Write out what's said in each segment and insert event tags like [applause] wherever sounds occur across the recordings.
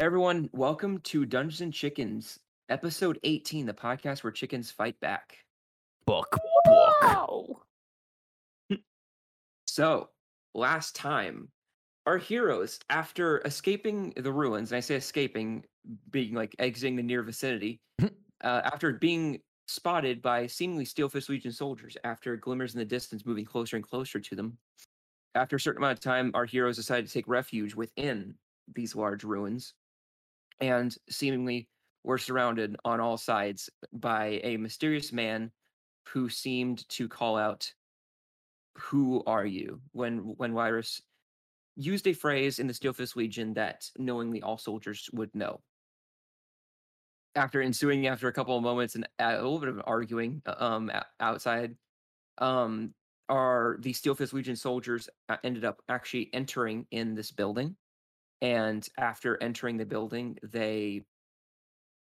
everyone, welcome to Dungeons and Chickens, episode 18, the podcast where chickens fight back. Book, book. So, last time, our heroes, after escaping the ruins, and I say escaping, being like exiting the near vicinity, uh, after being spotted by seemingly Steelfist Legion soldiers, after glimmers in the distance moving closer and closer to them, after a certain amount of time, our heroes decided to take refuge within these large ruins, and seemingly were surrounded on all sides by a mysterious man who seemed to call out who are you when when Wyrus used a phrase in the Steel Fist Legion that knowingly all soldiers would know. After ensuing after a couple of moments and a little bit of arguing uh, um outside, um are the Steel Fist Legion soldiers uh, ended up actually entering in this building. And after entering the building, they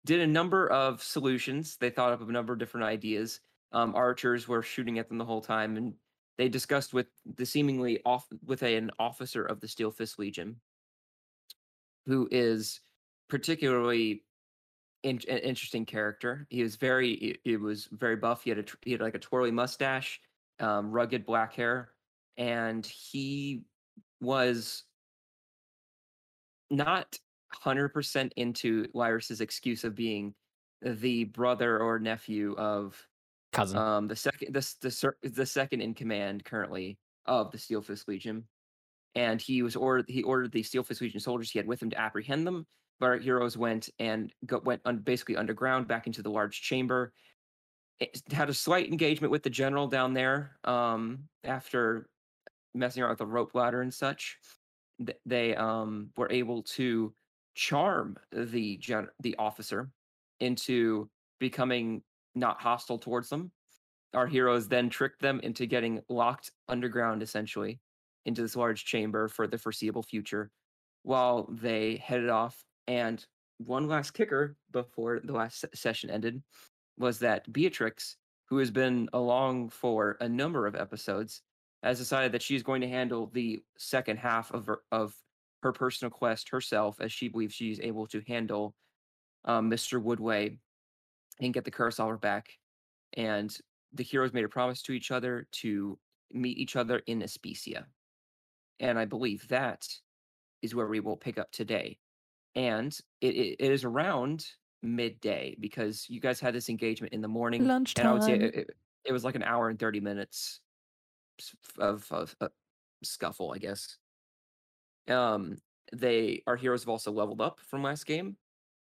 did a number of solutions. They thought up a number of different ideas. Um, archers were shooting at them the whole time, and they discussed with the seemingly off with a, an officer of the Steel Fist Legion, who is particularly in, an interesting character. He was very he, he was very buff. He had a he had like a twirly mustache, um, rugged black hair, and he was not hundred percent into Lyris's excuse of being the brother or nephew of Cousin. um the second the the, the second in command currently of the Steel Fist Legion, and he was ordered he ordered the Steel Fist Legion soldiers he had with him to apprehend them. But our heroes went and go, went un, basically underground back into the large chamber. It had a slight engagement with the general down there um, after messing around with the rope ladder and such. Th- They um, were able to charm the gen- the officer into becoming not hostile towards them. Our heroes then tricked them into getting locked underground, essentially, into this large chamber for the foreseeable future, while they headed off. And one last kicker before the last se- session ended was that Beatrix, who has been along for a number of episodes, has decided that she's going to handle the second half of her, of her personal quest herself, as she believes she's able to handle um, Mr. Woodway and get the Kurosawa back. And the heroes made a promise to each other to meet each other in Especia. And I believe that is where we will pick up today. And it, it, it is around midday because you guys had this engagement in the morning. And I would say it, it, it was like an hour and 30 minutes of, of, of scuffle, I guess. Um, they our heroes have also leveled up from last game,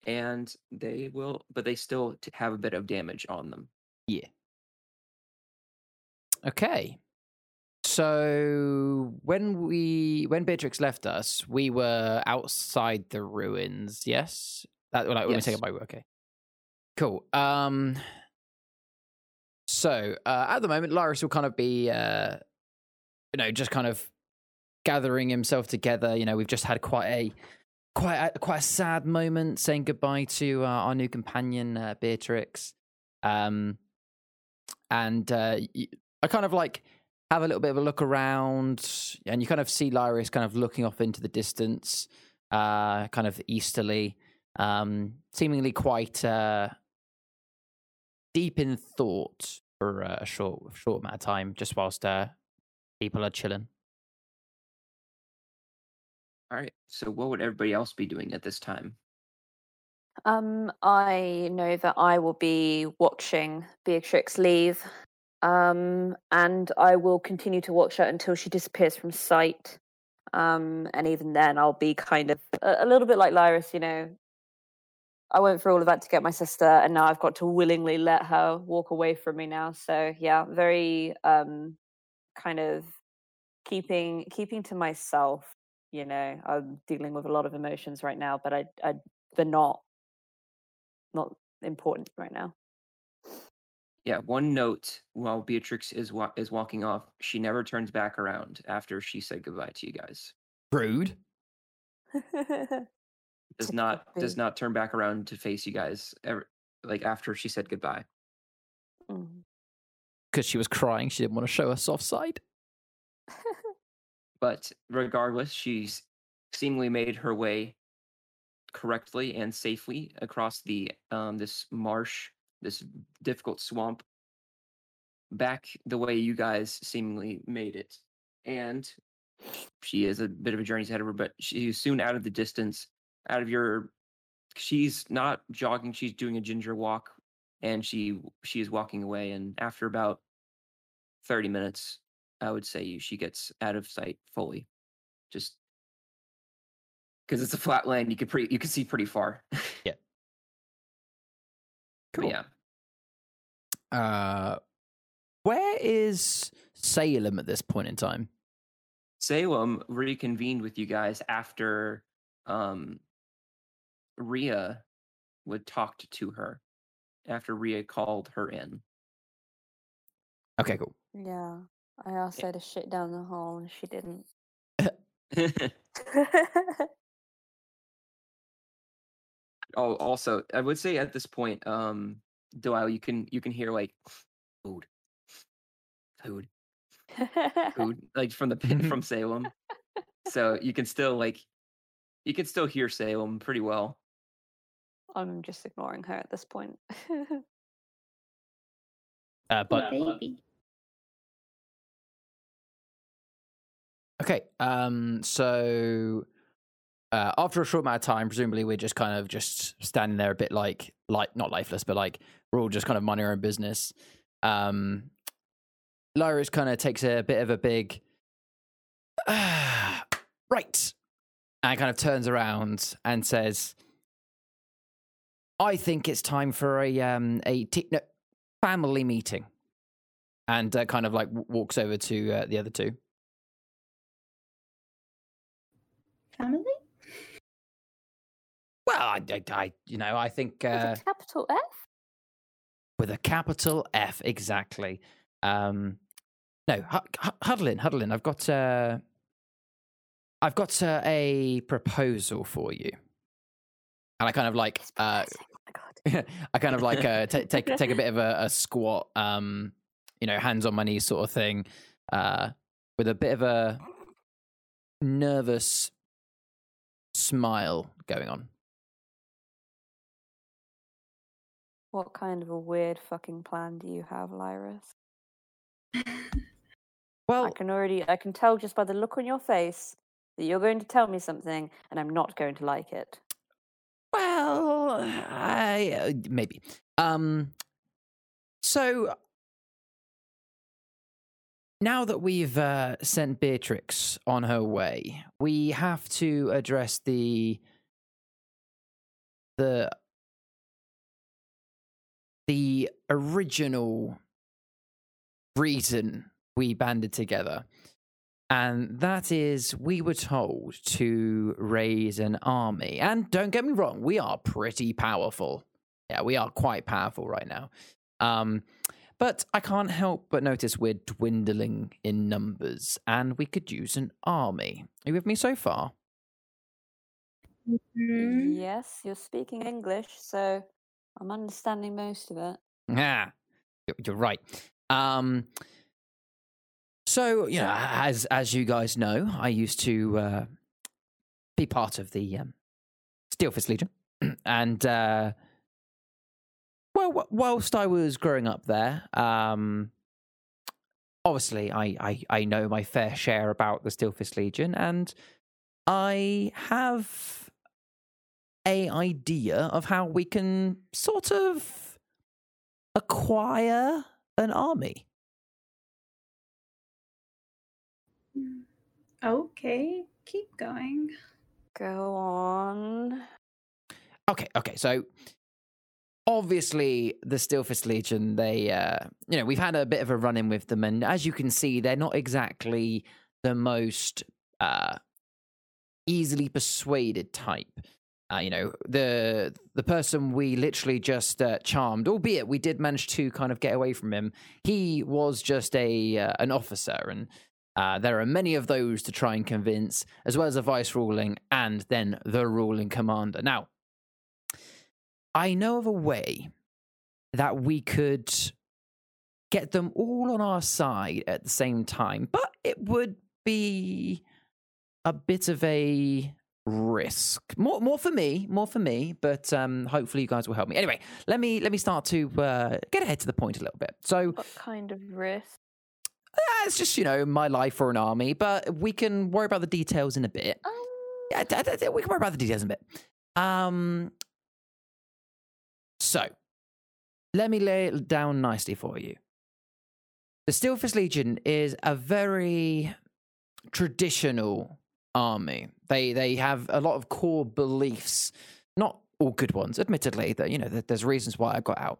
and they will, but they still t- have a bit of damage on them. Yeah. Okay. So when we when Beatrix left us, we were outside the ruins. Yes, that like when we take Yes. it by okay. Cool. Um. So uh, at the moment, Lyris will kind of be, uh, you know, just kind of gathering himself together. You know, we've just had quite a quite a, quite a sad moment saying goodbye to uh, our new companion uh, Beatrix. Um, and uh, I kind of like have a little bit of a look around, and you kind of see Lyris kind of looking off into the distance, uh, kind of easterly, um, seemingly quite deep in thought for uh, a short short amount of time, just whilst uh, people are chilling. All right. So what would everybody else be doing at this time? Um, I know that I will be watching Beatrix leave. Um, and I will continue to watch her until she disappears from sight. Um, and even then, I'll be kind of a, a little bit like Lyris, you know. I went through all of that to get my sister, and now I've got to willingly let her walk away from me now. So yeah, very um, kind of keeping keeping to myself. You know, I'm dealing with a lot of emotions right now, but I, I they're not not important right now. Yeah. One note: while Beatrix is wa- is walking off, she never turns back around after she said goodbye to you guys. Rude. [laughs] Does Typical not does not turn back around to face you guys ever. Like after she said goodbye. Mm. Because she was crying, she didn't want to show her soft side. But regardless, she's seemingly made her way correctly and safely across the um this marsh, this difficult swamp back the way you guys seemingly made it. And she is a bit of a journey ahead of her, but she's soon out of the distance, out of your she's not jogging, she's doing a ginger walk and she she is walking away and after about 30 minutes, I would say she gets out of sight fully. Just because it's a flat land, you could pretty you can see pretty far. [laughs] Yeah. But Cool. yeah. Uh, where is Salem at this point in time? Salem reconvened with you guys after um Rhea would talked to her after Rhea called her in. Okay, cool. Yeah. I asked her to shit down the hole and she didn't. [laughs] [laughs] oh, also, I would say at this point, um, Doyle, you can you can hear like food, food, [laughs] food, like from the pin from Salem. So you can still like you can still hear Salem pretty well. I'm just ignoring her at this point. [laughs] Uh, but baby. Okay. Um. So, uh, after a short amount of time, presumably we're just kind of just standing there, a bit like, like not lifeless, but like we're all just kind of minding our own business. Um, Lyris kind of takes a bit of a big, [sighs] right, and kind of turns around and says, "I think it's time for a um a no, family meeting," and uh, kind of like w- walks over to uh, the other two. Family? Well, I, I, I you know, I think With uh, a capital F? with a capital F, exactly. Um, no, hu- huddle in, huddle in. I've got, uh, I've got uh, a proposal for you, and I kind of like, uh, Oh my god. [laughs] I kind of like uh, ta [laughs] take take a bit of a, a squat, um, you know, hands on my knees sort of thing, uh, with a bit of a nervous smile going on. What kind of a weird fucking plan do you have, Lyris? Well, I can already, I can tell just by the look on your face that you're going to tell me something and I'm not going to like it. Well, I uh, maybe. Um, so now that we've uh, sent Beatrix on her way, we have to address the the the original reason we banded together. And that is, we were told to raise an army. And don't get me wrong, we are pretty powerful. Yeah, we are quite powerful right now. Um, but I can't help but notice we're dwindling in numbers, and we could use an army. Are you with me so far? Mhm. Yes, you're speaking English, so I'm understanding most of it. Yeah, you're- you're right. Um, so you know, as as you guys know, I used to uh, be part of the um, Steelfist Legion, [clears throat] and uh, well, wh- whilst I was growing up there, um, obviously I, I I know my fair share about the Steelfist Legion, and I have a idea of how we can sort of acquire an army. Okay, keep going. Go on. Okay, okay. So obviously the Steelfist Legion, they uh you know, we've had a bit of a run in with them and as you can see, they're not exactly the most uh easily persuaded type. Uh, you know, the the person we literally just uh, charmed, albeit we did manage to kind of get away from him. He was just a uh, an officer, and uh, there are many of those to try and convince, as well as a vice ruling and then the ruling commander. Now, I know of a way that we could get them all on our side at the same time, but it would be a bit of a risk. More more for me, more for me, but um hopefully you guys will help me. Anyway, let me let me start to uh, get ahead to the point a little bit. So What kind of risk? It's just, you know, my life for an army, but we can worry about the details in a bit. Um, Yeah, d- d- d- we can worry about the details in a bit. Um, so, let me lay it down nicely for you. The Steelfist Legion is a very traditional army. They they have a lot of core beliefs, not all good ones, admittedly. That you know, there's reasons why I got out,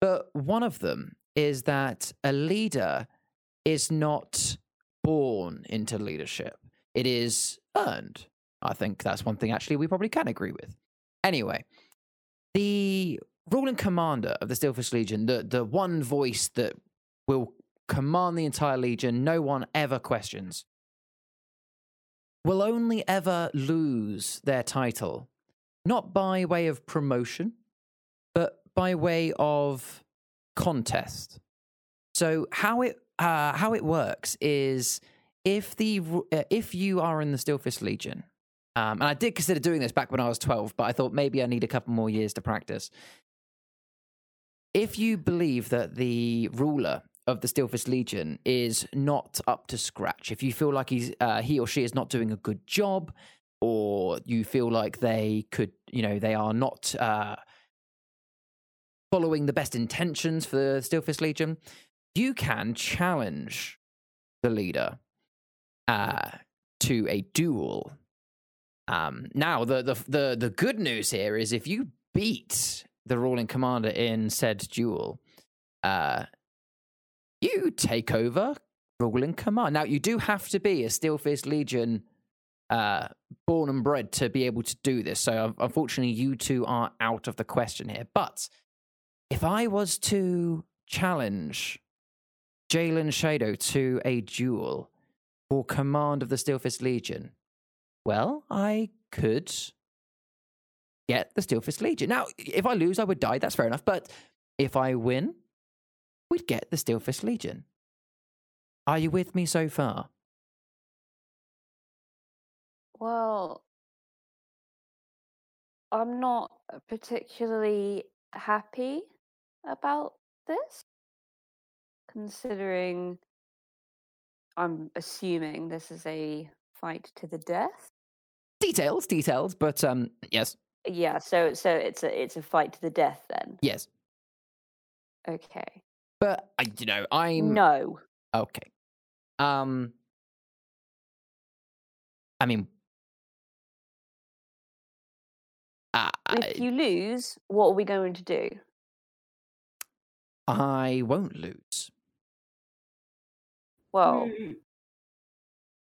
but one of them is that a leader is not born into leadership; it is earned. I think that's one thing actually we probably can agree with. Anyway, the ruling commander of the Steelfist Legion, the the one voice that will command the entire legion, no one ever questions, will only ever lose their title, not by way of promotion, but by way of contest. So how it uh, how it works is if the uh, if you are in the Steelfist Legion, um, and I did consider doing this back when I was twelve, but I thought maybe I need a couple more years to practice. If you believe that the ruler of the Steelfist Legion is not up to scratch, if you feel like he's uh, he or she is not doing a good job, or you feel like they could, you know, they are not uh, following the best intentions for the Steelfist Legion, you can challenge the leader uh, to a duel. Um, now, the, the the the good news here is if you beat the ruling commander in said duel, uh, you take over ruling command. Now, you do have to be a Steelfist Legion uh, born and bred to be able to do this. So, unfortunately, you two are out of the question here. But if I was to challenge Jalen Shadow to a duel for command of the Steel Fist Legion, well, I could get the Steel Fist Legion. Now, if I lose, I would die. That's fair enough. But if I win, we'd get the Steel Fist Legion. Are you with me so far? Well, I'm not particularly happy about this, considering I'm assuming this is a fight to the death. Details, details, but um, yes, Yeah, so so it's a it's a fight to the death then. yes. Okay. But I, you know, I'm No. Okay. Um I mean uh, If you lose, what are we going to do? I won't lose. Well, Hmm.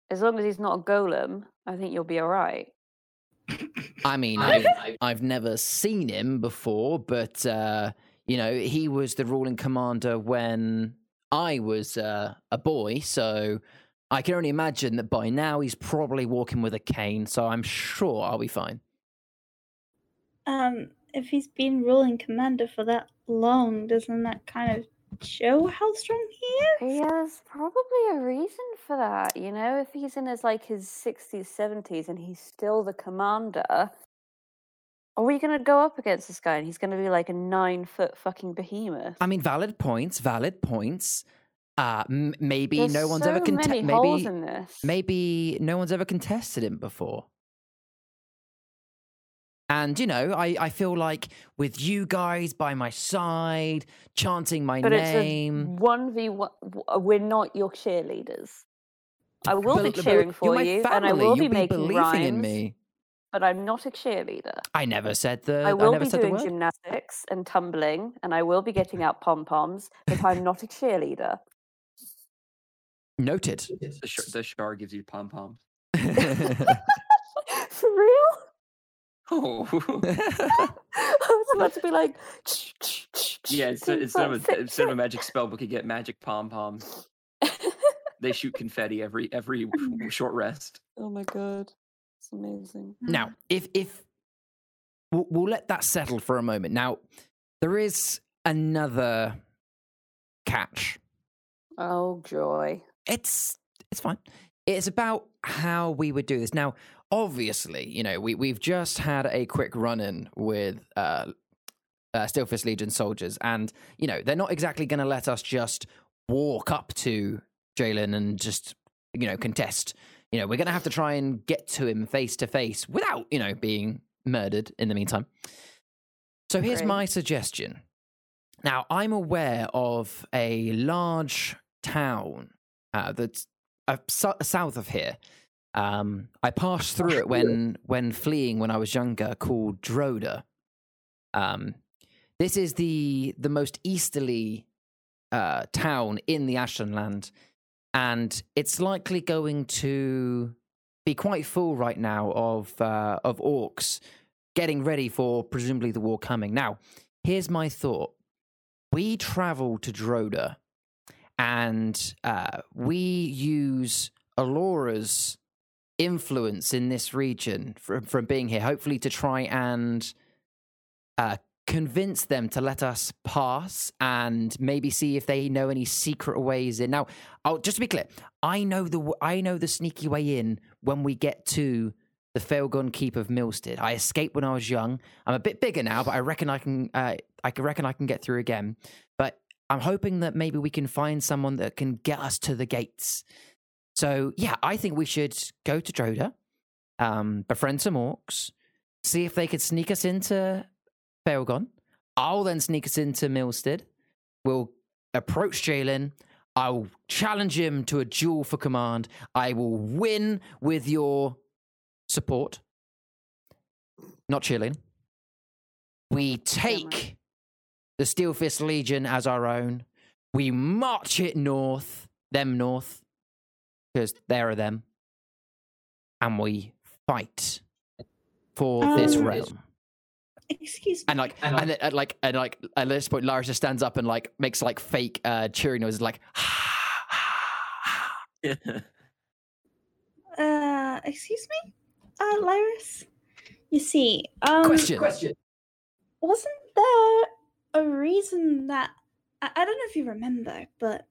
as long as he's not a golem, I think you'll be all right. I mean, I've, I've never seen him before, but uh, you know, he was the ruling commander when I was uh, a boy, so I can only imagine that by now he's probably walking with a cane. So I'm sure I'll be fine. Um, if he's been ruling commander for that long, doesn't that kind of show how strong he is? Yeah, there's probably a reason for that. You know, if he's in his like his sixties, seventies, and he's still the commander, are we gonna go up against this guy and he's gonna be like a nine foot fucking behemoth? I mean, valid points, valid points. Uh, m- maybe There's no one's so ever many contested. holes Maybe in this. maybe no one's ever contested him before. And you know, I, I feel like with you guys by my side, chanting my but name. it's a one v one. We're not your cheerleaders. I will be But- but cheering for you, and I will you'll be making believing rhymes. in me. But I'm not a cheerleader. I never said the. I will never be said doing gymnastics and tumbling, and I will be getting out pom poms, but I'm not a cheerleader. Noted. The, sh- the Shar gives you pom poms. [laughs] [laughs] For real? Oh, [laughs] [laughs] I was about to be like, yeah. It's, two, instead five, of a, instead of a magic [laughs] spell book, you get magic pom poms. They shoot confetti every every short rest. oh my god, it's amazing. Now, hmm. if if we'll, we'll let that settle for a moment. Now, there is another catch. Oh joy. It's it's fine. it's about how we would do this. Now, obviously, you know, we we've just had a quick run in with uh, uh, Steelfist Legion soldiers, and you know they're not exactly going to let us just walk up to Jalen and just you know contest. You know, we're going to have to try and get to him face to face without you know being murdered in the meantime. So here's Great. my suggestion. Now, I'm aware of a large town uh, that's uh, so- south of here. Um, I passed through it when when fleeing when I was younger, called Droda. Um, this is the the most easterly uh, town in the Ashenland, and it's likely going to be quite full right now of uh, of orcs getting ready for presumably the war coming. Now, here's my thought: we travel to Droda, and uh, we use Alora's influence in this region from, from being here, hopefully to try and uh, convince them to let us pass and maybe see if they know any secret ways in. Now, I'll, just to be clear, I know the I know the sneaky way in when we get to the Failgon Keep of Milstead. I escaped when I was young. I'm a bit bigger now, but I reckon I can. Uh, I can reckon I can get through again. But I'm hoping that maybe we can find someone that can get us to the gates. So yeah, I think we should go to Droda, um, befriend some orcs, see if they could sneak us into Failgon. I'll then sneak us into Milstead. We'll approach Jalen. I'll challenge him to a duel for command. I will win with your support. Not chilling. We take the Steel Fist Legion as our own. We march it north, them north, because there are them. And we fight for this Um, realm. Excuse me. And like, and, then, and like, and like, at this point, Lara just stands up and like makes like fake uh, cheering noises, like, [laughs] [laughs] Uh, excuse me, uh, Lyris. You see, um, question. wasn't there a reason that I, I don't know if you remember, but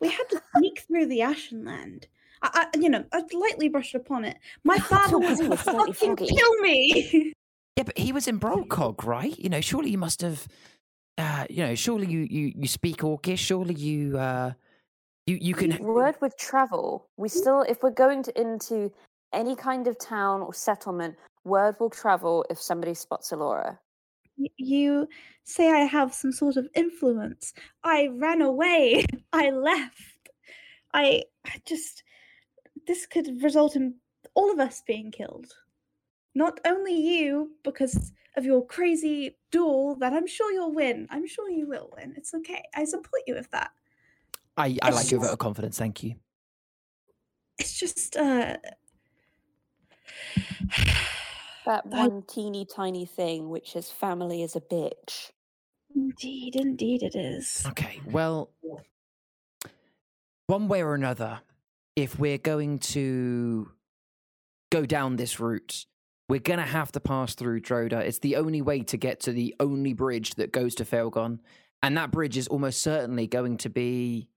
we had to sneak through the Ashenland. I, I, you know, I lightly brushed upon it. My [laughs] father Your was brain was fucking foggy. kill me. [laughs] Yeah, but he was in Brolcog, right? You know, surely you must have. Uh, you know, surely you you you speak Orcish. Surely you uh, you you can. Word with travel. We still, if we're going to into any kind of town or settlement, word will travel if somebody spots Alora. Y- you say I have some sort of influence. I ran away. [laughs] I left. I, I just. This could result in all of us being killed. Not only you, because of your crazy duel that I'm sure you'll win. I'm sure you will win. It's okay. I support you with that. I I It's like your vote of confidence. Thank you. It's just, uh. [sighs] That I- one teeny tiny thing, which is family is a bitch. Indeed, indeed it is. Okay, well, one way or another, if we're going to go down this route, we're going to have to pass through Droda. It's the only way to get to the only bridge that goes to Failgon. And that bridge is almost certainly going to be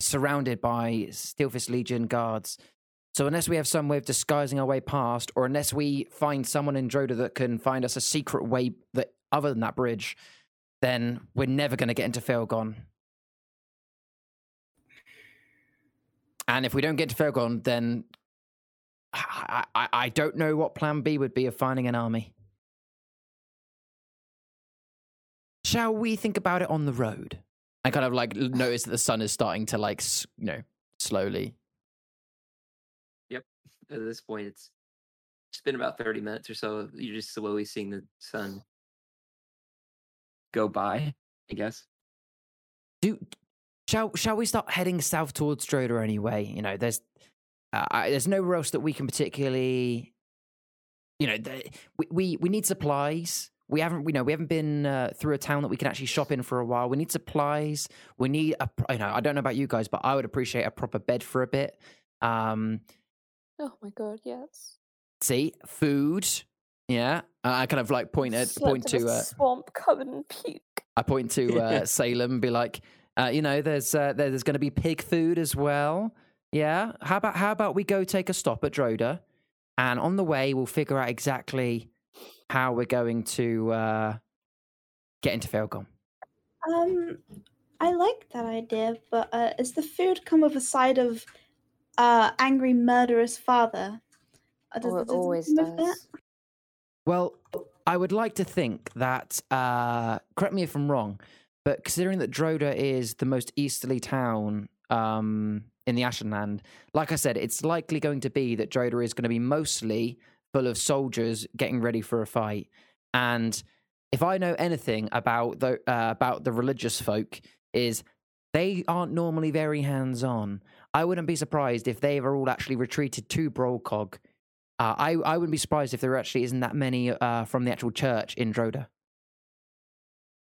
surrounded by Steelfist Legion guards. So unless we have some way of disguising our way past, or unless we find someone in Droda that can find us a secret way that other than that bridge, then we're never going to get into Failgon. And if we don't get to Failgon, then I, I, I don't know what plan B would be of finding an army. Shall we think about it on the road? I kind of like notice that the sun is starting to like, you know, slowly. Yep. At this point, it's it's been about thirty minutes or so. You're just slowly seeing the sun go by. I guess. Do shall shall we start heading south towards Droda anyway? You know, there's uh, I- there's nowhere else that we can particularly, you know, the, we, we we need supplies. We haven't, you know, we haven't been uh, through a town that we can actually shop in for a while. We need supplies. We need a, you know, I don't know about you guys, but I would appreciate a proper bed for a bit. Um, Oh my god, yes. see, food. Yeah, Uh, I kind of like point at Slept point in a to uh, swamp covered in puke. I point to [laughs] uh, Salem, and be like, uh, you know, there's uh, there's going to be pig food as well. Yeah. How about how about we go take a stop at Droda, and on the way we'll figure out exactly how we're going to uh, get into Failgon. Um, I like that idea, but uh, is the food come with a side of uh, angry, murderous father? Uh, Oh, it it always come that? does. Well, I would like to think that. Uh, correct me if I'm wrong, but considering that Droda is the most easterly town um, in the Ashenland, like I said, it's likely going to be that Droda is going to be mostly full of soldiers getting ready for a fight. And if I know anything about the uh, about the religious folk, is they aren't normally very hands on. I wouldn't be surprised if they are all actually retreated to Brolcog uh, I I wouldn't be surprised if there actually isn't that many uh, from the actual church in Droda.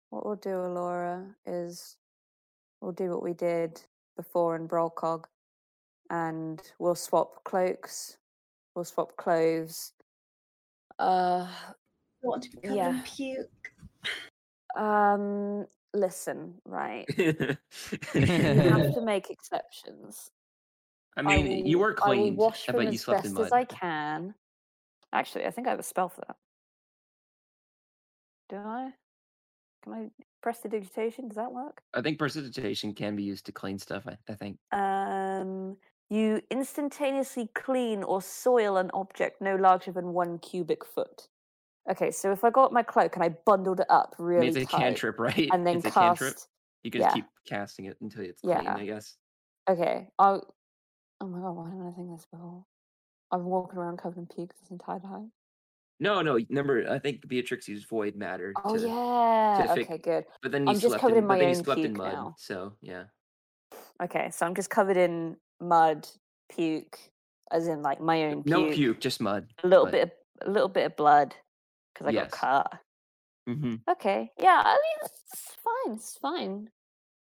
What we'll do, Alora, is we'll do what we did before in Brolcog, and we'll swap cloaks, we'll swap clothes. Uh, I want to be covered Yeah. in puke. um, listen, right? You have to [laughs] make exceptions. I mean, you will- were I will wash them but you as slept best in mud. as I can. Actually, I think I have a spell for that. Do I? Can I prestidigitation? Does that work? I think precipitation can be used to clean stuff. I, I think. Um, you instantaneously clean or soil an object no larger than one cubic foot. Okay, so if I got my cloak and I bundled it up really it's a tight, cantrip, [laughs] right? and then it's a cast. cantrip. You can yeah. keep casting it until it's clean. Yeah. I guess. Okay, I'll. Oh my god, why didn't I think this before? I've been walking around covered in puke this entire time. No, no. Remember, I think Beatrix used void matter. Oh to, yeah. fi- Okay, good. But then you I'm just slept covered in, in but my then you own slept in mud. now. So yeah. Okay, so I'm just covered in mud, puke, as in like my own puke. No puke, just mud. A little but- bit, of, a little bit of blood, because I Yes. got cut. hmm Okay, yeah, I mean it's fine, it's fine.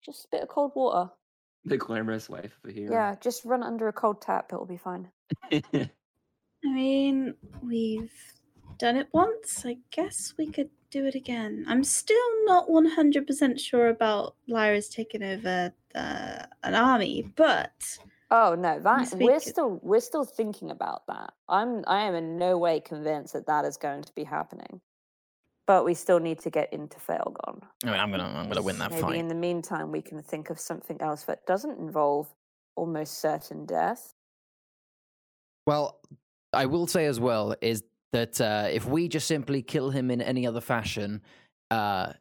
Just a bit of cold water. The glamorous wife of a hero. Yeah, just run under a cold tap, it'll be fine. [laughs] I mean, we've done it once. I guess we could do it again. I'm still not 100% sure about Lyra's taking over the, an army, but Oh no, that we we're still we're still thinking about that. I'm I am in no way convinced that that is going to be happening. But we still need to get into Failgon. I mean, I'm gonna I'm gonna win that Maybe fight. in the meantime we can think of something else that doesn't involve almost certain death. Well, I will say as well is that uh, if we just simply kill him in any other fashion, uh,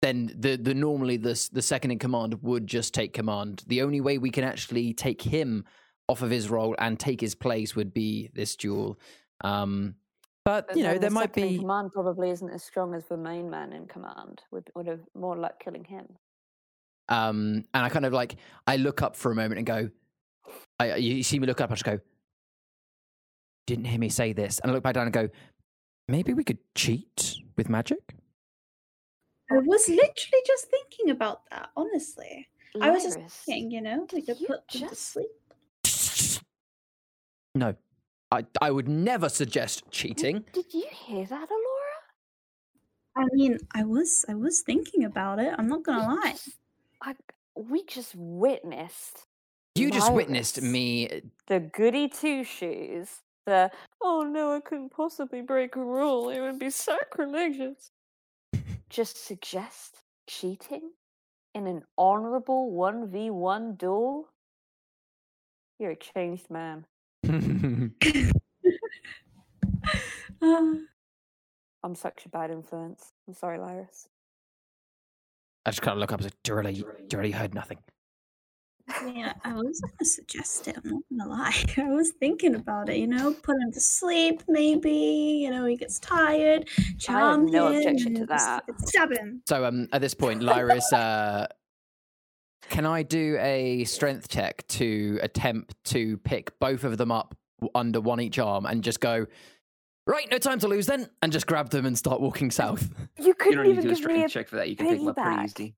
then the the normally the the second in command would just take command. The only way we can actually take him off of his role and take his place would be this duel. Um, but, But you know, there the might second in be. command probably isn't as strong as the main man in command. Would would have more luck killing him. Um, and I kind of like I look up for a moment and go, I, you see me look up, I just go, didn't hear me say this, and I look back down and go, maybe we could cheat with magic. I was literally just thinking about that, honestly. I was just thinking, you know, we could you put them to just- sleep. [laughs] No, I I would never suggest cheating. Did you hear that, Alora? I mean, I was I was thinking about it. I'm not gonna We lie. just- I, we just witnessed You just witnessed me. the goody two shoes. The oh no, I couldn't possibly break a rule. It would be sacrilegious. Just suggest cheating in an honorable one v one duel. You're a changed man. [laughs] I'm such a bad influence. I'm sorry, Lyris. I just kind of look up and say, Durley, you you already heard nothing. Yeah, I was gonna suggest it. I'm not gonna lie. [laughs] I was thinking about it. You know, put him to sleep. Maybe you know he gets tired. Charm no him, objection to that. Stab him. So um, at this point, Lyris, uh, can I do a strength check to attempt to pick both of them up under one each arm and just go, right, no time to lose then, and just grab them and start walking south? You You couldn't don't need to even do a give me a strength check for that. You can pick them up pretty easy.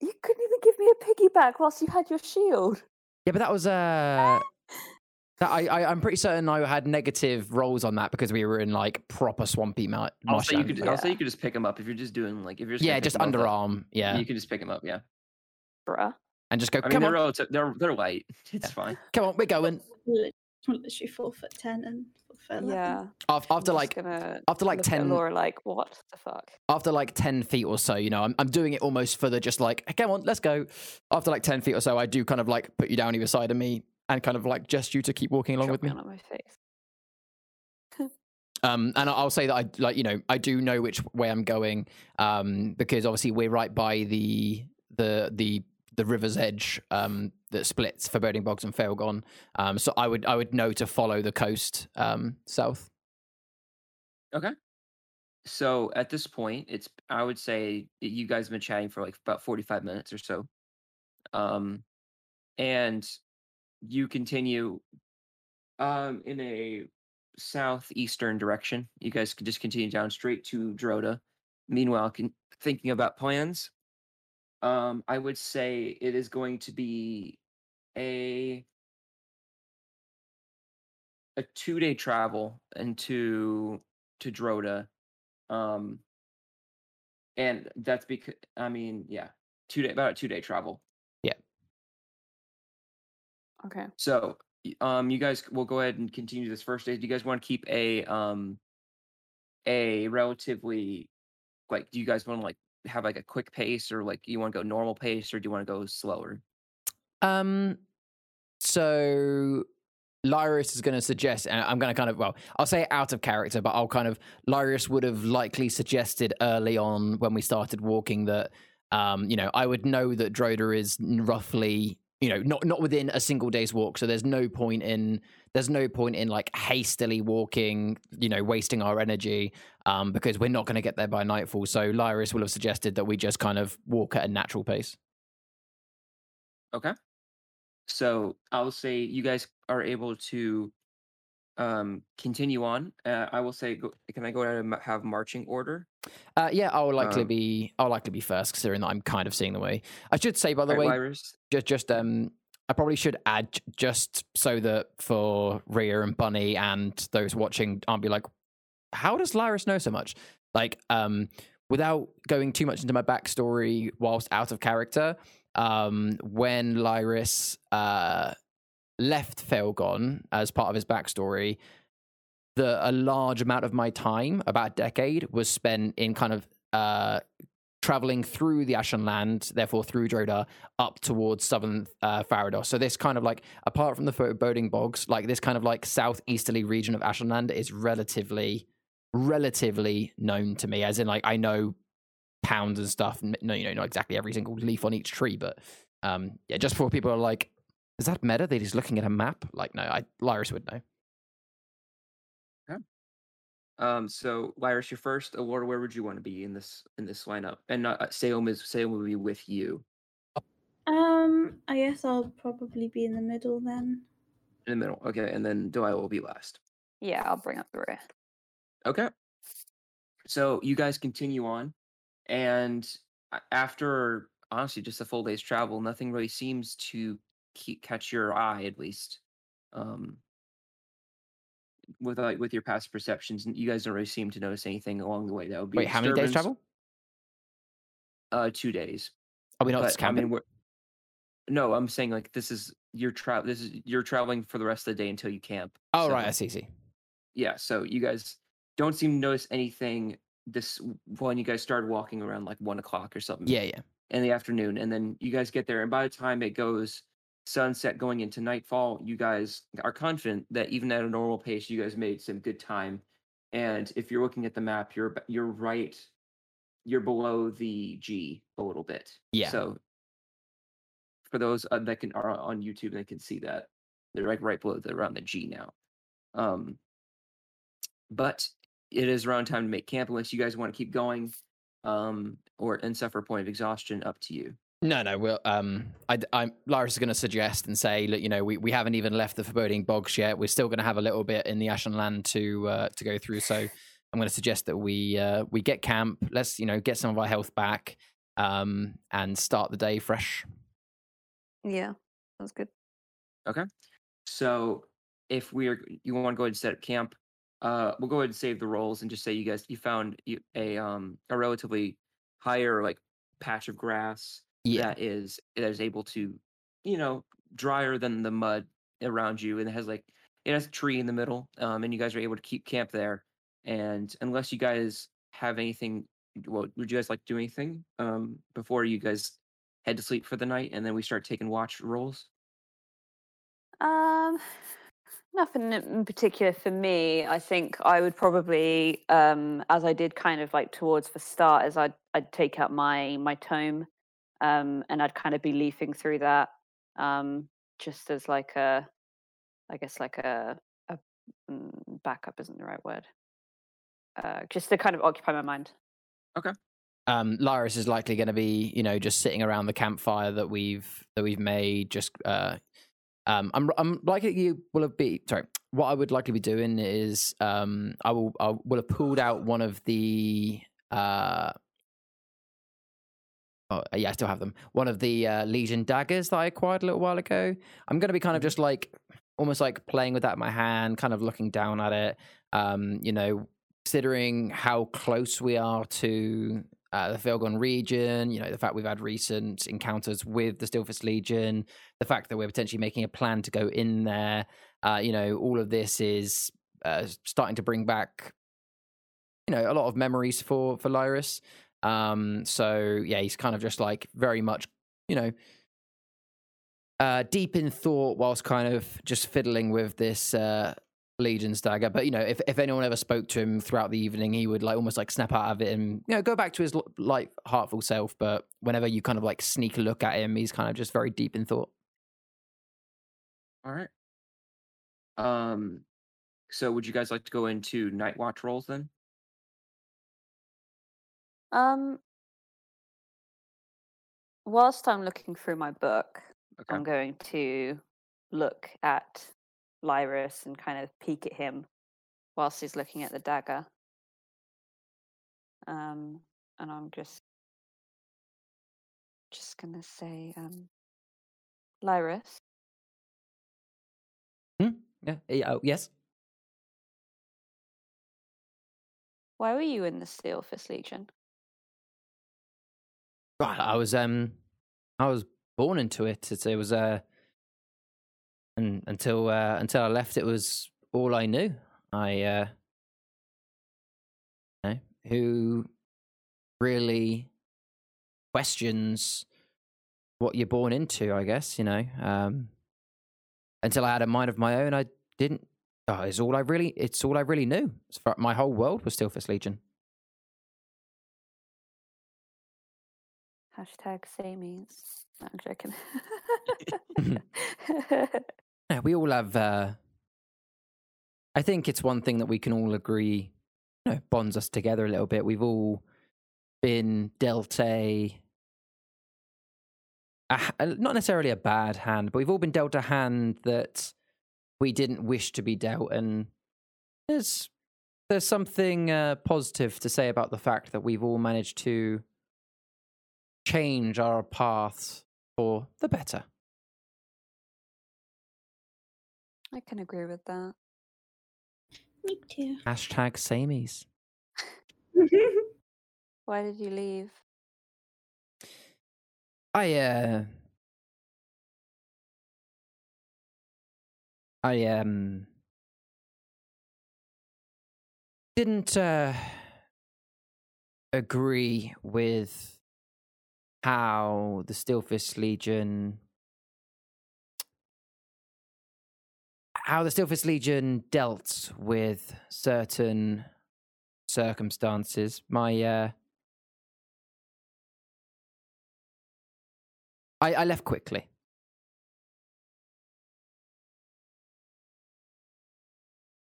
you couldn't even give me a piggyback whilst you had your shield. Yeah, but that was uh, that I, I I'm pretty certain I had negative rolls on that because we were in like proper swampy ma- Also, you marshland. could also Yeah. you could just pick them up if you're just doing like if you're just yeah, just them both up, underarm. Yeah, You can just pick them up. Yeah. Bruh. and just go. I mean, Come they're on, relative, they're they're light. [laughs] It's fine. come on, we're going. Lit- Literally four foot ten and four foot eleven. Yeah. Af- After like gonna after like 10 Laura like, what the fuck? after like 10 feet or so, you know, I'm, I'm doing it almost for the just like, come on, let's go. After like 10 feet or so, I do kind of like put you down either side of me and kind of like gesture you to keep walking along Drop with me. on my face. Um, and I'll say that I like, you know, I do know which way I'm going um, because obviously we're right by the the the the river's edge um, that splits Foreboding Bogs and Failgon. Um, so I would I would know to follow the coast um, south. Okay. So at this point, it's I would say you guys have been chatting for like about 45 minutes or so. Um and you continue um in a southeastern direction. You guys can just continue down straight to Droda. Meanwhile, con- thinking about plans, um I would say it is going to be a a two-day travel into to Droda um and that's because i mean yeah two day about a two day travel Yeah. Okay. so um you guys will go ahead and continue this first day do you guys want to keep a um a relatively like do you guys want to like have like a quick pace or like you want to go normal pace or do you want to go slower Um, so Lyris is going to suggest, and I'm going to kind of, well, I'll say out of character, but I'll kind of, Lyris would have likely suggested early on when we started walking that, um, you know, I would know that Droda is roughly, you know, not not within a single day's walk. So there's no point in there's no point in like hastily walking, you know, wasting our energy, um, because we're not going to get there by nightfall. So Lyris will have suggested that we just kind of walk at a natural pace. Okay. So I'll say you guys are able to um continue on. Uh, I will say, go, can I go ahead and have marching order? Uh, yeah, I'll likely Um, be. I'll likely be first, considering that I'm kind of seeing the way. I should say, by the way, Lyris? just just um, I probably should add just so that for Rhea and Bunny and those watching, aren't be like, how does Lyris know so much? Like, um, without going too much into my backstory whilst out of character, um, when Lyris uh left Failgon as part of his backstory, the a large amount of my time, about a decade, was spent in kind of uh traveling through the Ashen Land, therefore through Droda, up towards southern uh, Farados. So this kind of like, apart from the foreboding bogs, like this kind of like southeasterly region of Ashen Land is relatively, relatively known to me. As in, like I know pounds and stuff. n- No, you know, not exactly every single leaf on each tree, but um, yeah, just for people are like, is that meta? They're just looking at a map. Like, no, I Lyris would know. Um, so Lyris, you're first. Award, where would you want to be in this in this lineup? And not uh, Salem is Salem will be with you Um, I guess I'll probably be in the middle then. in the middle. Okay, and then Delilah will be last. Yeah, I'll bring up the rear. Okay. So you guys continue on, and after honestly just a full day's travel, nothing really seems to keep, catch your eye at least. Um, with like with your past perceptions, you guys don't really seem to notice anything along the way. That would be Wait, how many days travel? Uh, two days. Are we not but just I camping? mean, no, I'm saying like this is you're travel. This is you're traveling for the rest of the day until you camp. oh, right, so- I see, see. yeah so you guys don't seem to notice anything this when you guys started walking around like one o'clock or something Yeah, yeah. in the afternoon and then you guys get there and by the time it goes sunset going into nightfall you guys are confident that even at a normal pace you guys made some good time and if you're looking at the map you're you're right you're below the g a little bit Yeah. so for those uh, that can are on youtube they can see that they're like right below the around the g now um but it is around time to make camp unless you guys want to keep going um or and suffer a point of exhaustion up to you No, no. Well, um, I, I'm Lars is going to suggest and say, look, you know, we, we haven't even left the foreboding bogs yet. We're still going to have a little bit in the Ashen Land to uh, to go through. So I'm going to suggest that we uh, we get camp. Let's you know get some of our health back, um, and start the day fresh. Yeah, sounds good. Okay, so if we're you want to go ahead and set up camp uh we'll go ahead and save the rolls and just say you guys you found a um a relatively higher like patch of grass Yeah, that is that is able to you know drier than the mud around you, and it has like it has a tree in the middle, um, and you guys are able to keep camp there. And unless you guys have anything, well, would you guys like to do anything um, before you guys head to sleep for the night, and then we start taking watch rolls? Um, nothing in particular for me. I think I would probably, um, as I did kind of like towards the start, as I'd I'd take out my my tome, um, and I'd kind of be leafing through that, um, just as like a, I guess like a a mm, backup isn't the right word. Uh, just to kind of occupy my mind. Okay. Um, Lyris is likely going to be, you know, just sitting around the campfire that we've that we've made. Just, uh, um, I'm I'm likely you will have be sorry. What I would likely be doing is, um, I will I will have pulled out one of the, uh, oh yeah, I still have them. One of the uh, Legion daggers that I acquired a little while ago. I'm going to be kind of just like almost like playing with that in my hand, kind of looking down at it. Um, you know, considering how close we are to uh, the Failgon region, you know, the fact we've had recent encounters with the Steelfist Legion, the fact that we're potentially making a plan to go in there, uh, you know, all of this is uh, starting to bring back, you know, a lot of memories for for Lyris. Um, so yeah, he's kind of just like very much, you know, uh, deep in thought whilst kind of just fiddling with this uh, Legion's dagger. But you know, if if anyone ever spoke to him throughout the evening, he would like almost like snap out of it and you know go back to his like heartful self. But whenever you kind of like sneak a look at him, he's kind of just very deep in thought. All right. Um, so would you guys like to go into night watch rolls then? Um, whilst I'm looking through my book, Okay. I'm going to look at Lyris and kind of peek at him whilst he's looking at the dagger. Um, and I'm just just gonna say, um, Lyris, Yeah. yeah, Oh, yes. why were you in the Steelfist Legion? Right. I was um, I was born into it. It, it was uh, and until uh, until I left, it was all I knew. I uh, you know, who really questions what you're born into? I guess you know. Um, until I had a mind of my own, I didn't. Oh, it's all I really. It's all I really knew. My whole world was still Steelfist Legion. Hashtag samies. No, I'm joking. [laughs] [laughs] [laughs] Yeah, we all have. Uh, I think it's one thing that we can all agree, you know, bonds us together a little bit. We've all been dealt a not necessarily a bad hand, but we've all been dealt a hand that we didn't wish to be dealt, and there's there's something uh, positive to say about the fact that we've all managed to change our paths for the better. I can agree with that. Me too. Hashtag samies. [laughs] Why did you leave? I uh I um didn't uh agree with how the Steelfist Legion how the Steelfist Legion dealt with certain circumstances. My uh I, I left quickly.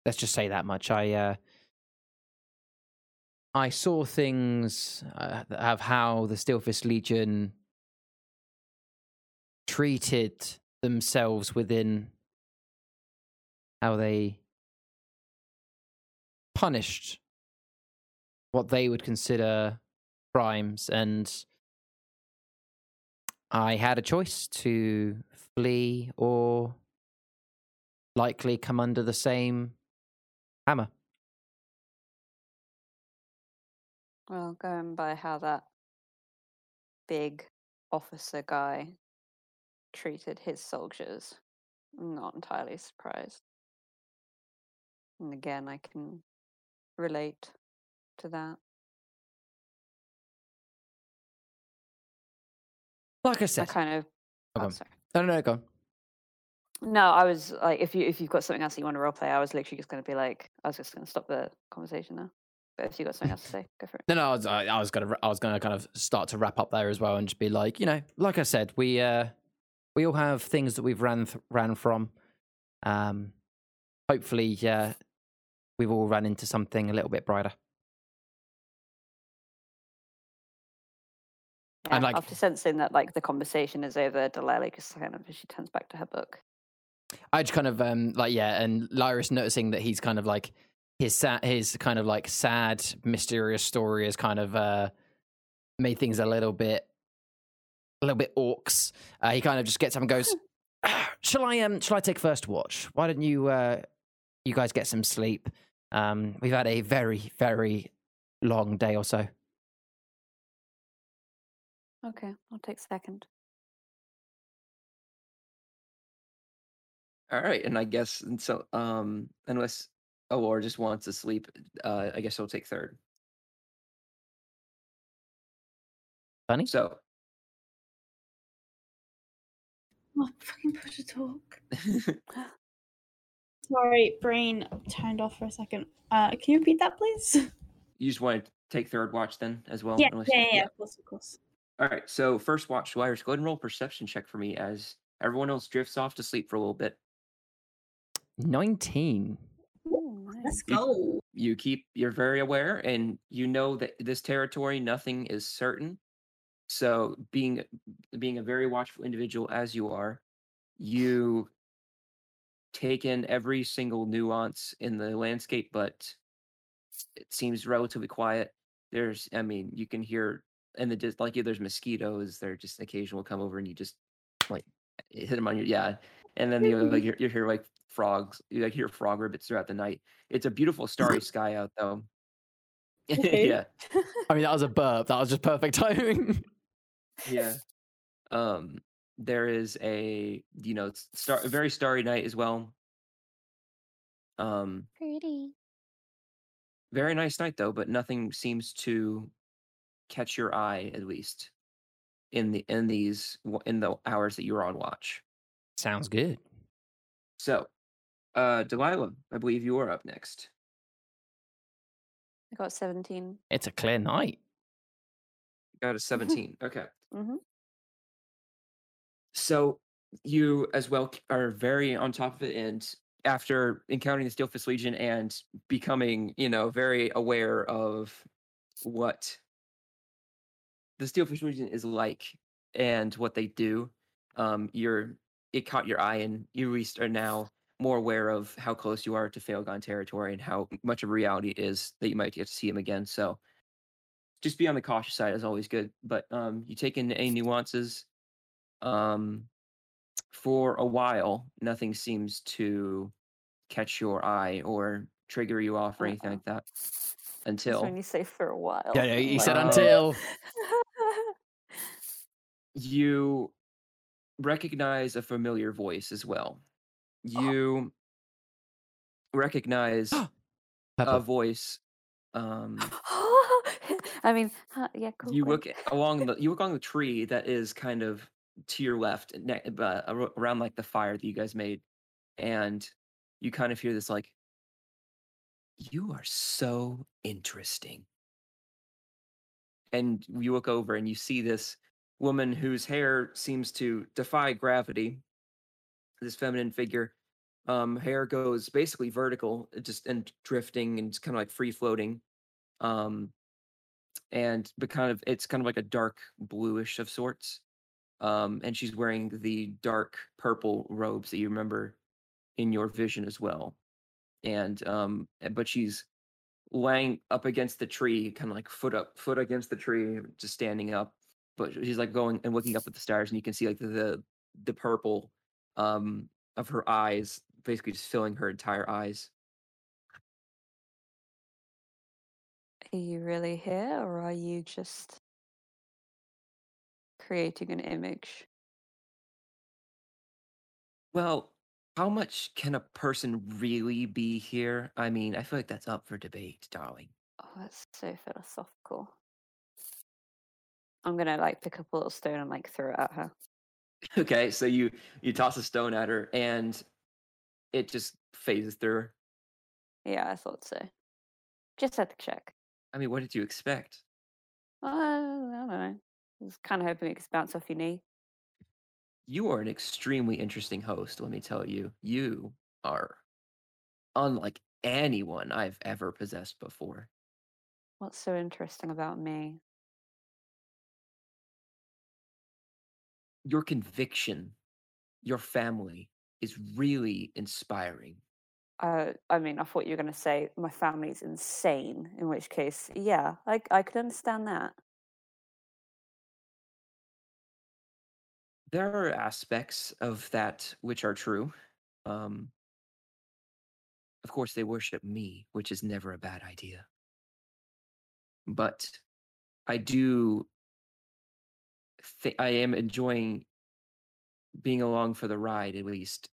Let's just say that much. I uh, I saw things uh, of how the Steelfist Legion treated themselves within how they punished what they would consider crimes and I had a choice to flee or likely come under the same hammer. Well, going by how that big officer guy treated his soldiers. I'm not entirely surprised. And again, I can relate to that. Like I said, I kind of. Oh, Oh, sorry. no, no, no, go on. No, I was like, if you if you've got something else that you want to roleplay, I was literally just going to be like, I was just going to stop the conversation now. But if you got something else to say, go for it. No, no, I was, I, I was gonna, I was gonna kind of start to wrap up there as well, and just be like, you know, like I said, we, uh, we all have things that we've ran, th- ran from. Um, hopefully, uh, we've all run into something a little bit brighter. Yeah, And, like- after sensing that like the conversation is over, Delilah just kind of she turns back to her book. I just kind of um like yeah, and Lyris noticing that he's kind of like his sad, his kind of like sad, mysterious story has kind of uh made things a little bit, a little bit orcs. Uh, he kind of just gets up and goes, [laughs] "Shall I um shall I take first watch? Why don't you uh you guys get some sleep? Um, we've had a very very long day or so." Okay, I'll take second. All right, and I guess and so um unless Alor just wants to sleep, uh I guess I'll take third. Funny. So Oh, fucking put to talk. Sorry, brain turned off for a second. Uh, can you repeat that, please? you just want to take third watch then as well? yeah, unless- yeah, yeah, of course, of course. All right, so first watch, Wires, go ahead and roll a perception check for me as everyone else drifts off to sleep for a little bit. Nineteen. Ooh, Let's You- go. You keep you're very aware and you know that this territory nothing is certain. So being being a very watchful individual as you are, you take in every single nuance in the landscape, but it seems relatively quiet. There's I mean, you can hear and the dis- like yeah, there's mosquitoes, they're just occasional come over and you just like hit them on your yeah. And then you know, like you you hear like frogs, you like hear frog ribbits throughout the night. It's a beautiful starry sky out though. [laughs] Okay. yeah, [laughs] I mean, that was a burp. That was just perfect [laughs] timing. yeah. Um, there is a you know star a very starry night as well. Um, Pretty. very nice night though, but nothing seems to catch your eye at least in the in these in the hours that you're on watch. Sounds good. So, uh, Delilah, I believe you are up next. I got seventeen. It's a clear night. Got a 17. okay. Mhm. So you as well are very on top of it, and after encountering the Steelfist Legion and becoming, you know, very aware of what the Steelfist Legion is like and what they do, um, you're it caught your eye, and you are now more aware of how close you are to Failgon territory and how much of reality it is that you might get to see him again. So just be on the cautious side is always good. But um, you take in any nuances. Um, for a while, nothing seems to catch your eye or trigger you off or anything Uh-uh. like that until when you say for a while. Yeah, no, I'm he said Uh, until. [laughs] you recognize a familiar voice as well. You recognize [gasps] a voice. Um, [laughs] I mean, huh, yeah, cool. you look along the you look along the tree that is kind of to your left, uh, around like the fire that you guys made, and you kind of hear this like, "You are so interesting." And you look over and you see this woman whose hair seems to defy gravity. This feminine figure, um, hair goes basically vertical, just and drifting and kind of like free floating. Um, and but kind of it's kind of like a dark bluish of sorts. Um, and she's wearing the dark purple robes that you remember in your vision as well. And um, eh, but she's laying up against the tree, kind of like foot up, foot against the tree, just standing up. But she's like going and looking up at the stars, and you can see like the the, the purple um of her eyes, basically just filling her entire eyes. Are you really here, or are you just creating an image? Well, how much can a person really be here? I mean, I feel like that's up for debate, darling. Oh, that's so philosophical. I'm gonna like pick up a little stone and like throw it at her. [laughs] Okay, so you you toss a stone at her and it just phases through her. Yeah, I thought so. Just had to check. I mean, what did you expect? Uh, I don't know. I was kind of hoping it could bounce off your knee. You are an extremely interesting host, let me tell you. You are unlike anyone I've ever possessed before. What's so interesting about me? Your conviction, your family is really inspiring. Uh, I mean, I thought you were going to say my family's insane. In which case, yeah, I I could understand that. There are aspects of that which are true. Um, of course, they worship me, which is never a bad idea. But I do think I am enjoying being along for the ride, at least.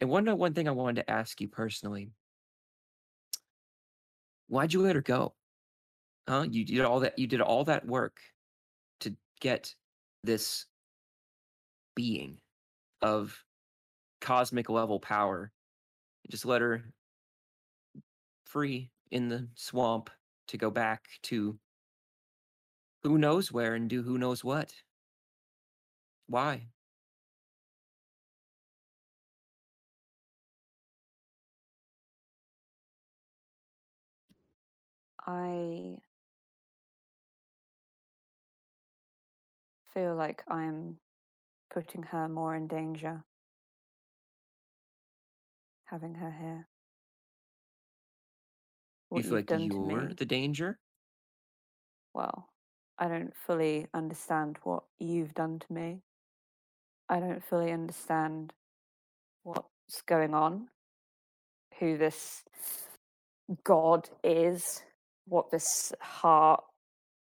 And one uh, one thing I wanted to ask you personally: Why'd you let her go? Huh? You did all that. You did all that work to get this being of cosmic level power. Just let her free in the swamp to go back to who knows where and do who knows what. Why? I feel like I'm putting her more in danger having her here. You What feel you've like you're the danger? well, I don't fully understand what you've done to me. I don't fully understand what's going on, who this god is, what this heart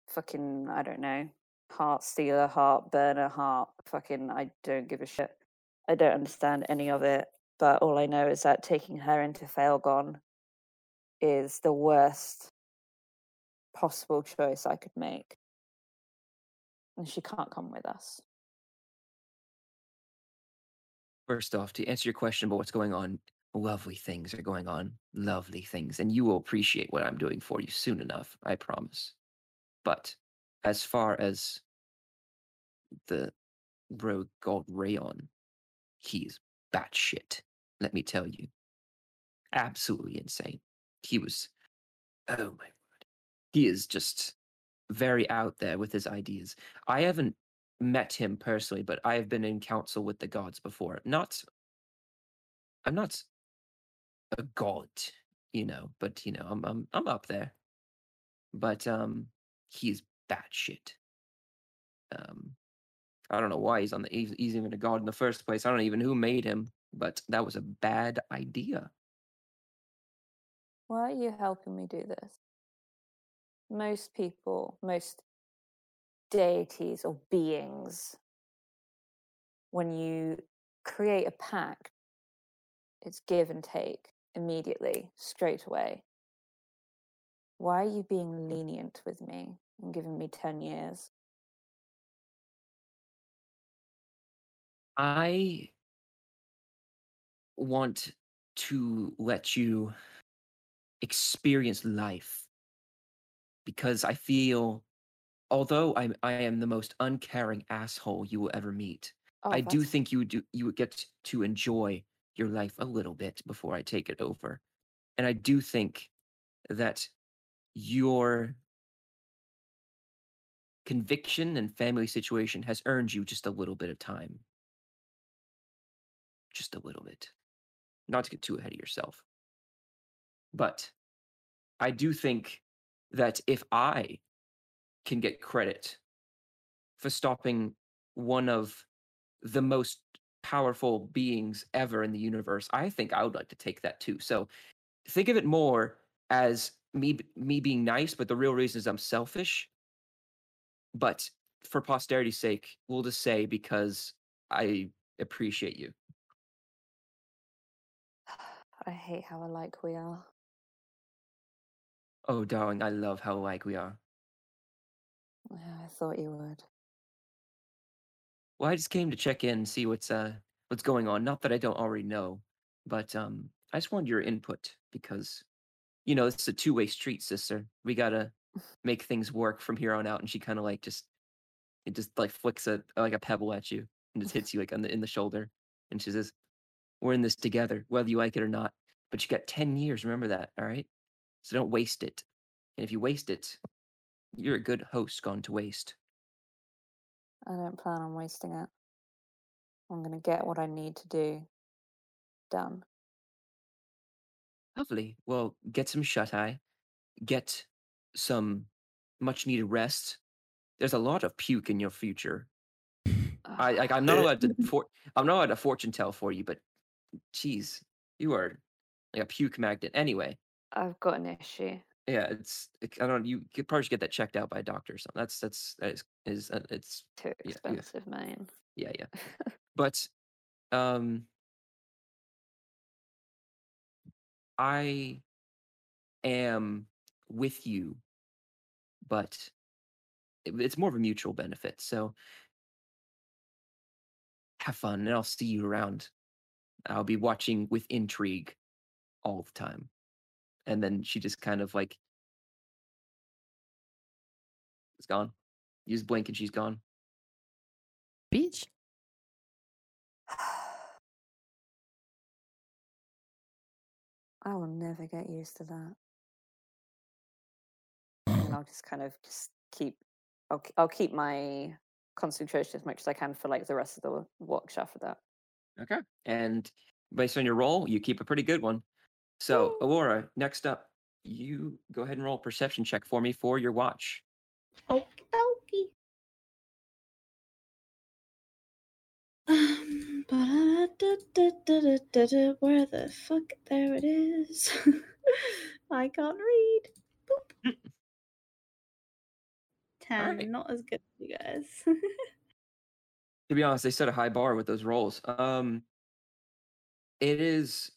fucking, I don't know, heart stealer, heart burner, heart fucking, I don't give a shit. I don't understand any of it, but all I know is that taking her into Failgon is the worst possible choice I could make. And she can't come with us. First off, to answer your question about what's going on, lovely things are going on. Lovely things. And you will appreciate what I'm doing for you soon enough, I promise. But as far as the rogue god Rayon, he's batshit, let me tell you. Absolutely insane. He was, oh my word. He is just very out there with his ideas. I haven't met him personally, but I have been in council with the gods before. Not, I'm not a god, you know, but you know, I'm I'm I'm up there. But um, he's batshit. Um, I don't know why he's on the he's, he's even a god in the first place. I don't even who made him, but that was a bad idea. Why are you helping me do this? Most people, most deities or beings, when you create a pact, it's give and take immediately, straight away. Why are you being lenient with me and giving me 10 years? I want to let you experience life because I feel, although I'm I am the most uncaring asshole you will ever meet, Oh, I do think you would do you would get to enjoy your life a little bit before I take it over, and I do think that your conviction and family situation has earned you just a little bit of time, just a little bit. Not to get too ahead of yourself, but I do think that if I can get credit for stopping one of the most powerful beings ever in the universe, I think I would like to take that too. So think of it more as me me being nice, but the real reason is I'm selfish. But for posterity's sake, we'll just say because I appreciate you. I hate how alike we are. Oh, darling, I love how alike we are. Yeah, I thought you would. Well, I just came to check in and see what's uh what's going on. Not that I don't already know, but um I just wanted your input because you know, it's a two-way street, sister. We gotta make things work from here on out. And she kind of like just it just like flicks a like a pebble at you and just hits you like on the in the shoulder. And she says, We're in this together, whether you like it or not. But you got 10 years, remember that, all right? So don't waste it. And if you waste it, you're a good host gone to waste. I don't plan on wasting it. I'm going to get what I need to do done. Lovely. Well, get some shut eye, get some much needed rest. There's a lot of puke in your future. I like I'm not allowed to [laughs] for I'm not allowed to fortune tell for you, but geez, you are like a puke magnet. Anyway, I've got an issue. yeah, it's it, I don't you could probably should get that checked out by a doctor or something. That's that's that is is uh, it's Too Yeah, yeah. expensive, man. yeah yeah. [laughs] But um I am with you, but it- it's more of a mutual benefit. So have fun and I'll see you around. I'll be watching with intrigue all the time. And then she just kind of like is gone. You just blink and she's gone. Beach? [sighs] I will never get used to that. And I'll just kind of just keep. I'll k- I'll keep my concentration as much as I can for like the rest of the watch after that. Okay. And based on your roll, you keep a pretty good one. So, Woo. Alora, next up, you go ahead and roll a perception check for me for your watch. Okie dokie. Um, where the fuck? There it is. [laughs] I can't read. Boop. [laughs] Ten, Alright. not as good as you guys. [laughs] To be honest, they set a high bar with those rolls. Um, it is,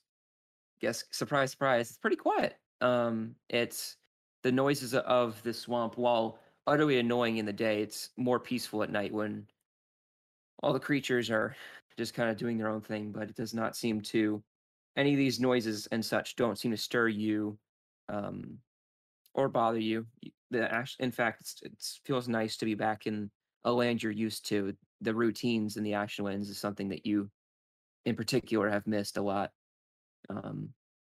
guess, surprise, surprise. It's pretty quiet. Um, it's the noises of the swamp, while utterly annoying in the day, it's more peaceful at night when all the creatures are just kind of doing their own thing. But it does not seem to any of these noises and such don't seem to stir you um, or bother you. The ash, in fact, it's, it's feels nice to be back in a land you're used to. The routines and the Ashenlands is something that you, in particular, have missed a lot. Um,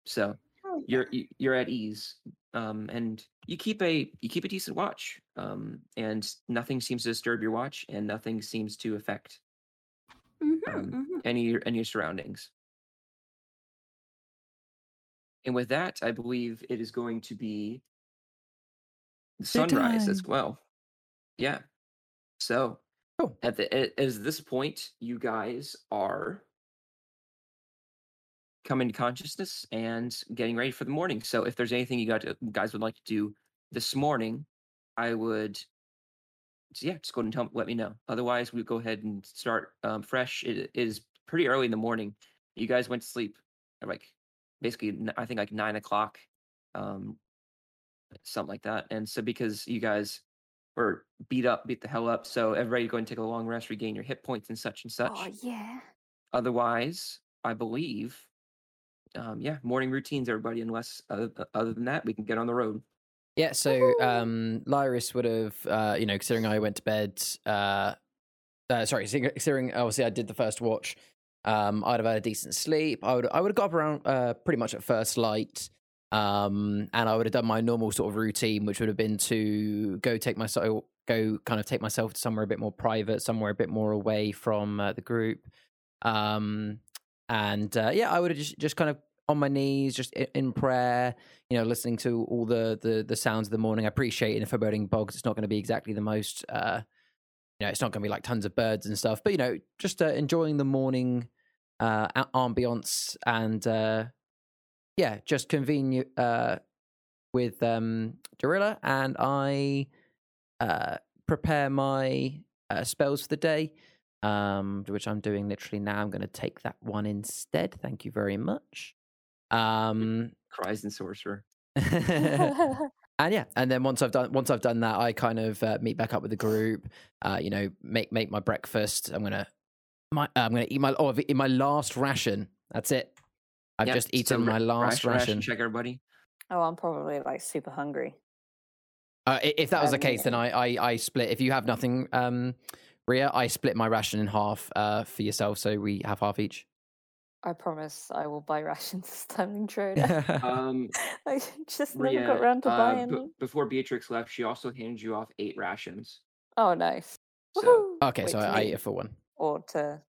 so Hell you're you're at ease, um, and you keep a you keep a decent watch, um, and nothing seems to disturb your watch, and nothing seems to affect Mhm, um, mhm. any any surroundings. And with that, I believe it is going to be sunrise as well. Yeah. So Cool. at the a- as this point, you guys are coming to consciousness and getting ready for the morning. So if there's anything you got to, guys would like to do this morning, I would yeah, just go ahead and tell, let me know. Otherwise, we go ahead and start um, fresh. It is pretty early in the morning. You guys went to sleep at like basically, I think like nine o'clock, um, something like that. And so because you guys were beat up, beat the hell up, so everybody go and take a long rest, regain your hit points and such and such. Oh yeah. Otherwise, I believe, um, yeah, morning routines, everybody. Unless other, other than that, we can get on the road. Yeah, so um, Lyris would have, uh, you know, considering I went to bed, uh, uh, sorry, considering- considering obviously I did the first watch, um, I'd have had a decent sleep. I would, I would have got up around uh, pretty much at first light, um, and I would have done my normal sort of routine, which would have been to go take myself, go kind of take myself to somewhere a bit more private, somewhere a bit more away from uh, the group, um, and uh, yeah, I would have just, just kind of on my knees, just in prayer, you know, listening to all the the the sounds of the morning. I appreciate in a foreboding bogs, it's not going to be exactly the most, uh, you know, it's not going to be like tons of birds and stuff, but you know, just uh, enjoying the morning uh, a- ambiance and uh, yeah, just convene uh, with um, Dorilla, and I uh, prepare my uh, spells for the day. Um, which I'm doing literally now. I'm going to take that one instead. Thank you very much. Um, Cries and sorcerer. [laughs] [laughs] and yeah, and then once I've done once I've done that, I kind of uh, meet back up with the group. Uh, you know, make make my breakfast. I'm gonna my uh, I'm gonna eat my oh I've eaten my last ration. That's it. I've Yep, just eaten my ra- last ration. Check everybody. oh, I'm probably like super hungry. Uh, if that was the case, then I, I I split. If you have nothing, um, Ria, I split my ration in half uh, for yourself, so we have half each. I promise I will buy [laughs] rations this time in [laughs] Droda. Um, [laughs] I just never Ria, got around to uh, buying. b- before Beatrix left, she also handed you off eight rations. oh, nice. So, okay, Wait, so I, I me ate it for one. or to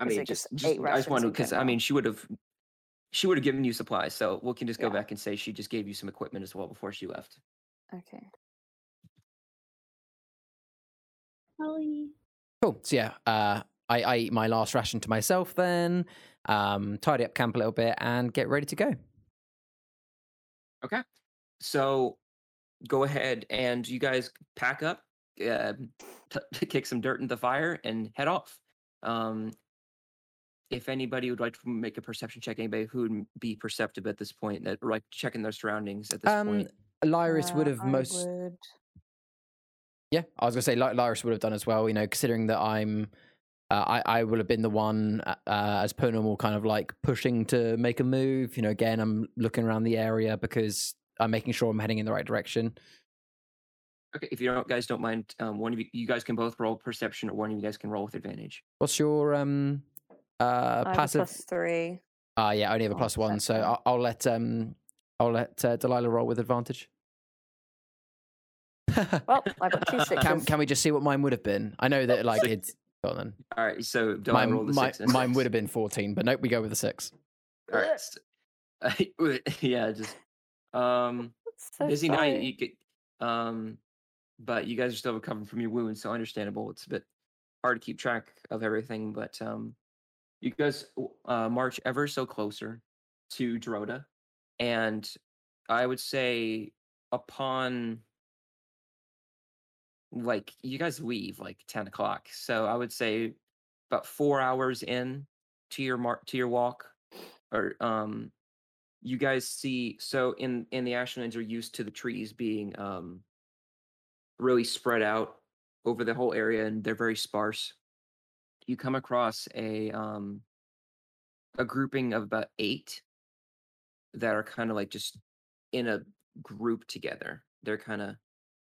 I mean, just, just just eight I just rations wanted in because I mean, she would have, she would have given you supplies. So we can just go Yeah. back and say she just gave you some equipment as well before she left. okay. Holly. Cool. So yeah, uh, I, I eat my last ration to myself, then um, tidy up camp a little bit, and get ready to go. Okay. So go ahead and you guys pack up, uh, t- [laughs] kick some dirt in the fire, and head off. Um, if anybody would like to make a perception check, anybody who would be perceptive at this point, that like checking their surroundings at this Um, point. Lyris would Uh, have I most. would- Yeah, I was gonna say Ly- Lyris would have done as well. You know, considering that I'm, uh, I I will have been the one uh, uh, as per normal, kind of like pushing to make a move. You know, again, I'm looking around the area because I'm making sure I'm heading in the right direction. Okay, if you don't, guys don't mind, um, one of you, you guys can both roll perception, or one of you guys can roll with advantage. What's your um uh I have passive? plus three. Ah, yeah, I only have a Oh, plus one, so. I'll, I'll let um I'll let uh, Delilah roll with advantage. Well, [laughs] I've got two sixes. can can we just see what mine would have been? I know that like Six. it's go on then. All right, so don't roll Mine, the my, six. mine six. would have been fourteen, but nope, we go with the six. All right, s- [laughs] yeah, just um. [laughs] So busy night. You get, um, but you guys are still recovering from your wounds, so understandable. It's a bit hard to keep track of everything, but um, you guys uh, march ever so closer to Droda, and I would say upon like you guys leave like ten o'clock, so I would say about four hours in to your mar- to your walk, or um, you guys see so in in the ashlands are used to the trees being um really spread out over the whole area and they're very sparse you come across a um a grouping of about eight that are kind of like just in a group together they're kind of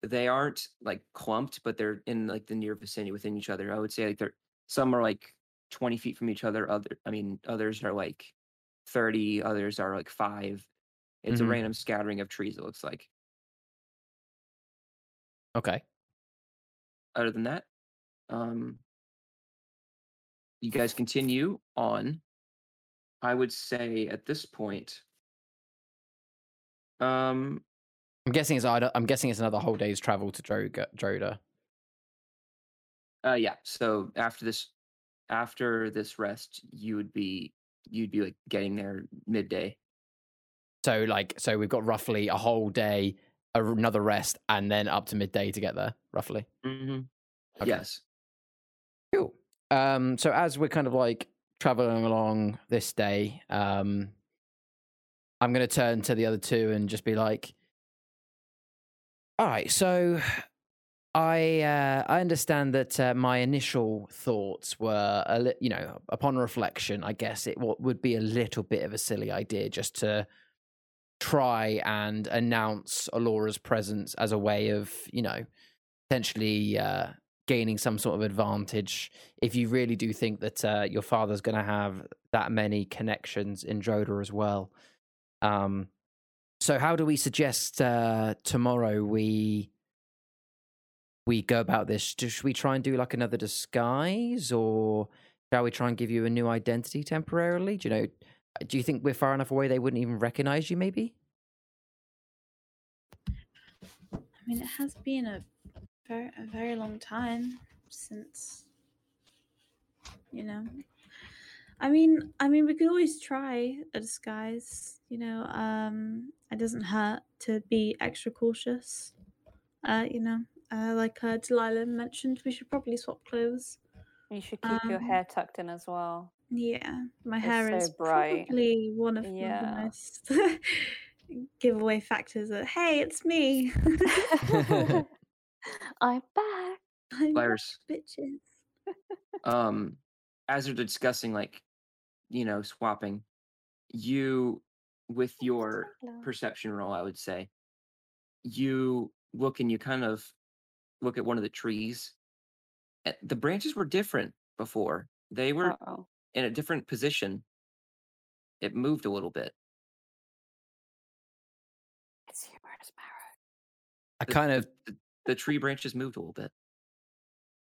they aren't like clumped but they're in like the near vicinity within each other i would say like they're some are like 20 feet from each other other i mean others are like 30 others are like five it's Mhm. a random scattering of trees it looks like Okay. other than that um you guys continue on i would say at this point um I'm guessing it's either, I'm guessing it's another whole day's travel to Droga, Droda. uh yeah so after this after this rest you would be you'd be like getting there midday So like so we've got roughly a whole day, another rest, and then up to midday to get there, roughly. mm-hmm. Okay. yes. Um, so as we're kind of like traveling along this day, um, I'm going to turn to the other two and just be like, "All right, so I uh, I understand that uh, my initial thoughts were, a li- you know, upon reflection, I guess it w- would be a little bit of a silly idea just to try and announce Alora's presence as a way of, you know, potentially uh, gaining some sort of advantage if you really do think that uh, your father's going to have that many connections in Droda as well. Um, so how do we suggest uh, tomorrow we we go about this? Should we try and do like another disguise, or shall we try and give you a new identity temporarily? Do you know? Do you think we're far enough away they wouldn't even recognize you? Maybe. I mean, it has been a very, a very long time since, you know. I mean, I mean, we could always try a disguise. You know, um, it doesn't hurt to be extra cautious. Uh, you know, uh, like uh, Delilah mentioned, we should probably swap clothes. You should keep your Um, hair tucked in as well. Yeah, my It's hair so is bright. probably one of Yeah. the most [laughs] giveaway factors that hey, it's me. [laughs] [laughs] [laughs] I'm back. I'm back, bitches. um, as you're discussing, like, you know, swapping, you, with your perception roll, I would say, you look and you kind of look at one of the trees. The branches were different before. They were Uh-oh. in a different position. It moved a little bit. It's humorous, Marrow. I kind of the, the tree branches moved a little bit.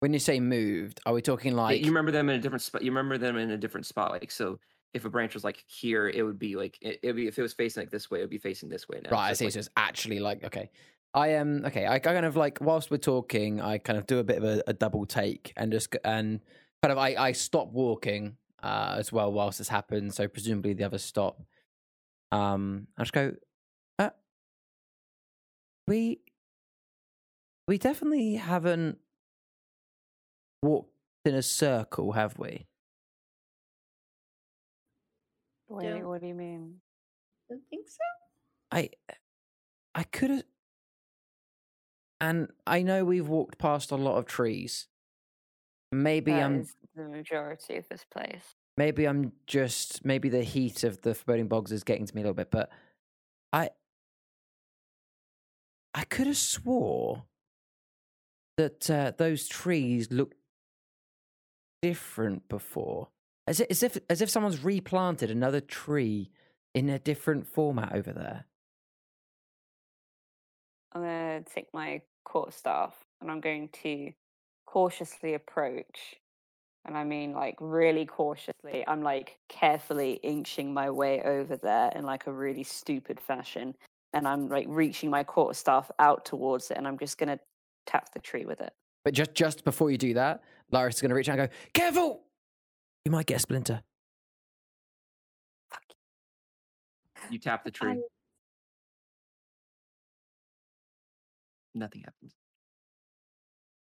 when you say moved, are we talking like you remember them in a different spot. You remember them in a different spot. Like so, if a branch was like here, it would be like it would be if it was facing like this way, it would be facing this way now. Right, I it's see. like- So it's actually like okay. I am um, okay. I kind of like whilst we're talking, I kind of do a bit of a, a double take and just and kind of I I stop walking uh, as well whilst this happens. So presumably the others stop. Um, I just go. Uh, we we definitely haven't walked in a circle, have we? What do you, what do you mean? Don't think so. I I could have and I know we've walked past a lot of trees. Maybe That I'm the majority of this place. maybe I'm just maybe the heat of the foreboding bogs is getting to me a little bit, but I I could have swore that uh, those trees looked different before. As if, as if as if someone's replanted another tree in a different format over there. I'm gonna take my quarterstaff and I'm going to cautiously approach. And I mean like really cautiously. I'm like carefully inching my way over there in like a really stupid fashion. And I'm like reaching my quarterstaff out towards it and I'm just gonna tap the tree with it. But just just before you do that, Lyris is going to reach out and go, "Careful! You might get a splinter." you tap the tree. Um Nothing happens.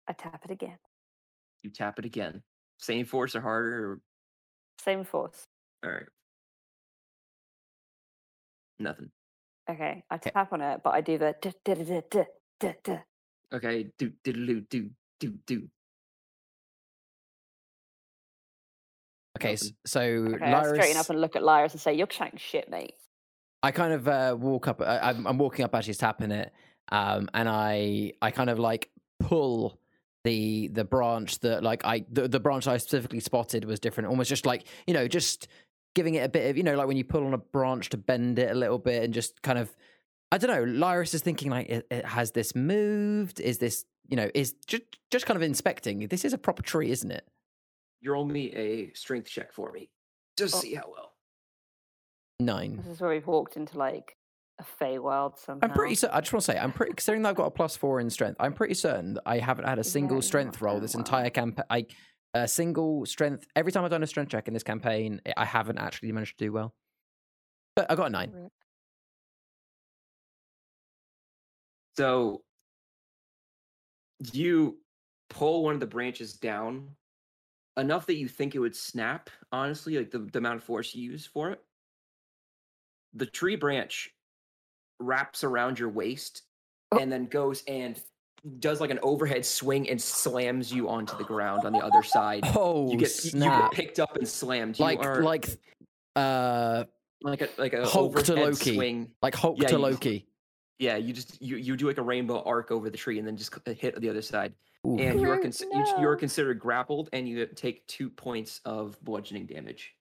I tap it again. You tap it again. Same force or harder. Same force. All right. Nothing. Okay. I tap on it, but I do the Okay. Do do do do do do. Okay, s- Nothing. so Okay, I straighten up and look at Lyris and say, You're chatting shit, mate. I kind of uh, walk up. I, I'm, I'm walking up, as actually tapping it, um, and I I kind of like pull the the branch that like I the, the branch I specifically spotted was different, almost just like you know just giving it a bit of you know like when you pull on a branch to bend it a little bit and just kind of I don't know. Lyris is thinking like, it, it, has this moved? Is this you know is just just kind of inspecting? This is a proper tree, isn't it? You roll me a strength check for me. Just Oh. see how well. Nine. This is where we've walked into like a fey world somehow. I'm pretty. cer- I just want to say, I'm pretty. Considering that I've got a plus four in strength, I'm pretty certain that I haven't had a single you're strength roll this well. entire campaign. I a single strength every time I've done a strength check in this campaign, I- I haven't actually managed to do well. But I got a nine. So you pull one of the branches down enough that you think it would snap, honestly, like the, the amount of force you use for it. The tree branch wraps around your waist Oh. and then goes and does like an overhead swing and slams you onto the ground on the other side. Oh you get you- you get picked up and slammed. You like are like uh like a like a Hulk to Loki. swing. like Hulk Yeah, to Loki. Yeah, you just you you do like a rainbow arc over the tree and then just c- hit the other side. Ooh. and you are Groot, cons- you, you are considered grappled and you take two points of bludgeoning damage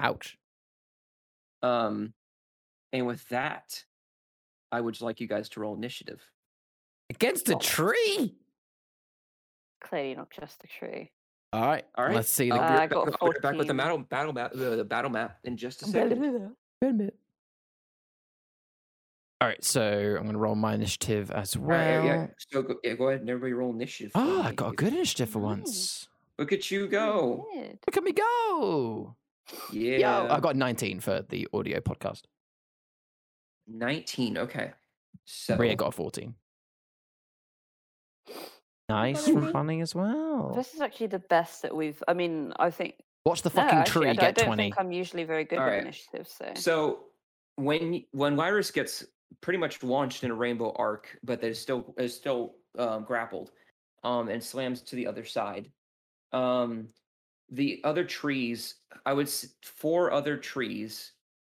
Ouch! um and with that i would like you guys to roll initiative Against a Oh. tree. Clearly not just the tree. All right. all right Let's see the I'll Uh, be I got back, I'll be right back with the battle battle map the, the battle map in just a second a minute. All right, so I'm going to roll my initiative as well. right yeah so go, yeah, go ahead and everybody roll initiative ah, for Oh, I got a good initiative for Nice. once. look at you go Weird. Look at me go! yeah Yo, I got 19 for the audio podcast. 19 okay so Maria got a 14. Nice got from. Funny as well. This is actually the best that we've. I mean, I think Watch the No, fucking actually, tree I, d- I get don't 20. think I'm usually very good with Alright. initiative, so. So when when Lyris gets pretty much launched in a rainbow arc, but that is still is still um, grappled, um, and slams to the other side, um, the other trees, I would four other trees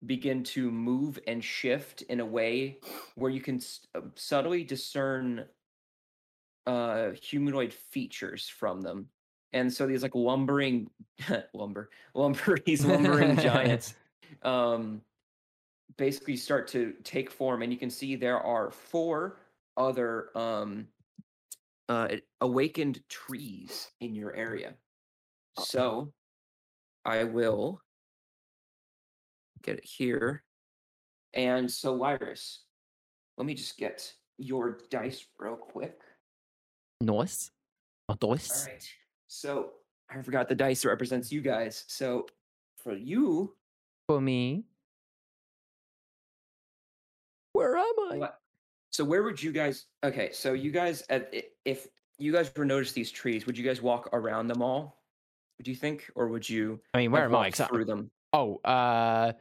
begin to move and shift in a way where you can s- uh, subtly discern uh humanoid features from them. And so these like lumbering [laughs] lumber lumber these lumbering [laughs] giants um basically start to take form and you can see there are four other um uh awakened trees in your area so i will get it here and so Lyris, let me just get your dice real quick Nice. A dice. right. So I forgot the dice represents you guys. So for you, For me. Where am I? what- so where would you guys? Okay, so you guys, at, if you guys were notice these trees, would you guys walk around them all? Would you think, or would you? I mean, where am I walk exactly? Through them. Oh, uh,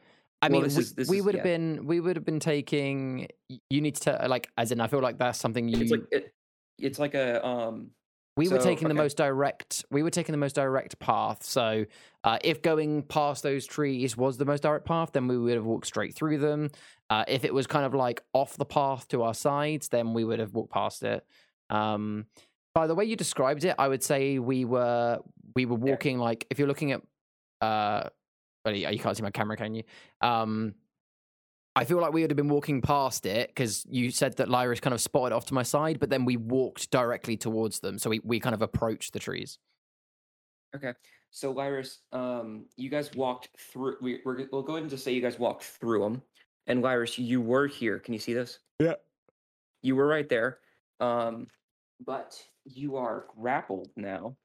I Well, mean, this we, is- this we is- would have yeah. been, we would have been taking. You need to tell, like, as in, I feel like that's something you. It's like it, it's like a um. We were so, taking the most direct. We were taking the most direct path. So, uh, if going past those trees was the most direct path, then we would have walked straight through them. Uh, if it was kind of like off the path to our sides, then we would have walked past it. Um, by the way you described it, I would say we were we were walking like if you're looking at uh well, you can't see my camera, can you? Um I feel like we would have been walking past it because you said that Lyra's kind of spotted off to my side, but then we walked directly towards them. So we, we kind of approached the trees. Okay. So Lyris, um, you guys walked through. We, we're, we'll go ahead and just say you guys walked through them. And Lyris, you were here. Can you see this? Yeah. You were right there. Um, but you are grappled now,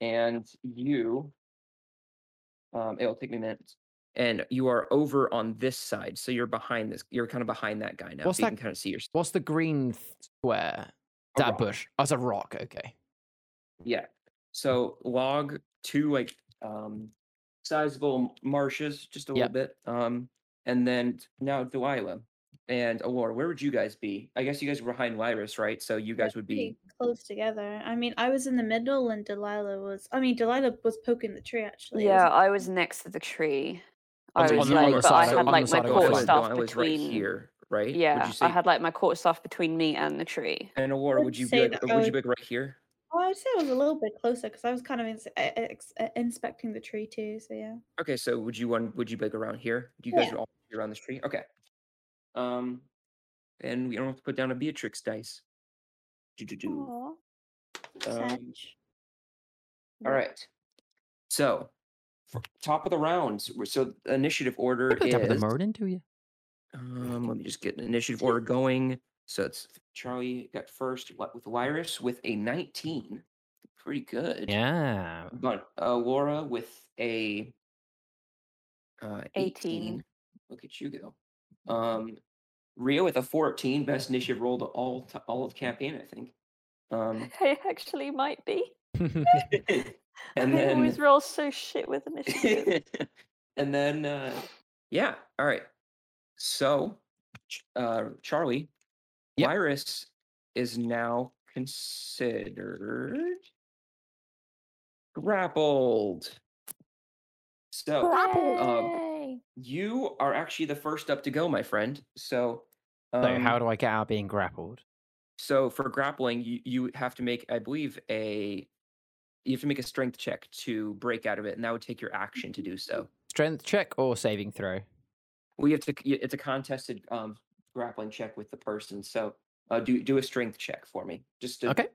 and you. Um, it'll take me a minute. And you are over on this side, so you're behind this. You're kind of behind that guy now, What's so you that- can kind of see your What's the green square? A That rock. bush. Oh, it's a rock. Okay. Yeah. So log two like um sizable marshes, just a Yep. little bit. Um and then now Delilah and Alora, where would you guys be? I guess you guys were behind Lyris, right? So you guys would be close together. I mean, I was in the middle, and Delilah was. I mean, Delilah was poking the tree actually. Yeah, wasn't I was next to the tree. On I the- was on the- like, but I side of- had like my side of the quarter fence. staff Delilah right between. here, right? would Yeah, you say I had like my quarter staff between me and the tree. and Alora, would would you be like, that I would you be right here? Oh, I'd say I was a little bit closer because I was kind of ins- uh, ex- uh, inspecting the tree too. So yeah. Okay, so would you want would you be like around here? Do you guys Yeah. all be around this tree? Okay. Um and we don't have to put down a Beatrix dice. Do-do-do. Aw, Um, All right. So, for top of the rounds. So, initiative order Put that with the is. Merlin, do you? Um, let me just get an initiative order going. So it's Charlie got first wi- with Lyris with a 19. Pretty good. Yeah. But uh, Laura with a uh, 18. 18. Look at you go. Um, Rio with a 14. Best initiative roll to all t- all of campaign, I think. Um, [laughs] I actually might be. [laughs] and I then always roll so shit with initiative. [laughs] and then uh yeah all right so uh charlie Yep. Lyris is now considered grappled so um, Hooray! you are actually the first up to go my friend so um, so how do I get out being grappled? so for grappling you, you have to make i believe a you have to make a strength check to break out of it and that would take your action to do so Strength check or saving throw? We have to. It's a contested um, grappling check with the person. So uh, do do a strength check for me. Just to, Okay.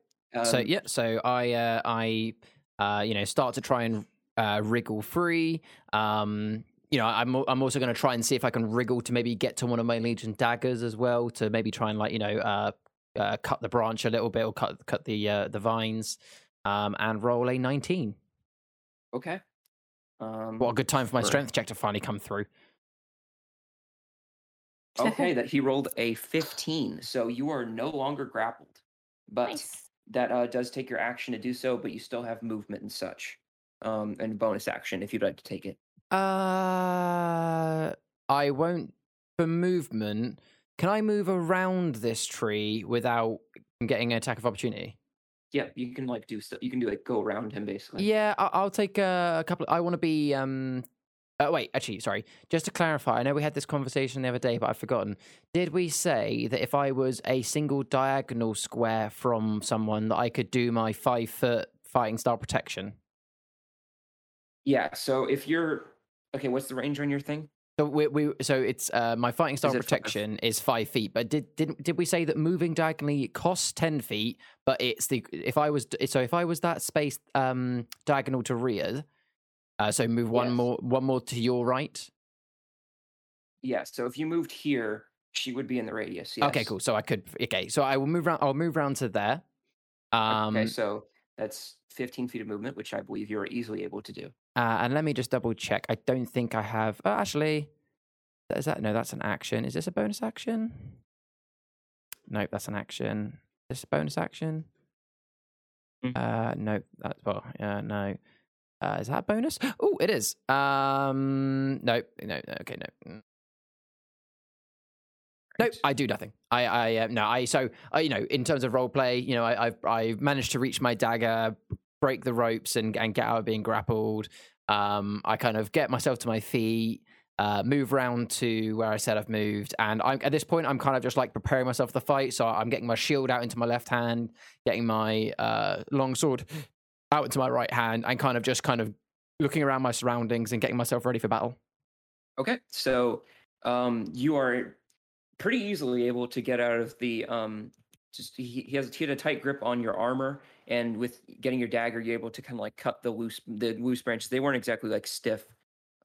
so um, yeah, so I uh, I uh, you know start to try and uh, wriggle free. Um, you know, I'm I'm also going to try and see if I can wriggle to maybe get to one of my legion daggers as well to maybe try and like you know uh, uh, cut the branch a little bit or cut cut the uh, the vines. Um, and roll a 19. Okay. Um, What a good time for my for- strength check to finally come through. Okay, [laughs] that he rolled a 15, so you are no longer grappled, but Nice. that uh, does take your action to do so. But you still have movement and such. um, and bonus action if you'd like to take it. Uh, I won't for movement. Can I move around this tree without getting an attack of opportunity? Yeah, you can like do stuff. You can do like go around him basically. Yeah, I- I'll take a, a couple. I want to be. Um, uh, wait, actually, sorry. Just to clarify, I know we had this conversation the other day, but I've forgotten. Did we say that if I was a single diagonal square from someone, that I could do my five foot fighting style protection? Yeah. So if you're okay, what's the range on your thing? So we, we so it's uh, my fighting style five? protection is five feet. But did did did we say that moving diagonally costs ten feet? But it's the if I was so if I was that space um diagonal to rear, uh, so move one Yes. more one more to your right. Yeah. So if you moved here, she would be in the radius. Yes. Okay, cool. So I could okay. So I will move around. I'll move around to there. Um, okay. So that's 15 feet of movement, which I believe you are easily able to do. Uh, and let me just double check. I don't think I have. Oh, actually, is that no? That's an action. Is this a bonus action? Nope, that's an action. Is this a bonus action? Mm. Uh, no, that's well, yeah, no. Uh, is that a bonus? Oh, it is. Um, no, no, no, okay, no. Mm. Nope, I do nothing. I, I, uh, no, I. So, uh, you know, in terms of role play, you know, I, I've, I've managed to reach my dagger, break the ropes, and and get out of being grappled. Um, I kind of get myself to my feet, uh, move around to where I said I've moved, and I'm at this point I'm kind of just like preparing myself for the fight. So I'm getting my shield out into my left hand, getting my uh, long sword out into my right hand, and kind of just kind of looking around my surroundings and getting myself ready for battle. Okay. So um, you are pretty easily able to get out of the um, just he, he has he had a tight grip on your armor and with getting your dagger you're able to kind of like cut the loose the loose branches they weren't exactly like stiff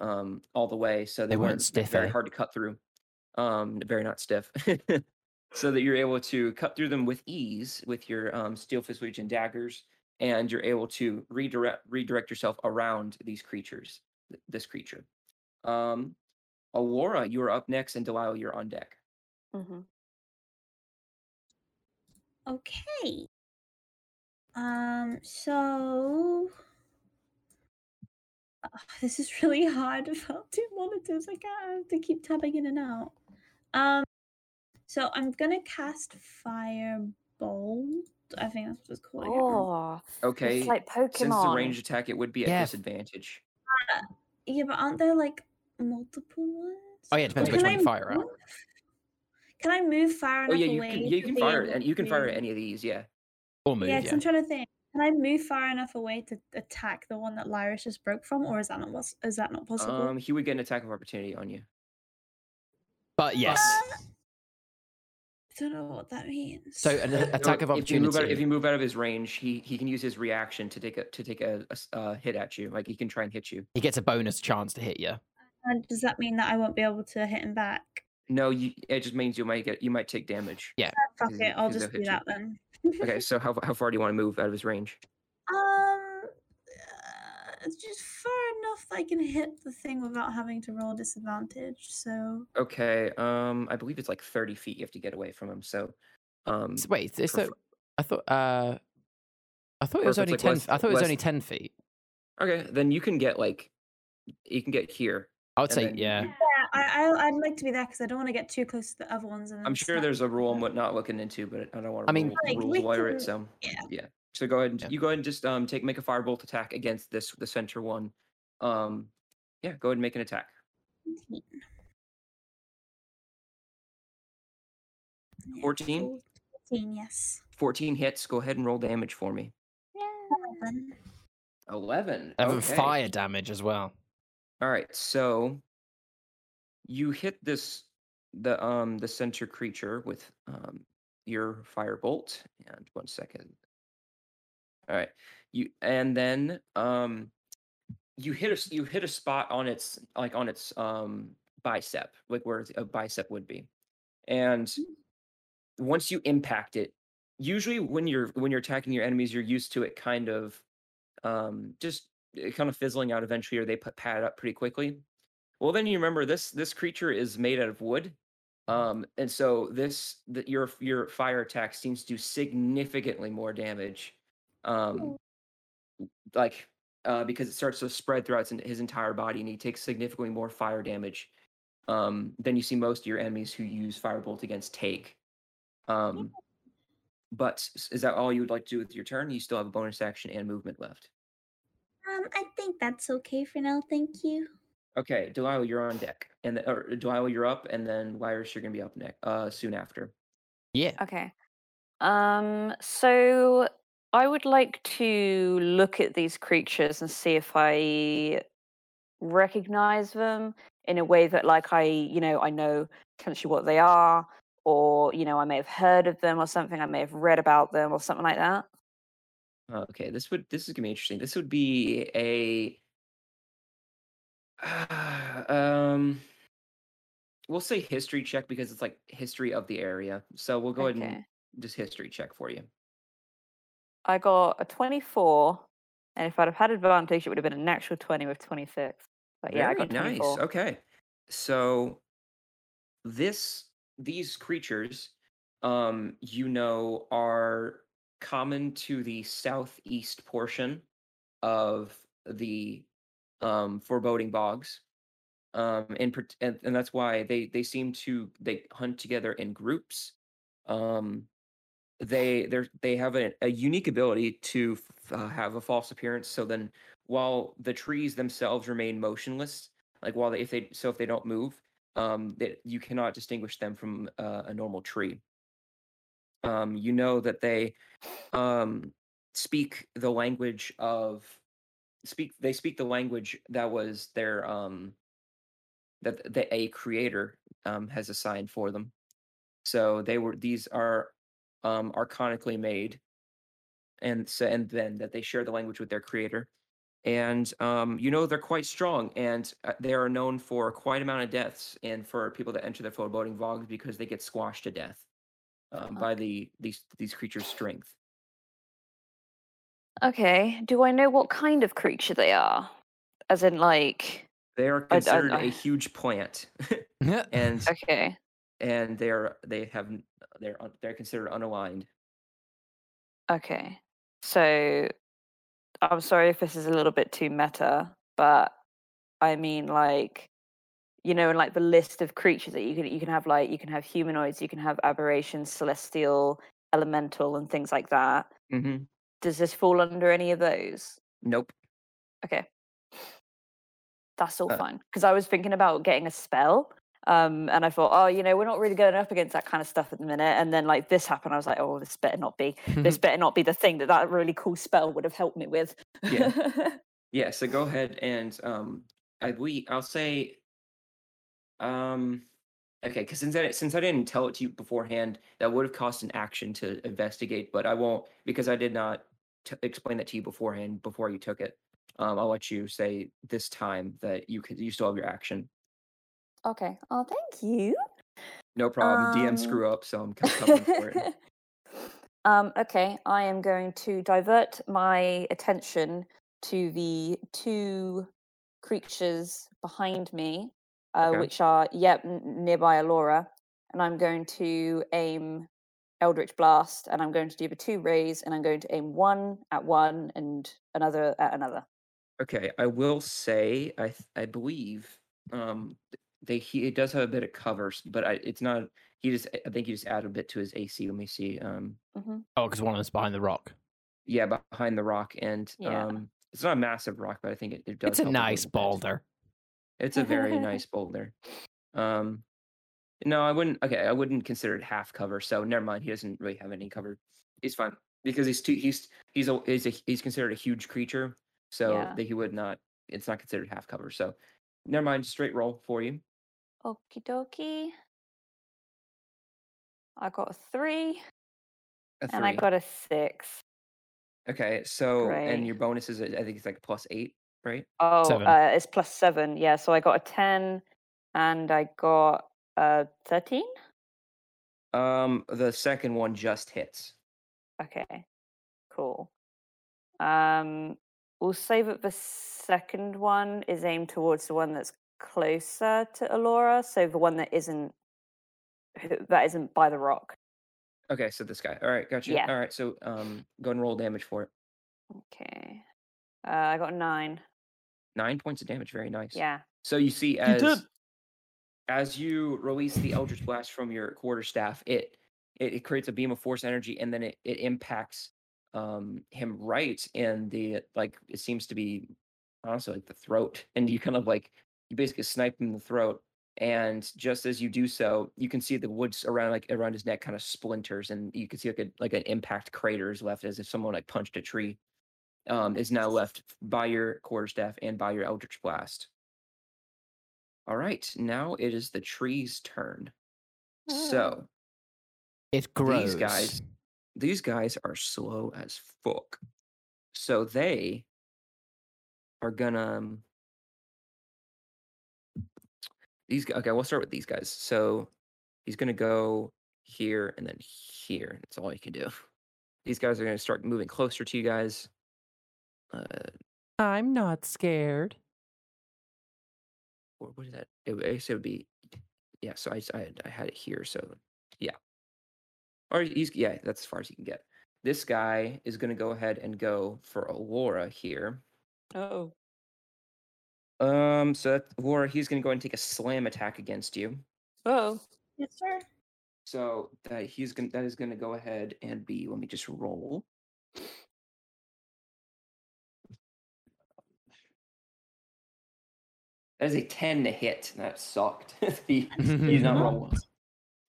um all the way so they, They weren't weren't stiff, very eh? hard to cut through um very not stiff [laughs] so that you're able to cut through them with ease with your um steel fist and daggers and you're able to redirect redirect yourself around these creatures th- this creature um Alora, you are up next, and Delilah, you're on deck. mm-hmm. Okay. Um, so Ugh, this is [laughs] really hard without two monitors. I can't I have to keep tapping in and out. Um, so I'm gonna cast Firebolt. I think that's what it's called. I can't remember. Oh, Okay. it's like Pokemon. Since it's a ranged attack, it would be at Yeah. disadvantage. Yeah, but aren't there like multiple ones? Oh, yeah, it depends Or which can one you I fire at. Can I move far enough Oh yeah, you away? can. Yeah, you can fire and you can fire at any of these. Yeah. Or move, Yeah, yeah. 'cause I'm trying to think. Can I move far enough away to attack the one that Lyris just broke from, or is that not is that not possible? Um, he would get an attack of opportunity on you. But yes. I don't know what that means. So an attack of So If you move out, opportunity. if you move out of his range, he he can use his reaction to take a to take a, a s- uh, hit at you. Like he can try and hit you. He gets a bonus chance to hit you. And does that mean that I won't be able to hit him back? No, you, it just means you might get you might take damage. Yeah. Fuck it, I'll just do hit that then. Okay, so how how far do you want to move out of his range? Um, uh, it's just far enough that I can hit the thing without having to roll disadvantage. So Okay, um, I believe it's like thirty feet. You have to get away from him. So, um, S- Wait, is for that? I thought. Uh, I thought it was only like, ten. less- I thought it was less- only ten feet. okay, then you can get like, you can get here. I would say, then yeah. You- yeah, I, I I'd like to be there because I don't want to get too close to the other ones. And I'm sure snap there's a rule I'm not looking into, but I don't want to. I mean- rule, Like, rules we lawyer can- it. So yeah. yeah. So go ahead. and Yeah. You go ahead and just um take make a firebolt attack against this the center one. Um, yeah, go ahead and make an attack. 14. 14? 14, yes. 14 hits. Go ahead and roll damage for me. Eleven. 11. Okay. fire damage as well. All right, so you hit this the um the center creature with um your firebolt. And one second. All right, you and then um you hit a you hit a spot on its like on its um bicep, like where a bicep would be, and once you impact it, usually when you're when you're attacking your enemies, you're used to it kind of um just uh, kind of fizzling out eventually, or they put pad up pretty quickly. Well, then you remember this this creature is made out of wood, um, and so this the, your your fire attack seems to do significantly more damage, um, like uh, because it starts to spread throughout his- his entire body, and he takes significantly more fire damage um, than you see most of your enemies who use firebolt against take. Um, but is that all you would like to do with your turn? You still have a bonus action and movement left. Um, I think that's okay for now. Thank you. Okay, Delilah, you're on deck, and th- or Delilah, you're up, and then Lyris, you're gonna be up next, uh, soon after. Yeah. Okay. Um, so I would like to look at these creatures and see if I recognize them in a way that like I, you know, I know potentially what they are, or, you know, I may have heard of them or something, I may have read about them or something like that. Okay, this would this is gonna be interesting. This would be a um we'll say history check because it's like history of the area. So we'll go ahead and just history check for you. I got a 24, and if I'd have had advantage, it would have been a natural 20 with 26. But yeah, I Very got nice. Okay. So this these creatures um you know are common to the southeast portion of the um foreboding bogs. Um and, and and that's why they they seem to they hunt together in groups. Um they they're they have a, a unique ability to uh, have a false appearance so then while the trees themselves remain motionless like while they if they so if they don't move um that you cannot distinguish them from uh, a normal tree um you know that they um speak the language of speak they speak the language that was their um that the a creator um has assigned for them. So they were these are um archonically made and so and then that they share the language with their creator. And um you know they're quite strong and uh, they are known for quite amount of deaths and for people that enter the foreboding bogs because they get squashed to death um, by the these these creatures strength Okay. Do I know what kind of creature they are? As in, like, they are I- I- considered I- a huge plant [laughs] and okay. and they're they have they're they're considered unaligned Okay. So I'm sorry if this is a little bit too meta, but I mean like you know, in like the list of creatures that you can you can have like you can have humanoids, you can have aberrations, celestial, elemental, and things like that. mm-hmm. Does this fall under any of those? nope Okay. That's all Uh, fine. Because I was thinking about getting a spell. Um, and I thought, oh, you know, we're not really going up against that kind of stuff at the minute. And then like this happened, I was like, oh, this better not be. This [laughs] better not be the thing that that really cool spell would have helped me with. Yeah. [laughs] Yeah, so go ahead and um I we I'll say um okay, because since I since I didn't tell it to you beforehand, that would have cost an action to investigate, but I won't because I did not t- explain that to you beforehand before you took it. Um, I'll let you say this time that you could you still have your action. okay. Oh, thank you. No problem. DM Um, screw up, so I'm [laughs] co- covering for it. um, okay, I am going to divert my attention to the two creatures behind me, uh, Okay. which are yep nearby Alora, and I'm going to aim Eldritch Blast, and I'm going to do the two rays, and I'm going to aim one at one and another at another. Okay, I will say I I believe um th- they he it does have a bit of covers, but I, it's not he just I think he just added a bit to his AC. Let me see. Um hmm Oh, because one of them's behind the rock. yeah, behind the rock and Yeah. um it's not a massive rock, but I think it, it does It's a help nice little bit. boulder. It's a very nice boulder. Um no, I wouldn't okay, I wouldn't consider it half cover, so never mind. He doesn't really have any cover. He's fine. Because he's too he's he's a he's a he's considered a huge creature, so Yeah. that he would not it's not considered half cover. So never mind, straight roll for you. Okie dokie. I got a three, A and I got a six. Okay, so and your bonus is I think it's like plus eight, right? Oh, Seven. uh, it's plus seven. Yeah, so I got a ten, and I got a thirteen. Um, the second one just hits. Okay, cool. Um, we'll say that the second one is aimed towards the one that's closer to Alora, so the one that isn't that isn't by the rock. Okay, so this guy. All right, gotcha. Yeah. All right, so um, go and roll damage for it. Okay. Uh, I got nine. Nine points of damage. Very nice. Yeah. So you see as did. As you release the Eldritch Blast from your quarterstaff, it, it it creates a beam of force energy, and then it it impacts um him right in the like it seems to be honestly like the throat, and you kind of like you basically snipe him in the throat, and just as you do so, you can see the woods around like around his neck kind of splinters, and you can see like a like an impact crater is left as if someone like punched a tree. Um, is now left by your quarterstaff and by your Eldritch Blast. All right, now it is the tree's turn. So It grows. these guys, these guys are slow as fuck. So they are gonna. um, These guys. Okay, we'll start with these guys. So he's gonna go here and then here. That's all he can do. These guys are gonna start moving closer to you guys. Uh, I'm not scared. Or what is that? It, I guess it would be, yeah. So I, s- I, had- I had it here. So yeah, or he's yeah. That's as far as you can get. This guy is going to go ahead and go for Alora here. Oh. Um, so that, Alora, he's going to go and take a slam attack against you. Oh. Yes, sir. So that he's gonna that is going to go ahead and be. Let me just roll. That is a ten to hit. That sucked. [laughs] he, he's not [laughs] rolling.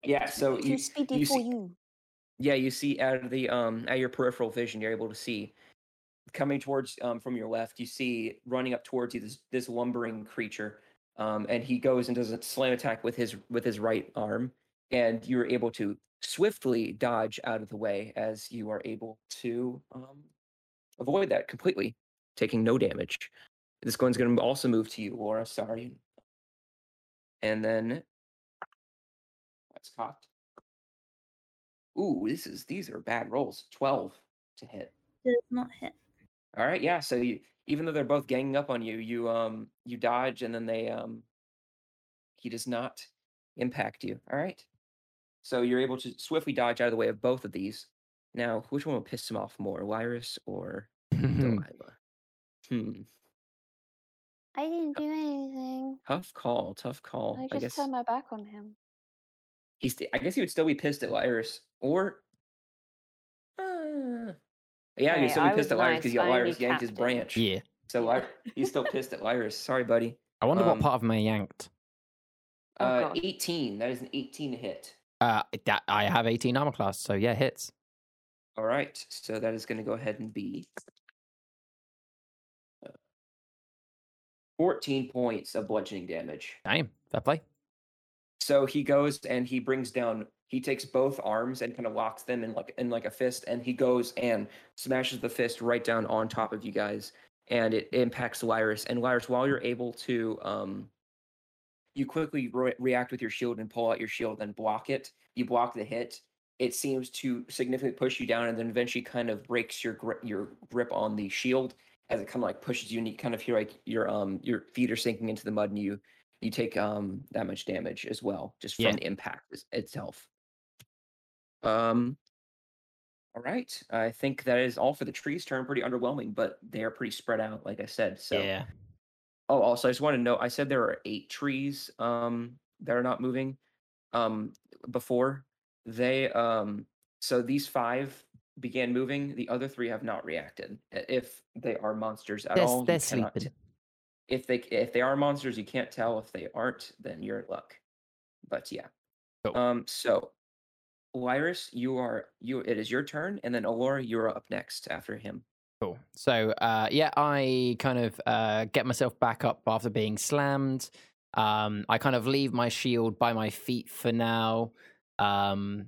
Yeah. So you, you see- you. yeah you see out of the um out your peripheral vision you're able to see coming towards um from your left you see running up towards you this this lumbering creature um and he goes and does a slam attack with his with his right arm and you're able to swiftly dodge out of the way as you are able to um avoid that completely taking no damage this one's going to also move to you laura sorry and then that's cocked Ooh, this is these are bad rolls. Twelve to hit. Does not hit. All right, yeah. So you, even though they're both ganging up on you, you um you dodge and then they um he does not impact you. All right. So you're able to swiftly dodge out of the way of both of these. Now, which one will piss him off more, Lyris or [laughs] Delilah? Hmm. I didn't do anything. Tough call. Tough call. I I, just guess turned my back on him. he's. I guess he would still be pissed at Lyris, or. Uh, yeah, Hey, he'd still be pissed at Lyris nice, because you got I yanked his branch. yeah. So Ly- he's still pissed at Lyris. Sorry, buddy. I wonder Um, what part of me yanked. Oh, uh, God. 18. That is an 18 hit. Uh, that I have 18 armor class, so yeah, hits. All right. So that is going to go ahead and be 14 points of bludgeoning damage. Damn, that play. So he goes and he brings down. He takes both arms and kind of locks them in like in like a fist, and he goes and smashes the fist right down on top of you guys, and it impacts Lyris. And Lyris, while you're able to, um, you quickly re- react with your shield and pull out your shield and block it. You block the hit. It seems to significantly push you down, and then eventually kind of breaks your grip, your grip on the shield as it kind of like pushes you, and you kind of feel like your um your feet are sinking into the mud, and you you take um that much damage as well just from Yeah. the impact itself. Um all right. I think that is all for the trees turn. Pretty underwhelming, but they are pretty spread out, like I said. So Yeah. oh also I just want to note I said there are eight trees um that are not moving um before. They um so these five began moving, the other three have not reacted. If they are monsters at They're, all, they're sleeping. if they if they are monsters, you can't tell. If they aren't, then you're in luck. But yeah. Cool. Um. So, Lyris, you are you. It is your turn, and then Alora, you're up next after him. Cool. So, uh, yeah, I kind of uh, get myself back up after being slammed. Um, I kind of leave my shield by my feet for now. Um,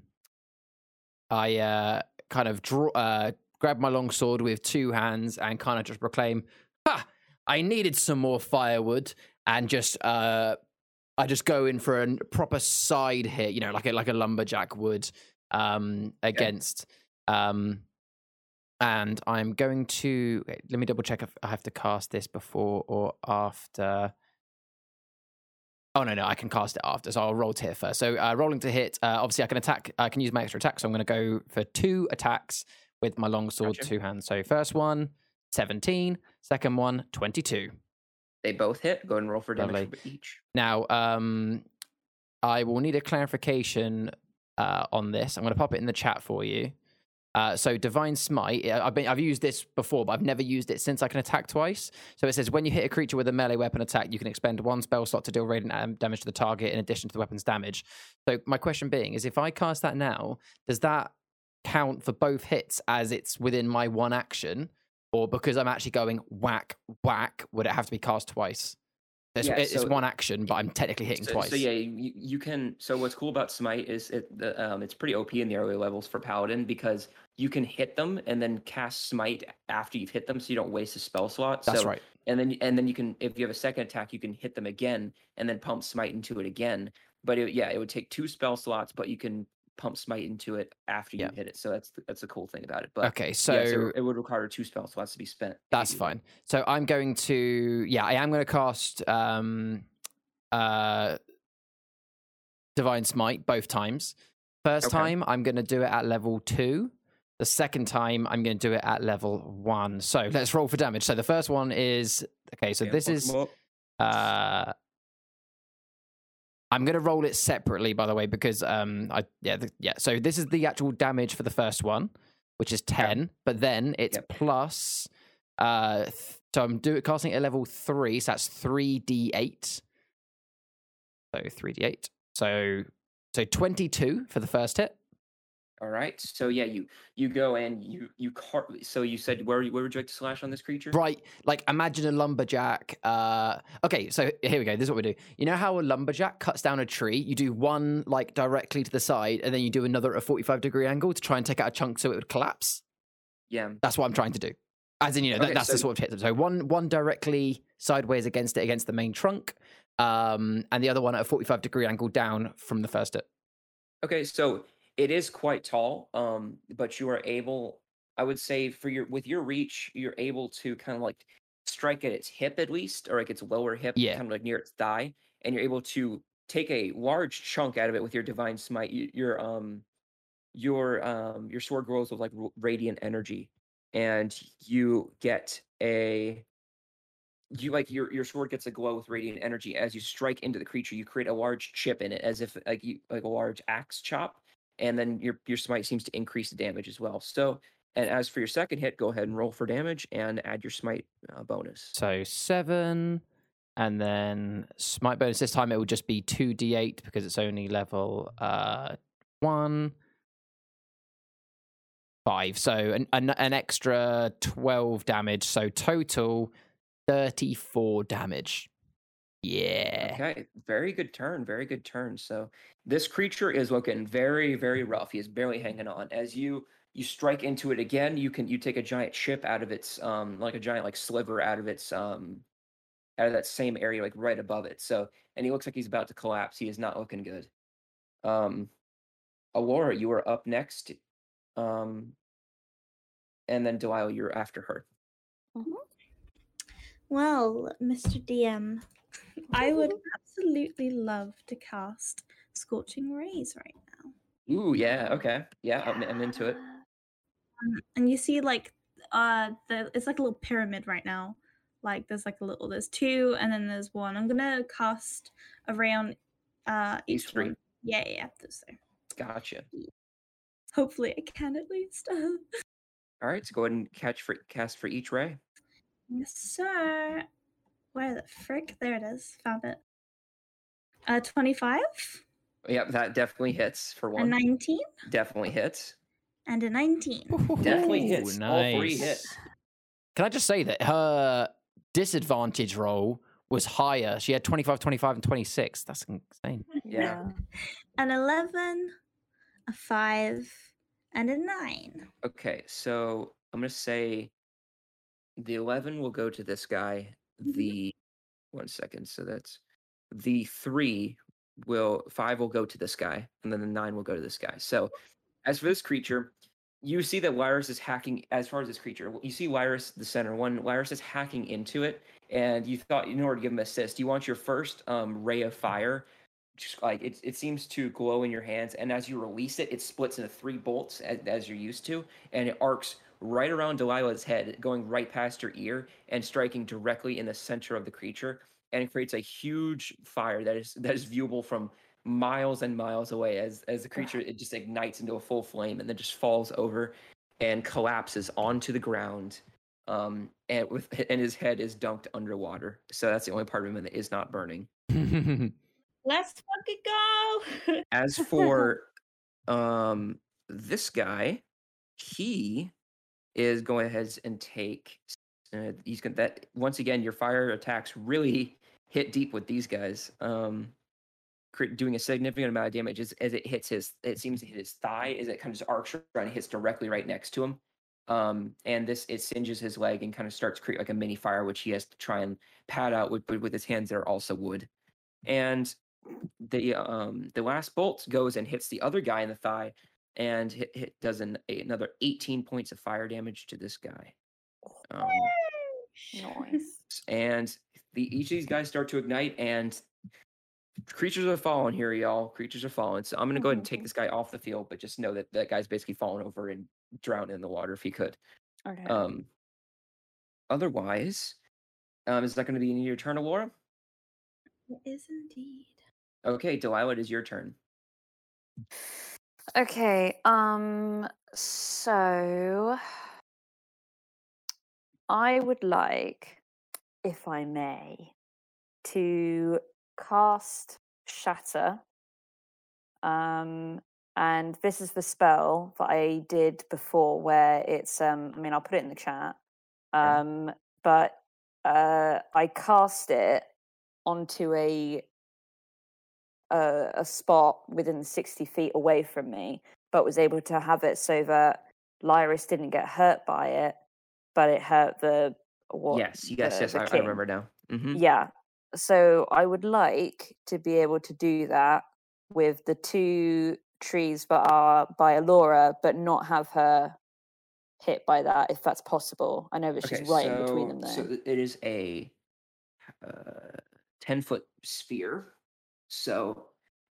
I uh, kind of draw, uh, grab my long sword with two hands and kind of just proclaim, "Ha! I needed some more firewood," and just uh, I just go in for a proper side hit, you know, like a like a lumberjack would, um, against. Um, and I'm going to let me double check if I have to cast this before or after. Oh no, no, I can cast it after, so I'll roll to hit first. So uh, rolling to hit, uh, obviously I can attack. I can use my extra attack, so I'm going to go for two attacks with my long sword, Gotcha. two hands. So first one, 17. Second one, 22. They both hit. Go and roll for damage Lovely. each. Now, um, I will need a clarification uh, on this. I'm going to pop it in the chat for you. Uh, so divine smite. uh, I've been I've used this before, but I've never used it since I can attack twice. So it says when you hit a creature with a melee weapon attack, you can expend one spell slot to deal radiant damage to the target in addition to the weapon's damage. So my question being is, if I cast that now, does that count for both hits as it's within my one action, or because I'm actually going whack whack, would it have to be cast twice? It's, Yeah, it's so- one action, but I'm technically hitting so, twice. So yeah, you, you can. So what's cool about Smite is it the, um, it's pretty OP in the early levels for Paladin because you can hit them and then cast Smite after you've hit them, so you don't waste a spell slot. That's so, right. And then and then you can, if you have a second attack, you can hit them again and then pump Smite into it again. But it, yeah, it would take two spell slots, but you can pump Smite into it after you Yeah. hit it. So that's the, that's the cool thing about it. But Okay, so yes, it, it would require two spell slots to be spent. That's do that. fine. So I'm going to yeah, I am going to cast um uh Divine Smite both times. First Okay. time I'm going to do it at level 2. The second time I'm going to do it at level 1. So let's roll for damage. So the first one is okay, so Yeah, this is uh I'm going to roll it separately by the way because um I yeah, the, yeah. So this is the actual damage for the first one, which is 10, but then it's Yep. plus uh th- so I'm doing casting it at level 3, so that's 3d8. So 3d8. So so 22 for the first hit. All right. So yeah, you you go and you you car- So you said where where would you like to slash on this creature? Right, like imagine a lumberjack. Uh, okay, so here we go. This is what we do. You know how a lumberjack cuts down a tree? You do one like directly to the side, and then you do another at a forty-five degree angle to try and take out a chunk so it would collapse. Yeah. That's what I'm trying to do. As in, you know, that, Okay, that's the sort of hit. So one one directly sideways against it against the main trunk, um, and the other one at a forty-five degree angle down from the first hit. Okay. So it is quite tall, um, but you are able. I would say for your with your reach, you're able to kind of like strike at its hip at least, or like its lower hip, Yeah. kind of like near its thigh, and you're able to take a large chunk out of it with your divine smite. You, your um, your um, your sword grows with like radiant energy, and you get a you like your your sword gets a glow with radiant energy as you strike into the creature. You create a large chip in it, as if like you like a large axe chop, and then your your smite seems to increase the damage as well. So, and as for your second hit, go ahead and roll for damage and add your smite uh, bonus. So seven, and then smite bonus. This time it will just be two d8 because it's only level uh one. Five, so an, an an extra twelve damage. So total thirty-four damage. Yeah. Okay, very good turn, very good turn. So this creature is looking very, very rough. He is barely hanging on. As you you strike into it again, you can you take a giant chip out of its um like a giant like sliver out of its um out of that same area like right above it. So and he looks like he's about to collapse. He is not looking good. Um Alora, you are up next. Um and then Delilah, you're after her. Well, Mr. DM, I would [laughs] absolutely love to cast Scorching Rays right now. Ooh, yeah, okay. Yeah, I'm, I'm into it. Um, and you see, like, uh, the it's like a little pyramid right now. Like, there's like a little, there's two, and then there's one. I'm gonna cast around uh each one. Yeah, yeah, yeah. Gotcha. Hopefully, I can at least. [laughs] All right, so go ahead and catch for cast for each ray. yes, sir. Where the frick? There it is. Found it. Uh, twenty-five, Yep, that definitely hits for one. a nineteen, Definitely hits. and a nineteen. Definitely Ooh, hits. All three nice. hits. Can I just say that her disadvantage roll was higher? She had 25, 25, and 26. That's insane. Yeah. [laughs] An eleven, a five, and a nine. Okay, so I'm gonna say the eleven will go to this guy. Mhm. The one second, so that's the three will five will go to this guy, and then the nine will go to this guy. So as for this creature, you see that Lyris is hacking as far as this creature. You see Lyris, the center one, Lyris is hacking into it, and you thought in order to give him assist, you want your first um, ray of fire. Just like it, it seems to glow in your hands, and as you release it, it splits into three bolts as, as you're used to, and it arcs right around Delilah's head, going right past her ear and striking directly in the center of the creature, and it creates a huge fire that is that is viewable from miles and miles away as as the creature it just ignites into a full flame and then just falls over and collapses onto the ground um and with and his head is dunked underwater. So that's the only part of him that is not burning. [laughs] Let's fucking go. as for [laughs] um this guy he is going ahead and take uh, he's going that once again your fire attacks really hit deep with these guys um doing a significant amount of damage as, as it hits his it seems to hit his thigh as it kind of just arcs around and hits directly right next to him um and this it singes his leg and kind of starts create like a mini fire which he has to try and pad out with with his hands that are also wood and the um the last bolt goes and hits the other guy in the thigh and hit, hit does an, a- another 18 points of fire damage to this guy um, Nice. and the each of these guys start to ignite and creatures are falling here y'all creatures are falling so i'm gonna go ahead and take Mhm. this guy off the field but just know that that guy's basically falling over and drowned in the water if he could Okay. um otherwise um is that going to be your turn Laura? It is indeed. okay delilah it is your turn Okay, um, so I would like, if I may, to cast Shatter. Um, and this is the spell that I did before, where it's um, I mean, I'll put it in the chat. Um, but uh, I cast it onto a a, a spot within 60 feet away from me, but was able to have it so that Lyris didn't get hurt by it, but it hurt the what? yes yes the- yes the I, I remember now hmm Yeah. So I would like to be able to do that with the two trees that are by Alora, but not have her hit by that if that's possible. I know that she's right in between them though. So it is a uh, 10 foot sphere. So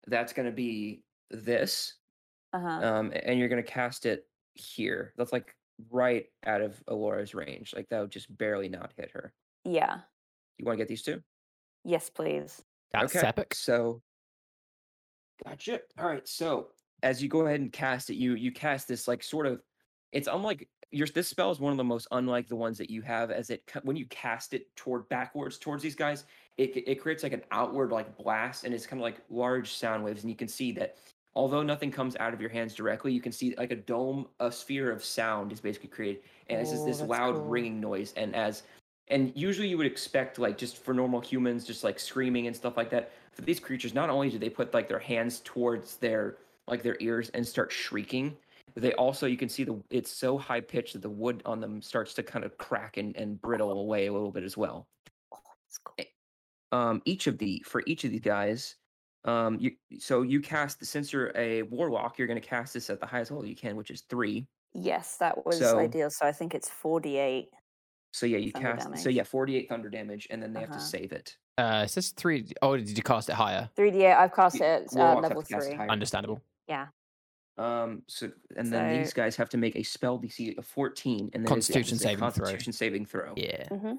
that's going to be this. uh-huh. Um, and you're going to cast it here. That's like right out of Alora's range. Like that would just barely not hit her. yeah. You want to get these two? Yes, please. That's okay. epic. So, gotcha. All right. So as you go ahead and cast it, you you cast this like sort of. It's unlike your this spell is one of the most unlike the ones that you have. As it when you cast it toward backwards towards these guys, it it creates like an outward like blast, and it's kind of like large sound waves, and you can see that. Although nothing comes out of your hands directly, you can see like a dome, a sphere of sound is basically created, and it's just Oh, this loud cool. ringing noise. And as and usually you would expect like just for normal humans just like screaming and stuff like that for these creatures not only do they put like their hands towards their like their ears and start shrieking they also you can see the it's so high pitched that the wood on them starts to kind of crack and, and brittle away a little bit as well Oh, cool. Um each of the for each of these guys um you so you cast the since you're a warlock you're going to cast this at the highest level you can which is three Yes, that was So- ideal. So I think it's 48. so yeah you Thunder cast so yeah 48 thunder damage and then they have Uh-huh. to save it Uh, it says three. Oh, did you cast it higher? 3d8, I've cast Y- it at uh, level cast 3. higher. Understandable. Yeah. Um. So and then these guys have to make a spell DC of fourteen, and then it's- yeah, Constitution it's a saving throw. Constitution saving throw. Yeah. hmm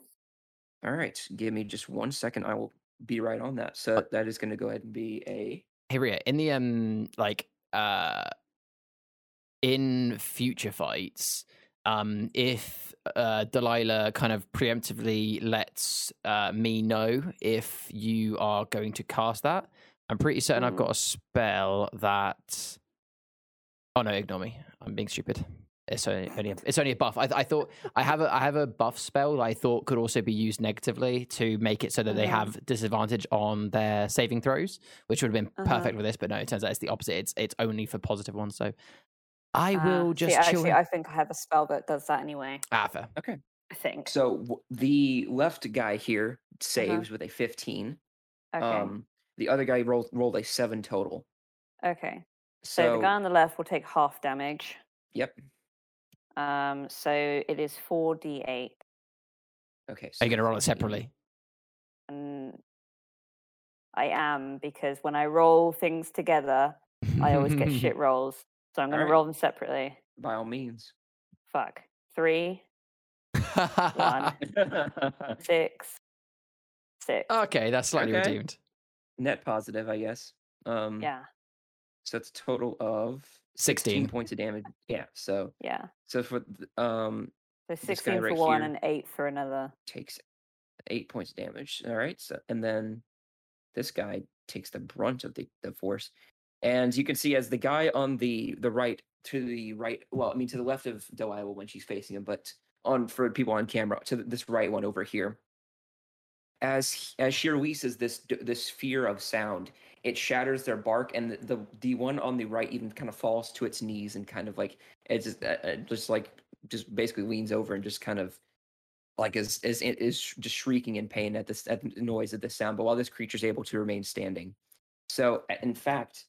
All right. Give me just one second. I will be right on that. So that is going to go ahead and be a. Hey Ria, in the um like uh in future fights, um if uh Delilah kind of preemptively lets uh me know if you are going to cast that, I'm pretty certain I've Mhm. got a spell that Oh no, ignore me. I'm being stupid. It's only, only a, it's only a buff. I, I thought I have a I have a buff spell that I thought could also be used negatively to make it so that they Mhm. have disadvantage on their saving throws, which would have been Uh-huh. perfect with this. But no, it turns out it's the opposite. It's it's only for positive ones. So I Ah, will see, just chill. actually, in- I think I have a spell that does that anyway. Ah, fair. I think. So w- the left guy here saves with a fifteen. Uh-huh. okay. Um. The other guy rolled rolled a seven total. okay. So, So, the guy on the left will take half damage. yep. Um, so it is 4d8. Okay. Are So you going to roll it separately? And I am because when I roll things together, I always get shit [laughs] rolls. So I'm going Alright. to roll them separately. By all means. Fuck. three, One. [laughs] six, six. okay, that's slightly Okay. redeemed. Net positive, I guess. Um, Yeah, So that's a total of 16. points of damage. Yeah. So yeah. so for um So sixteen for right one and eight for another. takes eight points of damage. All right. So and then this guy takes the brunt of the, the force. And you can see as the guy on the the right to the right, well, I mean to the left of Delilah when she's facing him, but on for people on camera to this right one over here. As as she releases this this sphere of sound, it shatters their bark, and the, the the one on the right even kind of falls to its knees and kind of like it's just, uh, uh, just like just basically leans over and just kind of like is is is just shrieking in pain at this at the noise of the sound. But while this creature is able to remain standing, so in fact,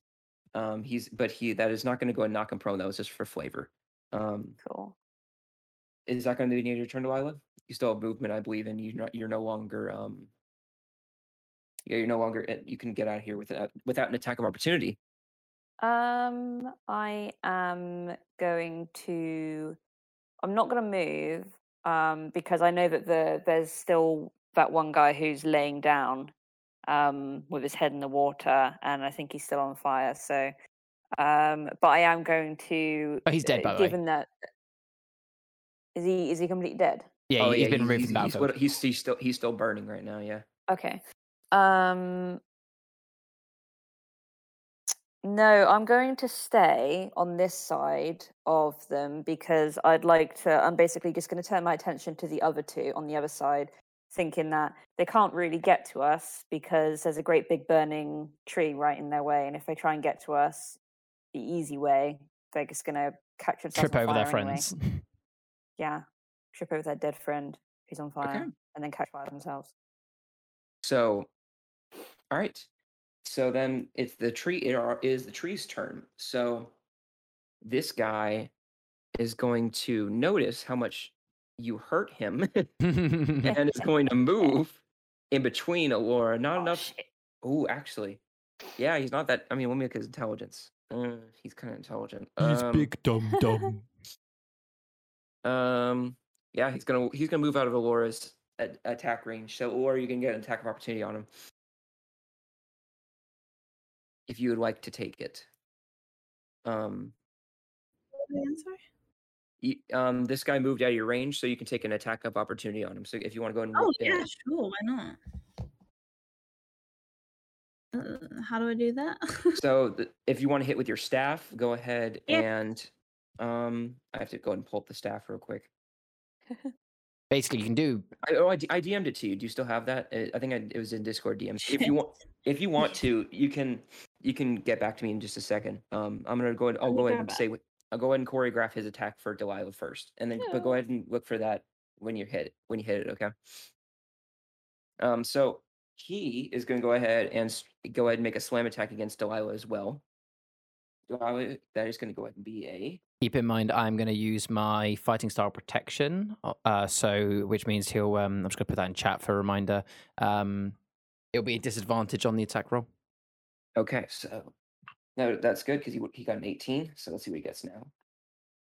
um, he's but he that is not going to go and knock him prone. That was just for flavor. Um, Cool. is that going to be your turn, Delilah? You still have movement, I believe, and you're not you're no longer um. Yeah, you're no longer. uh, You can get out of here without without an attack of opportunity. Um, I am going to. I'm not going to move. Um, because I know that the there's still that one guy who's laying down, um, with his head in the water, and I think he's still on fire. So, um, but I am going to. Oh, he's dead, uh, by the way. Given that, is he is he completely dead? Yeah, oh, he's yeah, been removed he's, from he's, battlefield. what- he's he's still he's still burning right now. Yeah. Okay. Um No, I'm going to stay on this side of them because I'd like to I'm basically just going to turn my attention to the other two on the other side thinking that they can't really get to us because there's a great big burning tree right in their way and if they try and get to us the easy way they're just going to catch themselves Trip over their anyway. friends. [laughs] Yeah. Trip over their dead friend who's on fire Okay. and then catch fire themselves. So, all right. So then it's the tree. It are, is the tree's turn. So this guy is going to notice how much you hurt him, [laughs] and is going to [laughs] move in between Alora. Not Oh, enough. Oh, actually, yeah, he's not that. I mean, let me look at his intelligence. Uh, he's kind of intelligent. He's um, dumb, dumb. [laughs] Um, yeah, he's gonna he's gonna move out of Alora's attack range. So, or you can get an attack of opportunity on him if you would like to take it. Um, I'm sorry. um, this guy moved out of your range, so you can take an attack of opportunity on him. So, if you want to go and Oh roll- yeah, sure. Why not? Uh, how do I do that? [laughs] So, th- if you want to hit with your staff, go ahead Yeah. and um, I have to go ahead and pull up the staff real quick. [laughs] Basically, you can do. I, oh, I, D- I DM'd it to you. Do you still have that? Uh, I think I, it was in Discord DM. If you want, [laughs] if you want to, you can you can get back to me in just a second. Um, I'm gonna go ahead. I'll go ahead and say I'll go ahead and choreograph his attack for Delilah first, and then but go ahead and look for that when you hit it. When you hit it, okay. Um, so he is gonna go ahead and go ahead and make a slam attack against Delilah as well. Delilah, that is gonna go ahead and be a Keep in mind, I'm going to use my fighting style protection. Uh, so, which means he'll. Um, I'm just going to put that in chat for a reminder. Um, it'll be a disadvantage on the attack roll. Okay. So no, that's good because he he got an 18. So let's see what he gets now.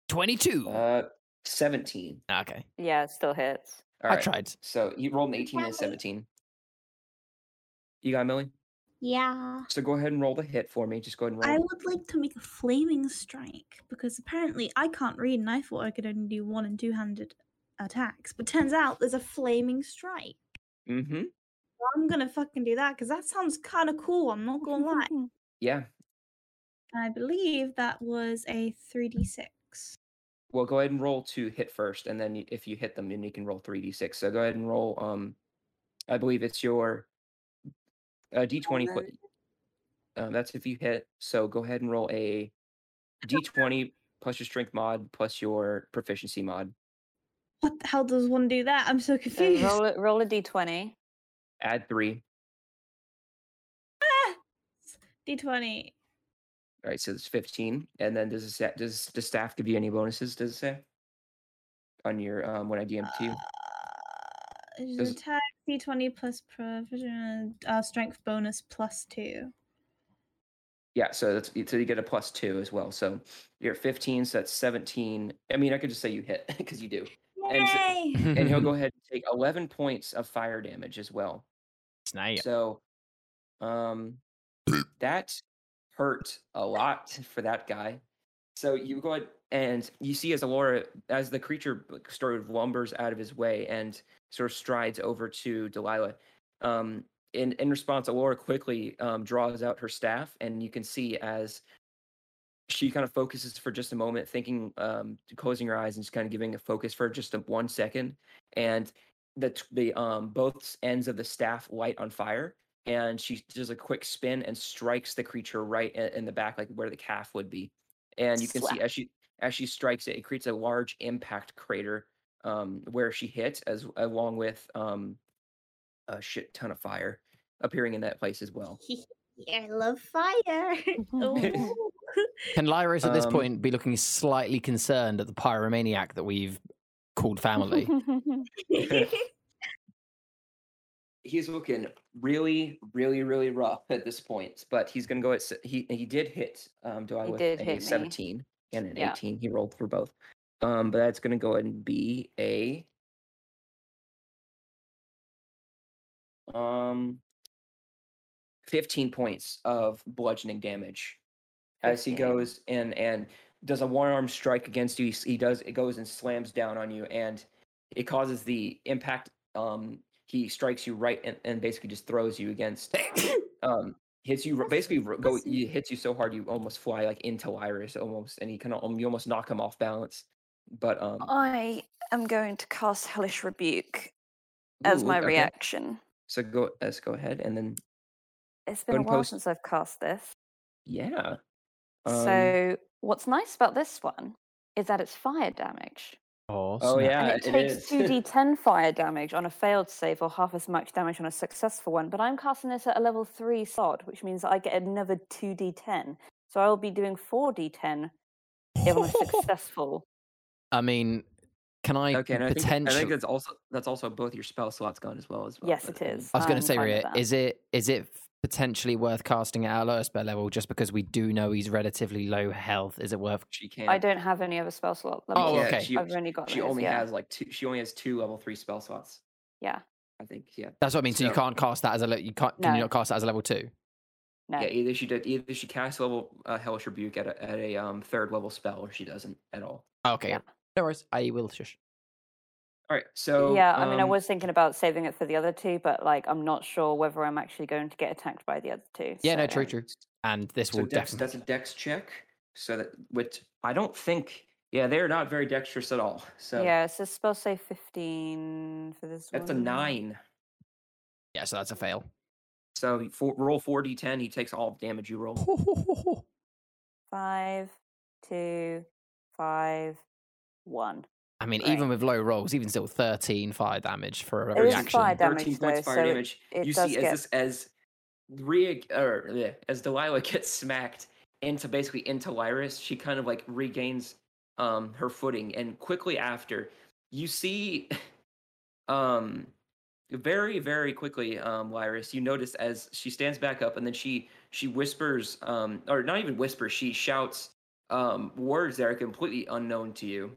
Twenty-two. Uh, 17. okay, Yeah, it still hits. All I right. tried. So you rolled an 18 and a 17. You got it, Millie? yeah. So go ahead and roll the hit for me. Just go ahead and roll. I would like to make a flaming strike because apparently I can't read and I thought I could only do one and two handed attacks. But turns out there's a flaming strike. Mm-hmm. I'm gonna fucking do that because that sounds kind of cool. I'm not gonna lie. [laughs] Yeah. I believe that was a 3d6. Well, go ahead and roll to hit first, and then if you hit them, then you can roll 3d6. So go ahead and roll. Um, I believe it's your uh, d20. put- Um, that's if you hit. So go ahead and roll a d20 plus your strength mod plus your proficiency mod. What the hell does one do that? I'm so So confused. roll, roll a d20. Add three. Ah! D20. All right, so it's 15. And then does the sa- does the staff give you any bonuses? Does it say on your um when I DM to you? Uh, is Does- attack d20 plus provision uh, strength bonus plus two. Yeah, so that's so you get a plus two as well. So you're at 15, so that's 17. I mean, I could just say you hit [laughs] because you do. And so- Yay! And he'll go [laughs] ahead and take 11 points of fire damage as well. Snap. So, um, [laughs] that hurt a lot [laughs] for that guy. So you go ahead and you see as Alora, as the creature sort of lumbers out of his way and sort of strides over to Delilah. Um, in in response, Alora quickly um, draws out her staff, and you can see as she kind of focuses for just a moment, thinking, um, closing her eyes and just kind of giving a focus for just a one second, and the the um both ends of the staff light on fire, and she does a quick spin and strikes the creature right in, in the back, like where the calf would be, and you can see as she as she strikes it, it creates a large impact crater um where she hit, as along with um a shit ton of fire appearing in that place as well. [laughs] Yeah, I love fire. [laughs] [laughs] Ooh. Can Lyris at this Um, point be looking slightly concerned at the pyromaniac that we've called family? [laughs] he's looking really, really, really rough at this point. But he's gonna go at he he did hit um Dwight He with did a hit me. 17 and an Yeah. 18. He rolled for both. Um, but that's gonna go ahead and be a um 15 points of bludgeoning damage as he goes in and does a one arm strike against you. He He does it goes and slams down on you, and it causes the impact. Um, he strikes you right and, and basically just throws you against. [coughs] Um, hits you basically go. He hits you so hard you almost fly like into Lyris almost, and he kind of you almost knock him off balance. But um, I am going to cast Hellish Rebuke as ooh, my okay. reaction. So go let's go ahead and then It's been a while post- since I've cast this. yeah. Um, so what's nice about this one is that it's fire damage. Oh, Oh, snap. yeah. and it it takes is. [laughs] 2d10 fire damage on a failed save or half as much damage on a successful one. But I'm casting this at a level 3 sod, which means that I get another 2d10. So I will be doing 4d10 if I'm [laughs] successful. I mean, can I okay, and I think, I think that's also that's also both your spell slots gone as well as well. Yes, but, it um. I was going to say, fine with Ria, that. is it is it potentially worth casting at our lowest spell level just because we do know he's relatively low health? Is it worth? She can't. I don't have any other spell slot. Oh. Yeah, okay. She, I've only got she those, only yeah. has like two. She only has two level three spell slots. Yeah. I think. Yeah. That's what I mean. So, you can't cast that as a you can't. Can you not cast that as a level two? No. Yeah. Either she did. Either she casts level uh, hellish rebuke at a, at a um third level spell, or she doesn't at all. Oh, okay, Yeah. no worries. I will shush. All right. So yeah, I mean, I um, was thinking about saving it for the other two, but like, I'm not sure whether I'm actually going to get attacked by the other two. Yeah, no, so- true, true. And this So will dex, definitely. that's a dex check. So that which I don't think. Yeah, they're not very dexterous at all. So Yeah, it says spell save 15 for this that's a nine. Yeah, so that's a fail. So four, roll four d10. He takes all the damage you roll. [laughs] Five, two, five, one. I mean, Right. even with low rolls, even still 13 fire damage for a It is reaction. fire damage, Thirteen points though, fire so damage. it you does see as this as Rhea or yeah, as Delilah [laughs] gets smacked into basically into Lyris, she kind of like regains um her footing, and quickly after, you see [laughs] um very very quickly um Lyris, you notice as she stands back up and then she she whispers um or not even whispers, she shouts um words that are completely unknown to you.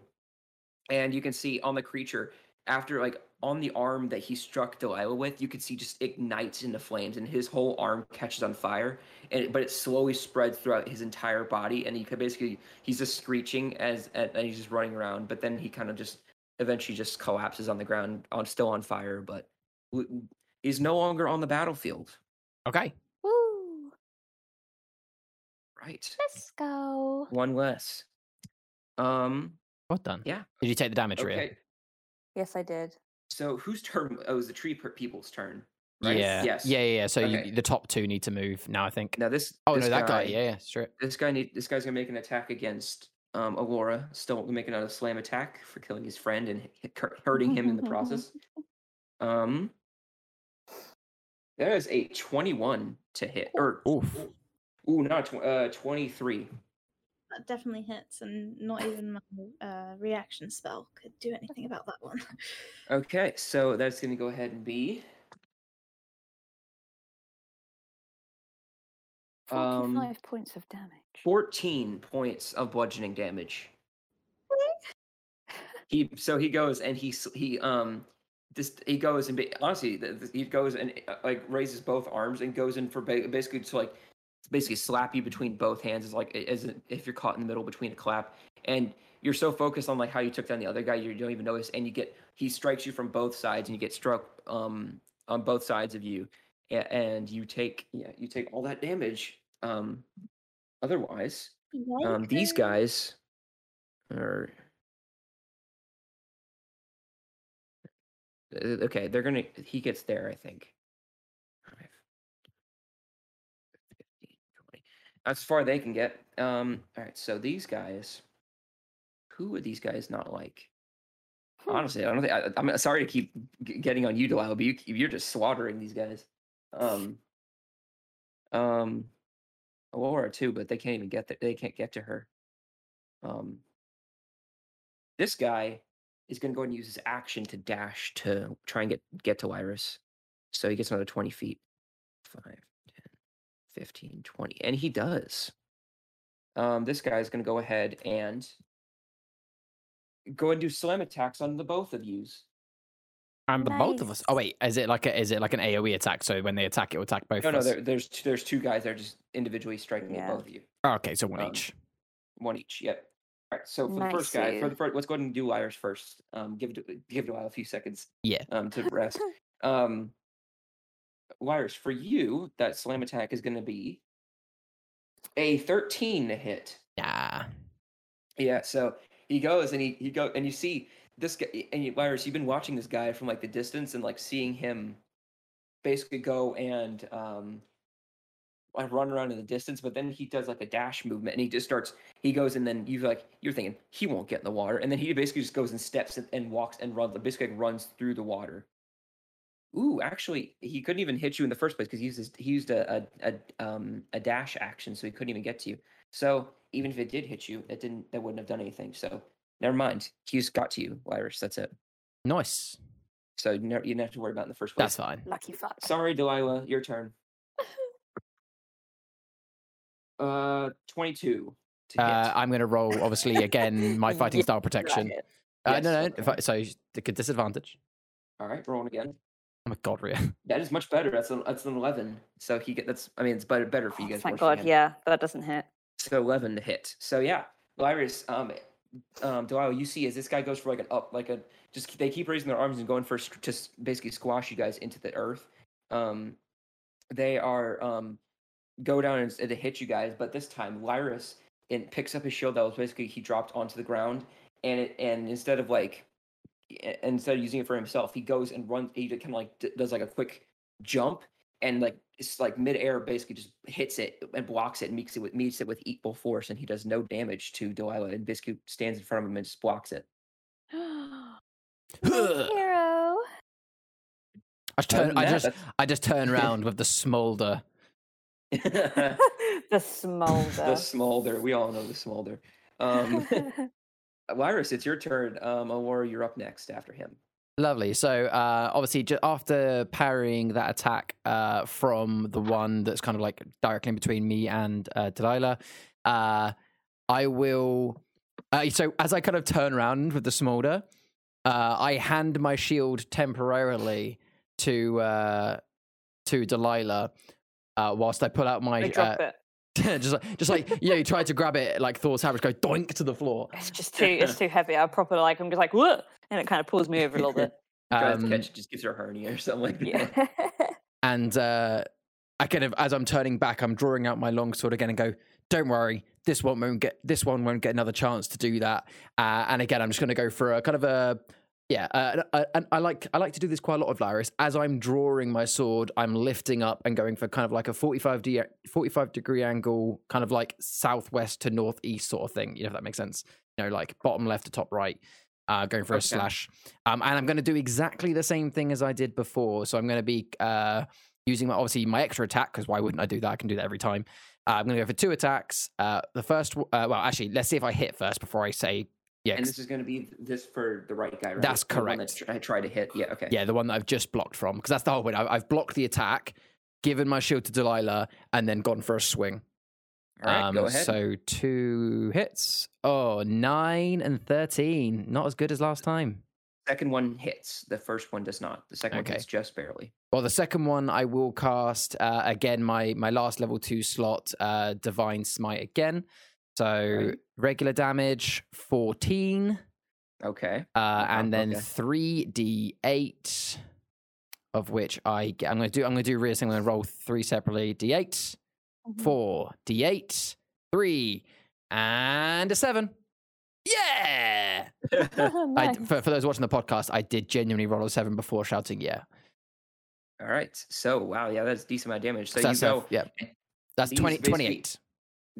And you can see on the creature after like on the arm that he struck Delilah with, you could see just ignites into flames, and his whole arm catches on fire. And but it slowly spreads throughout his entire body, and he could basically he's just screeching as and he's just running around. But then he kind of just eventually just collapses on the ground, on still on fire, but w- he's no longer on the battlefield. Okay. Woo! Right, Let's go. one less. Um. Well done. Yeah. Did you take the damage, Ria? Okay. Yes, I did. So whose turn? Oh, it was the tree people's turn. Right? Yeah. Yes. Yeah, yeah, yeah. So Okay. you, the top two need to move now, I think. Now this. oh, this no, that guy. Yeah, yeah, straight. This guy need. This guy's gonna make an attack against um Alora. Still making another slam attack for killing his friend and hurting him in the process. [laughs] Um. That is a twenty-one to hit, or Oof. ooh, not tw- uh twenty-three. That definitely hits, and not even my uh, reaction spell could do anything about that one. Okay, so that's gonna go ahead and be Um, Forty-five points of damage. 14 points of bludgeoning damage. He so he goes and he he um this he goes and ba- honestly th- th- he goes and uh, like raises both arms and goes in for ba- basically to like basically slap you between both hands is like as if you're caught in the middle between a clap and you're so focused on like how you took down the other guy you don't even notice and you get he strikes you from both sides and you get struck um on both sides of you and you take yeah you take all that damage um otherwise um, these guys are Uh, okay. They're gonna. He gets there, I think. Five, 15, 20. That's as far they can get. Um. All right. So these guys. Who would these guys not like? Hmm. Honestly, I don't think. I, I'm sorry to keep g- getting on you, Delilah, but you, you're just slaughtering these guys. Um. Um. Laura too, but they can't even get there. They can't get to her. Um. This guy is going to go ahead and use his action to dash to try and get get to Lyris. So he gets another 20 feet. 5, 10, 15, 20. And he does. Um, this guy is going to go ahead and go and do slam attacks on the both of yous. And the both of us. Oh wait, is it like a is it like an AOE attack? So when they attack, it will attack both No, of no, us. there, there's t- there's two guys that are just individually striking at both of you. Oh, okay, so one um, each. One each. Yep. All right. So for the first guy, for the first, let's go ahead and do Lyris first. Um, give it give it a while, a few seconds. Yeah. Um, to rest. [laughs] um, Lyris, for you, that slam attack is going to be a 13 to hit. Nah. Yeah. So he goes and he he go and you see this guy and you, Lyris, you've been watching this guy from like the distance and like seeing him basically go and um like run around in the distance, but then he does like a dash movement and he just starts he goes and then you like you're thinking he won't get in the water and then he basically just goes and steps and, and walks and runs basically like runs through the water. Ooh, actually, he couldn't even hit you in the first place because he used his, he used a, a a um a dash action, so he couldn't even get to you. So even if it did hit you, it didn't that wouldn't have done anything. So never mind. He's got to you, Lyris. That's it. Nice. So you, never, you didn't have to worry about it in the first place. That's fine. Lucky fuck. Sorry, Delilah, your turn. [laughs] Uh, twenty-two to. Uh, I'm going to roll, obviously, again, my [laughs] fighting Yeah, style protection. Right. Uh, Yes, no, no, okay. if I, so the disadvantage. All right, rolling again. Oh my god, Rhea. [laughs] That is much better. That's an that's an eleven. So he get that's. I mean, it's better better for you Oh, guys. thank God. him. Yeah, that doesn't hit. So eleven to hit. So yeah, Lyris, um, um, Delilah, you see as this guy goes for like an up, like a just they keep raising their arms and going for a st- to basically squash you guys into the earth. Um, they are um go down and, s- to hit you guys, but this time Lyris and picks up his shield that was basically he dropped onto the ground, and it and instead of like i- instead of using it for himself, he goes and runs. He kind of like d- does like a quick jump and like it's like midair basically just hits it and blocks it and meets it with meets it with equal force and he does no damage to Delilah and basically stands in front of him and just blocks it. [gasps] Hero. I just Other turn, than I that, just, I just turn [laughs] around with the smolder. [laughs] [laughs] the smolder. the smolder. We all know the smolder. Um Lyris, it's your turn. Um Alora, you're up next after him. Lovely. So, uh, obviously, ju- after parrying that attack uh, from the one that's kind of like directly in between me and uh, Delilah, uh, I will. Uh, so, as I kind of turn around with the smolder, uh, I hand my shield temporarily to uh, to Delilah, uh, whilst I pull out my. I drop uh, it. [laughs] just like, just like yeah, you try to grab it like Thor's hammer, go doink to the floor. It's just too. It's too heavy. I proper like. I'm just like whoa, and it kind of pulls me over a little bit. [laughs] Tries to Um, catch it, just gives her a hernia or something like that. Yeah. [laughs] and uh, I kind of, as I'm turning back, I'm drawing out my longsword again and go, "Don't worry, this one won't get, this one won't get another chance to do that." Uh, and again, I'm just going to go for a kind of a, yeah. Uh, uh, and I like, I like to do this quite a lot of Lyris. As I'm drawing my sword, I'm lifting up and going for kind of like a 45 de- 45 degree angle, kind of like southwest to northeast sort of thing. You know if that makes sense. You know, like bottom left to top right. Uh, going for a slash, um, and I'm going to do exactly the same thing as I did before. So I'm going to be uh, using my obviously my extra attack because why wouldn't I do that? I can do that every time. Uh, I'm going to go for two attacks. Uh, the first, uh, well, actually, let's see if I hit first before I say yeah. And this is going to be this for the right guy, right? That's one that correct. I try to hit. Yeah. Okay. yeah, the one that I've just blocked from because that's the whole point. I've, blocked the attack, given my shield to Delilah, and then gone for a swing. All right, go Um, ahead. So two hits. Oh, nine and 13. Not as good as last time. Second one hits. The first one does not. The second Okay. one hits just barely. Well, the second one I will cast uh, again. My my last level two slot, uh, divine smite again. So Right. regular damage fourteen, Okay. uh, and then okay. three d eight, of which I get. I'm going to do. I'm going to do real. I'm going to roll three separately. D 8 Mhm. four, d eight, three, and a seven. Yeah. [laughs] [laughs] I, for, for those watching the podcast, I did genuinely roll a seven before shouting yeah. All right. So wow, yeah, that's a decent amount of damage. So So you that's, uh, go yeah. That's these 20, 28.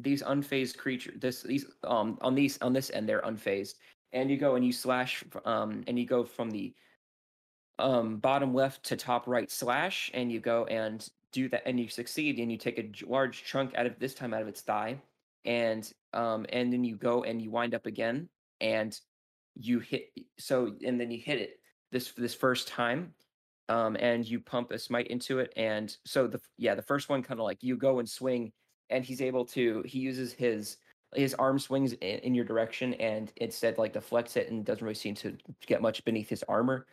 These unfazed creature this these um on these on this end they're unfazed. And you go and you slash um and you go from the um bottom left to top right slash and you go and do that and you succeed and you take a large chunk out of this time out of its thigh and um and then you go and you wind up again and you hit so and then you hit it this this first time um and you pump a smite into it and so the yeah the first one kind of like you go and swing and he's able to he uses his his arm swings in, in your direction and instead like deflects it and doesn't really seem to get much beneath his armor.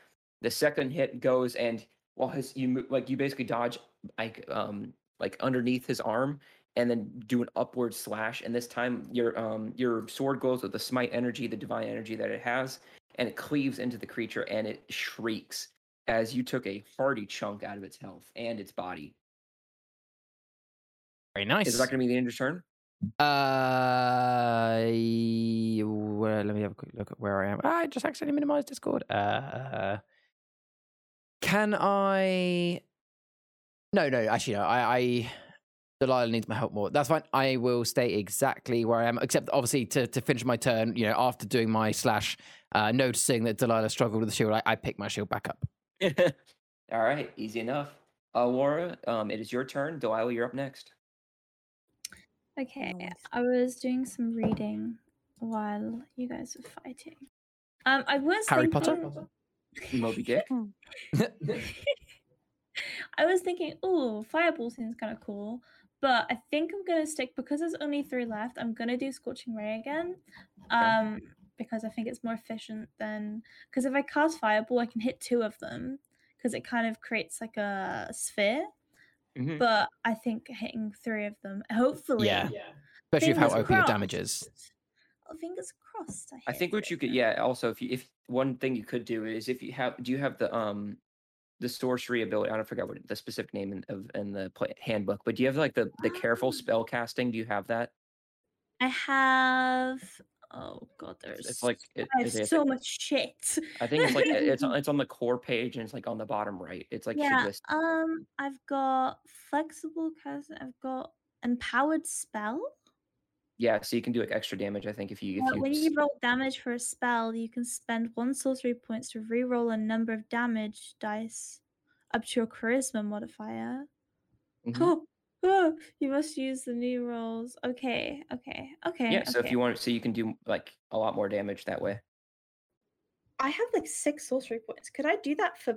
The second hit goes and while his you like you basically dodge like um like underneath his arm and then do an upward slash and this time your um your sword goes with the smite energy the divine energy that it has and it cleaves into the creature and it shrieks as you took a hearty chunk out of its health and its body Very nice. is that going to be the end of your turn Uh, let me have a quick look at where I am. Ah, I just accidentally minimized Discord. Uh, can I? No, no. Actually, no. I, I Delilah needs my help more. That's fine. I will stay exactly where I am, except obviously to to finish my turn. You know, after doing my slash, uh, noticing that Delilah struggled with the shield, I, I pick my shield back up. [laughs] All right, easy enough. Uh, Laura, um, it is your turn. Delilah, you're up next. Okay, Nice. I was doing some reading while you guys were fighting. Um, I was Harry thinking, Potter? Moby [laughs] Dick. I was thinking, oh, fireball seems kind of cool, but I think I'm gonna stick because there's only three left. I'm gonna do scorching ray again, um, because I think it's more efficient than because if I cast fireball, I can hit two of them because it kind of creates like a sphere. Mhm. But I think hitting three of them, hopefully, Yeah. Especially with how Fingers OP your damage is. Oh, fingers crossed. I, I think what you could, yeah. Also, if you, if one thing you could do is if you have, do you have the um, the sorcery ability? I don't forget what the specific name in, of in the play, handbook, but do you have like the the careful Ah. spell casting? Do you have that? I have. Oh god, there's. It's like it, I have it is- so much shit. I think it's like it's on- [laughs] it's on the core page and it's like on the bottom right. It's like yeah. Um, I've got flexible cast. I've got empowered spell. Yeah, so you can do like extra damage. I think if you if you when you roll damage for a spell, you can spend one sorcery points to re-roll a number of damage dice up to your charisma modifier. Mhm. Oh, oh, you must use the new rolls. Okay, okay, okay. yeah. So if you want, so you can do like a lot more damage that way. I have like six sorcery points. Could I do that for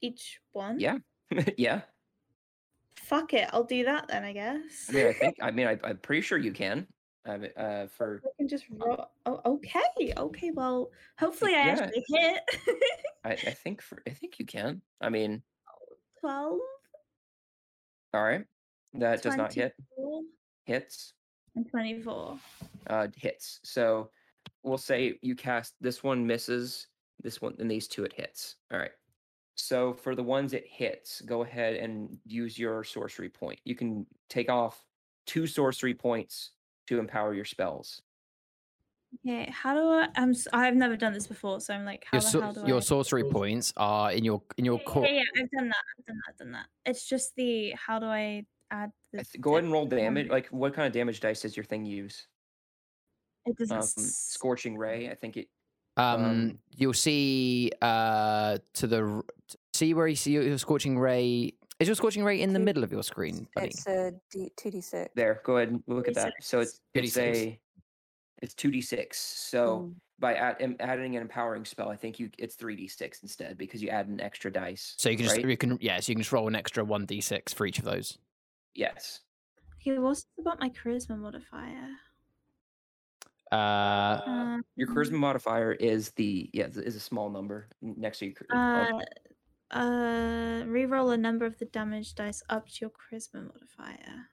each one? Yeah. [laughs] yeah. Fuck it, I'll do that then. I guess. I mean, I think. [laughs] I mean, I, I'm pretty sure you can. Mean, uh, for I can just roll. Oh, okay, okay. Well, hopefully I Yeah. actually hit. I, I think for I think you can. I mean, [laughs] Twelve. All right. That does not hit. 24, Hits. And twenty-four. Uh, hits. So we'll say you cast this one misses. This one and these two it hits. All right. So for the ones it hits, go ahead and use your sorcery point. You can take off two sorcery points to empower your spells. Okay, how do I? I'm. s- I've never done this before, so I'm like, how Your, the so- hell do I? your sorcery points are in your in your Yeah, core. yeah, yeah, I've done that. I've done that. I've done that. It's just the how do I add the? I th- go ahead and roll the damage. Like, what kind of damage dice does your thing use? It doesn't. Um, s- scorching ray. I think it. Um, Um, you'll see uh to the r- t- see where you see your, your scorching ray. Is your scorching ray in the Two- middle of your screen, buddy? It's a D two D six. There. Go ahead and look at that. So it's 36. it's 36. a It's two d six. So Mm. by add, adding an empowering spell, I think you it's three d six instead because you add an extra dice. So you can just you can yeah, so you can just roll an extra one d six for each of those. yes. Okay, what's about my charisma modifier? Uh, Um, Your charisma modifier is the yeah is is a small number next to your. char- Uh, uh, reroll a number of the damage dice up to your charisma modifier.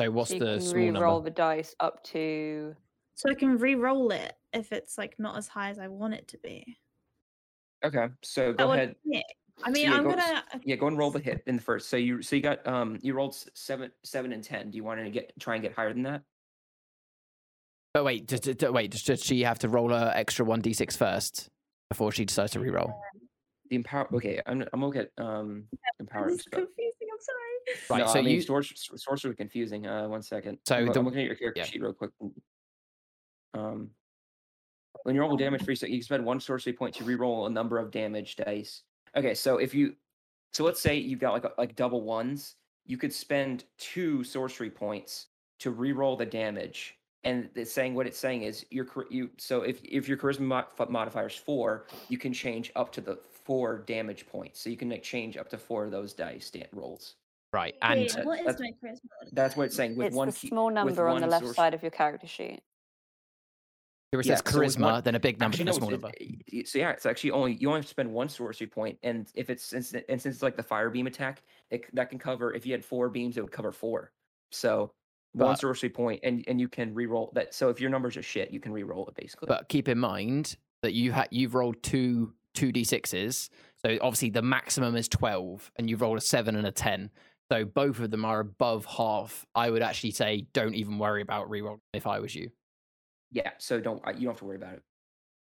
So what's So you the can small re-roll number? the dice up to. So I can re-roll it if it's like not as high as I want it to be. okay, so go would ahead. be. I mean, yeah, I'm go- gonna. Yeah, go and roll the hit in the first. So you so you got um you rolled seven seven and ten. Do you want to get try and get higher than that? But wait, does, does, wait, does, does she have to roll a extra one d six first before she decides to re-roll? The empower. Okay, I'm I'm looking at um [laughs] empower. This is confusing. I'm sorry. Right, no, so I mean, you- sorcer- sorcerer confusing. Uh, one second. So I'm, the- I'm looking at your character yeah. sheet real quick. Um, when you roll damage free, so you can spend one sorcery point to re-roll a number of damage dice. Okay, so if you, so let's say you've got like a- like double ones, you could spend two sorcery points to re-roll the damage. And it's saying what it's saying is your you. So if if your charisma mod- modifier is four, you can change up to the four damage points. So you can like change up to four of those dice rolls. Right, and Wait, uh, what is that's- my charisma? That's what it's saying with it's one the small with number on the left source- side of your character sheet. here it yeah, says so charisma, one- then a big number, Actually, then a small it's- number. it's- eh, y- So yeah, it's actually only you only have to spend one sorcery point, and if it's since and since it's like the fire beam attack, it, that can cover. If you had four beams, it would cover four. So one sorcery point, and and you can re-roll that. So if your numbers are shit, you can re-roll it basically. But keep in mind that you ha- you've rolled two two d sixes, so obviously the maximum is twelve, and you've rolled a seven and a ten. So both of them are above half. I would actually say don't even worry about re-roll if I was you. yeah, so don't uh, you don't have to worry about it.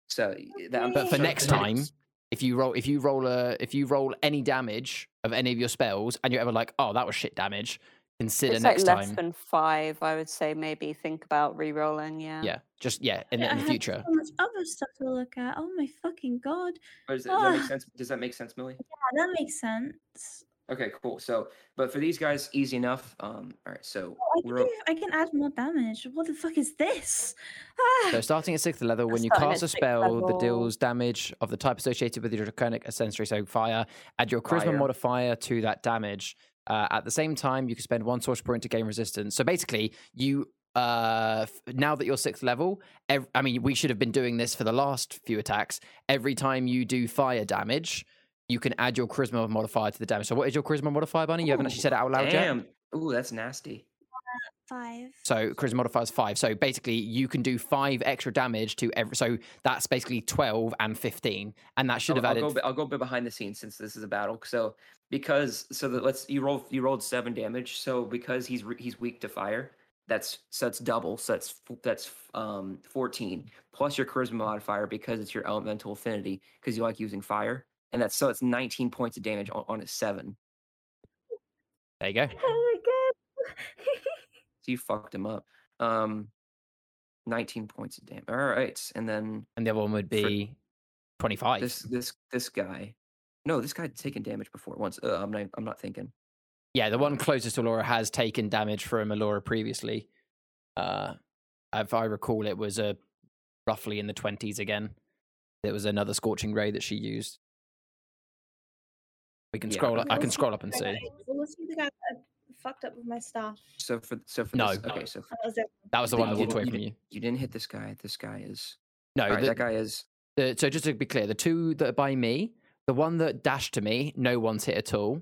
So that, I'm But for so- next time, it's- if you roll if you roll a if you roll any damage of any of your spells and you're ever like, oh, that was shit damage, consider It's like less time. than five, I would say. Maybe think about re-rolling. Yeah. Yeah, just yeah, in, the- Yeah, in I the have future. So much other stuff to look at. Oh my fucking god! does, does that make Ah. sense? Does that make sense, Millie? Yeah, that makes sense. Okay, cool. So, but for these guys, easy enough. Um, all right. So Oh, I, can do, I can add more damage. What the fuck is this? Ah! So starting at sixth level, when you cast a sixth spell that deals damage of the type associated with your draconic ancestry, so fire, add your charisma Fire. modifier to that damage. Uh, at the same time, you can spend one source point to gain resistance. So basically, you uh f- now that you're sixth level, ev- I mean, we should have been doing this for the last few attacks. Every time you do fire damage, you can add your charisma modifier to the damage. So what is your charisma modifier, Bunny? You haven't actually said it out loud yet. damn. Ooh, that's nasty. Five. So charisma modifier is five. So basically, you can do five extra damage to every. So that's basically twelve and fifteen, and that should I'll, have added. I'll go. bi- I'll go a bit behind the scenes since this is a battle. So because so that let's you roll you rolled seven damage. So because he's re- he's weak to fire, that's so that's double. So that's that's um fourteen plus your charisma modifier because it's your elemental affinity because you like using fire, and that's so it's nineteen points of damage on, on a seven. there you go. [laughs] Oh my god. [laughs] So you fucked him up. Um, nineteen points of damage. All right, and then And the other one would be twenty-five. this this this guy. No, this guy had taken damage before once. Uh, I'm not. I'm not thinking. Yeah, the one closest to Laura has taken damage from Alora previously. Uh, if I recall, it was a roughly in the twenties again. It was another scorching ray that she used. We can Yeah, scroll. up I can scroll up and see. guy- Was he the guy that fucked up with my stuff? So for so for No. this, okay. So for, That was. That was the one that you walked away didn't- from you you. you didn't hit this guy. This guy is. No, All right, the- that guy is. The, so just to be clear, the two that are by me, the one that dashed to me, no one's hit at all.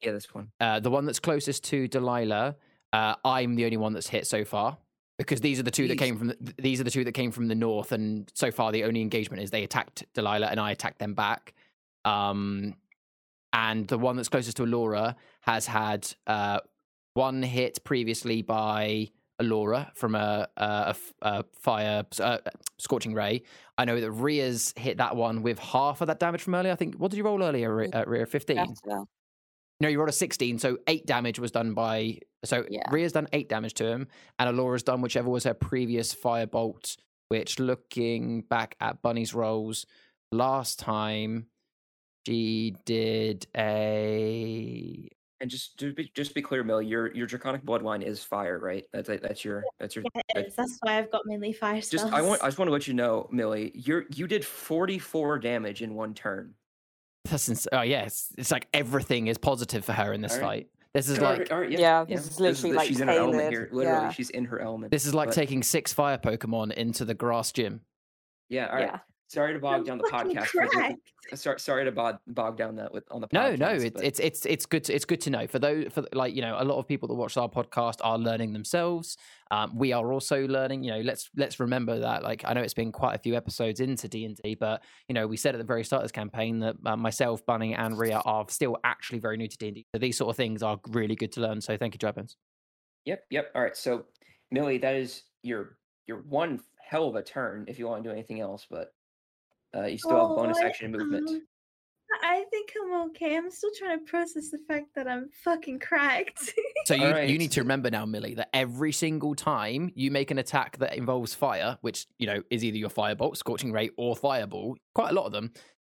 Yeah, this one. Uh, the one that's closest to Delilah, uh, I'm the only one that's hit so far because these are the two that came from the, these are the two that came from the north, and so far the only engagement is they attacked Delilah and I attacked them back. Um, and the one that's closest to Alora has had uh, one hit previously by Alora from a fire uh, scorching ray. I know that Ria's hit that one with half of that damage from earlier. I think. What did you roll earlier, Ri- uh, Ria? Fifteen. No, you rolled a 16, so eight damage was done by. So Yeah. Ria's done eight damage to him, and Alora's done whichever was her previous firebolt, which looking back at Bunny's rolls last time, she did a And just to be just be clear, Millie, your your draconic bloodline is fire, right? That's that's your that's your. Yeah, it that- is. That's why I've got mainly fire spells. just I want I just want to let you know, Millie, you're you did 44 damage in one turn. That's ins- oh yeah, it's, it's like everything is positive for her in this All right. fight. This is All right, like all right, Yeah, this is literally, the- like, she's in her element here. Literally, yeah. she's in her element. this is like but- taking six fire Pokemon into the grass gym. Yeah, all right. Yeah. Sorry to bog down the podcast. for. Sorry, sorry to bog, bog down that with on the No, podcast. no, it, but- it's it's it's good. To, it's good to know for those for like you know a lot of people that watch our podcast are learning themselves. Um, we are also learning. You know, let's let's remember that. Like I know it's been quite a few episodes into D and D, but you know we said at the very start of this campaign that uh, myself, Bunny, and Ria are still actually very new to D and D. So these sort of things are really good to learn. So thank you, Dragons. Yep, yep. All right, so Millie, that is your your one hell of a turn. If you want to do anything else, but uh, you still have bonus Oh, action and movement. um, I think I'm okay. I'm still trying to process the fact that I'm fucking cracked. So [laughs] you, Alright. you need to remember now, Millie, that every single time you make an attack that involves fire, which you know is either your firebolt, scorching ray, or fireball, quite a lot of them,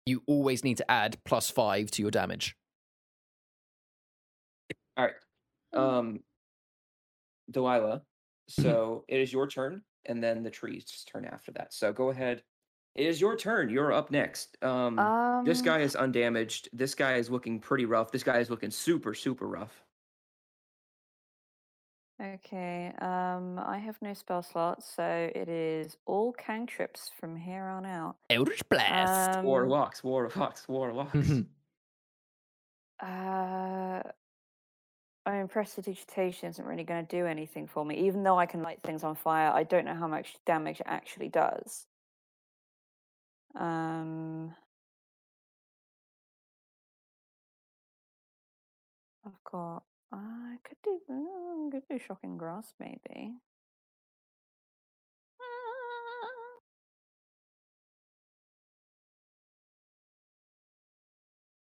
you always need to add plus five to your damage. All right, um, Delilah. Mm-hmm. So it is your turn, and then the tree's turn after that. So go ahead. It is your turn. You're up next. Um, Um, this guy is undamaged. This guy is looking pretty rough. This guy is looking super, super rough. Okay. Um, I have no spell slots, so it is all cantrips from here on out. Eldritch Blast. Um, Warlocks, warlocks, warlocks. [laughs] Uh, I mean, prestidigitation isn't really going to do anything for me. Even though I can light things on fire, I don't know how much damage it actually does. Um, I've got. I could do. uh, I could do shocking grasp, maybe.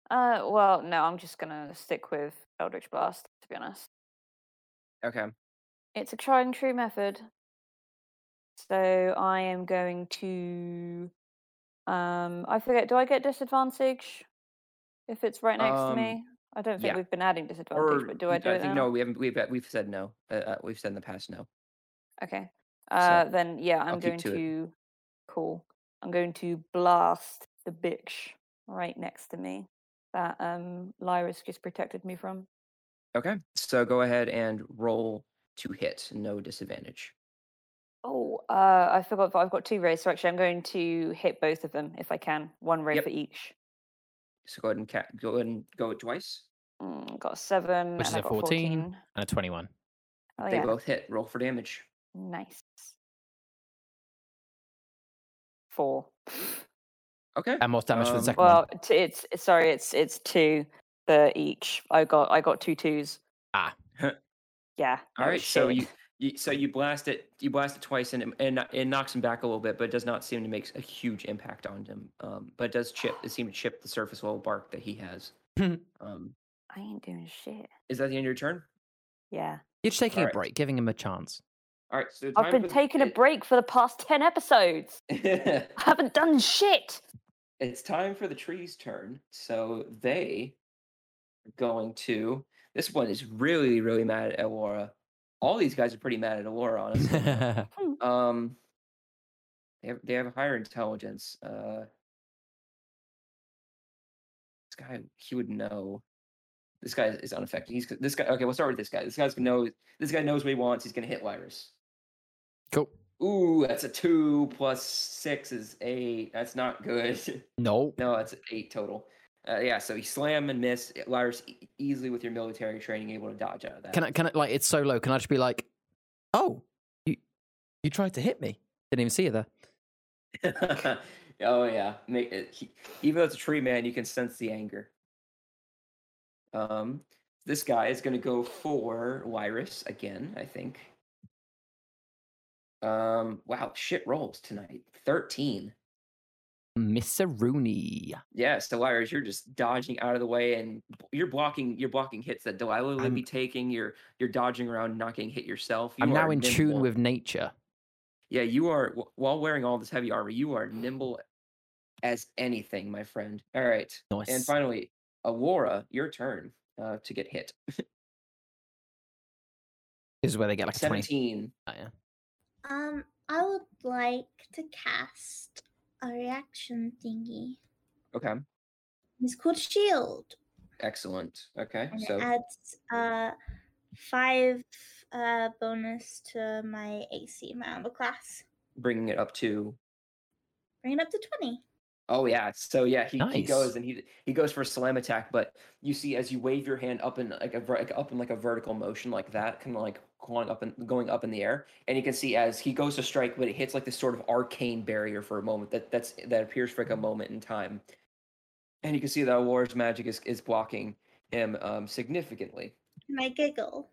Uh, well, no, I'm just gonna stick with Eldritch Blast, to be honest. okay. It's a tried and true method. So I am going to um I forget, do I get disadvantage if it's right next Um, to me? I don't think yeah. we've been adding disadvantage, Or but do I do I it think now? no, we haven't. We've we've said no. Uh, uh, we've said in the past no. Okay. Uh then yeah, I'm keep going to it. to cool. I'm going to blast the bitch right next to me that um Lyris just protected me from. Okay. So go ahead and roll to hit. No disadvantage. Oh, uh, I forgot. I've got two rays, so actually, I'm going to hit both of them if I can. One ray Yep. for each. So go ahead and ca- go ahead and go it twice. Mm, got a seven. Which and is I a got 14. 14. and a 21. Oh they yeah, both hit. Roll for damage. nice. Four. Okay. And more damage for the Um, second Well, one. t- it's it's- sorry, it's it's two for each. I got I got two twos. Ah. Yeah. All no right. So shit. you so you blast it. You blast it twice, and it, and it- it knocks him back a little bit, but it does not seem to make a huge impact on him. Um, but it does chip. It seems to chip the surface level bark that he has. [laughs] um, I ain't doing shit. is that the end of your turn? Yeah. You're just taking Alright. a break, giving him a chance. All right. So I've been for the- taking a break for the past ten episodes. [laughs] I haven't done shit. it's time for the tree's turn. So they are going to. This one is really, really mad at Alora. All these guys are pretty mad at Alora, honestly. [laughs] um, they have they have a higher intelligence. Uh, this guy, he would know. This guy is unaffected. He's this guy. Okay, we'll start with this guy. This guy's gonna know. This guy knows what he wants. He's gonna hit Lyris. cool. Ooh, that's a two plus six is eight. That's not good. [laughs] No. No, that's eight total. Uh, yeah, so he slam and miss. Lyris e- easily with your military training able to dodge out of that. Can I, can I, like, it's so low. Can I just be like, oh, you, you tried to hit me? Didn't even see you there. [laughs] oh yeah, make it. He, even though it's a tree man, you can sense the anger. Um, this guy is going to go for Lyris again. I think. Um, wow, shit rolls tonight. Thirteen. Mr. Rooney. Yeah, so Lyris, you're just dodging out of the way, and you're blocking. You're blocking hits that Delilah would I'm- be taking. You're you're dodging around, not getting hit yourself. You I'm now are in tune with nature. Yeah, you are. While wearing all this heavy armor, you are nimble as anything, my friend. All right, Nice. and finally, Alora, your turn. uh, to get hit. [laughs] This is where they get like a 20. 17. Oh, yeah. Um, I would like to cast a reaction thingy. Okay. It's called Shield, Excellent. Okay. and So it adds uh five uh bonus to my AC, my armor class, bringing it up to bring it up to twenty. Oh yeah. So yeah, he, he goes and he he goes for a slam attack, but you see as you wave your hand up in like a like up in like a vertical motion like that, kind of like going up and going up in the air, and you can see as he goes to strike, but it hits like this sort of arcane barrier for a moment that that's that appears for like a moment in time, and you can see that Auror's magic is is blocking him um significantly. I giggle.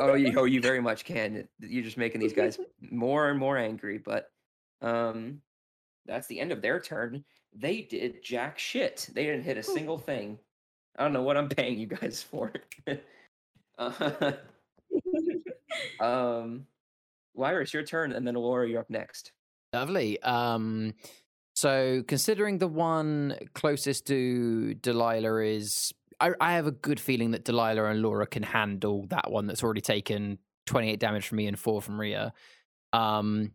oh, you oh you very [laughs] much can. You're just making these guys more and more angry, but um that's the end of their turn. They did jack shit. They didn't hit a single thing. I don't know what I'm paying you guys for. [laughs] uh, [laughs] um Lyris, it's your turn, and then Laura, you're up next. Lovely. Um, so considering the one closest to Delilah is, I, I have a good feeling that Delilah and Laura can handle that one that's already taken 28 damage from me and four from Rhea. Um,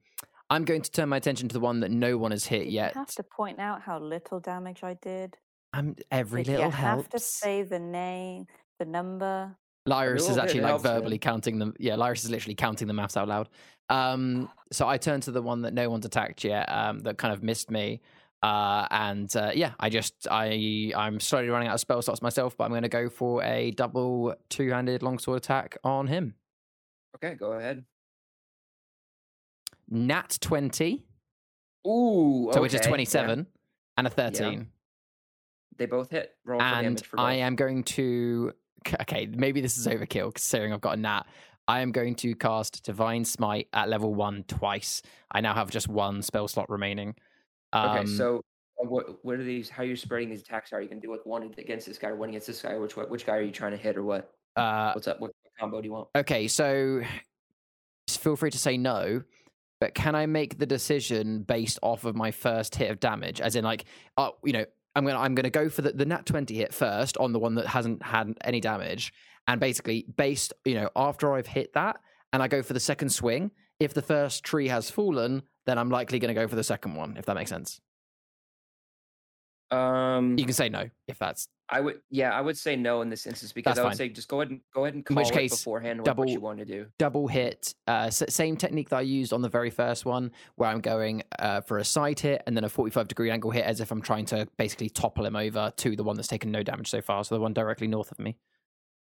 I'm going to turn my attention to the one that no one has hit Did yet. You have to point out how little damage I did. I'm every Did little you have to say the name, the number? Lyris is actually like verbally counting them. Yeah, Lyris is literally counting the maths out loud. Um, so I turn to the one that no one's attacked yet, um, that kind of missed me. Uh, and uh, yeah, I just I I'm slowly running out of spell slots myself, but I'm going to go for a double two-handed longsword attack on him. Okay, go ahead. Nat twenty, Ooh, so which is okay, yeah, twenty-seven, and a thirteen. They both hit. Roll for and I am going to. Okay, maybe this is overkill considering I've got a nat. I am going to cast Divine Smite at level one twice. I now have just one spell slot remaining. Okay, Um, so uh, what what are these? How are you spreading these attacks? Are you gonna do like one against this guy, or one against this guy? Which which guy are you trying to hit, or what? uh, What's up? What combo do you want? okay, so just feel free to say no, but can I make the decision based off of my first hit of damage? As in, like, uh, you know, I'm gonna I'm gonna go for the, the nat twenty hit first on the one that hasn't had any damage, and basically based, you know, after I've hit that, and I go for the second swing. If the first tree has fallen, then I'm likely going to go for the second one. If that makes sense, Um, you can say no if that's I would, yeah, I would say no in this instance because That's I would fine. say just go ahead and go ahead and In call which case, beforehand what, what you want to do. double hit. Uh, same technique that I used on the very first one, where I'm going uh, for a side hit and then a 45 degree angle hit, as if I'm trying to basically topple him over to the one that's taken no damage so far, so the one directly north of me.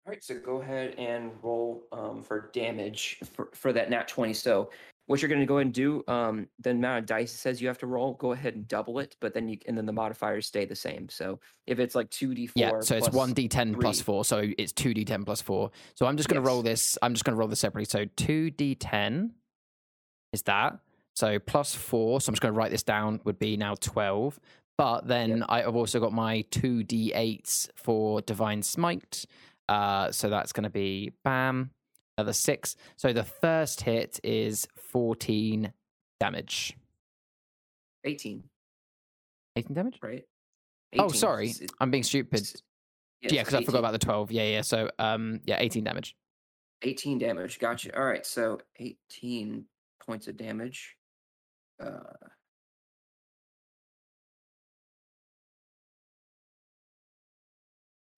All right, so go ahead and roll um, for damage for, for that nat 20. So what you're going to go ahead and do, um, the amount of dice it says you have to roll, go ahead and double it, but then you and then the modifiers stay the same. So if it's like 2d4, Yeah, so it's plus- one d10 plus three. four, so it's two d10 plus four. So I'm just going to roll this. I'm just going to roll this separately. So two d10 is that. So plus four. So I'm just going to write this down. Would be now 12. But then I've also got my two d8s for divine smite. Uh, so that's going to be bam, another six. So the first hit is 14 damage. 18, 18 damage? right? Oh, 18, sorry, I'm being stupid. s- yeah, because I forgot about the 12. Yeah, yeah. So um, yeah, 18 damage. 18 damage. Gotcha. All right, so 18 points of damage. Uh,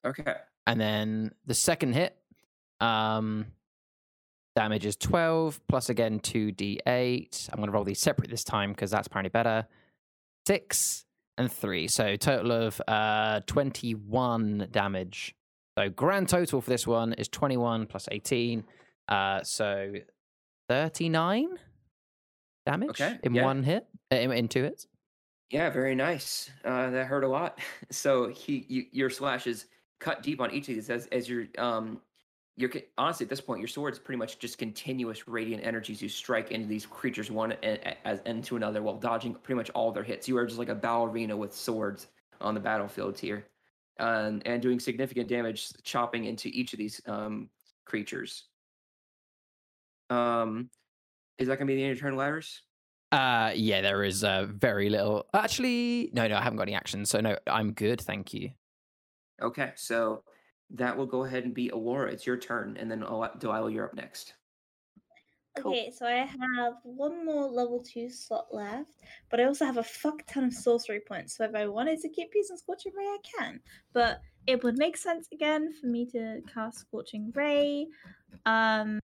okay. And then the second hit, um, damage is 12 plus again 2d8. I'm going to roll these separate this time because that's apparently better. Six and three. So total of uh, 21 damage. So grand total for this one is 21 plus 18. Uh, so 39 damage Okay, in yeah. one hit, uh, in, in two hits. Yeah, very nice. Uh, that hurt a lot. [laughs] So he, you, your slash is cut deep on each of these as as you're um, your ca- honestly at this point your sword's pretty much just continuous radiant energies you strike into these creatures one and as into another while dodging pretty much all their hits. You are just like a ballerina with swords on the battlefield here, um, and doing significant damage, chopping into each of these um creatures. Um, is that gonna be the end of turn, Ladders? Uh, yeah, there is uh, very little. Actually, no, no, I haven't got any actions, so no, I'm good, thank you. Okay, so that will go ahead and be Aurora. It's your turn, and then Al- Delilah, you're up next. Cool. Okay, so I have one more level two slot left, but I also have a fuck ton of sorcery points. So if I wanted to keep using Scorching Ray, I can. But it would make sense again for me to cast Scorching Ray. Um,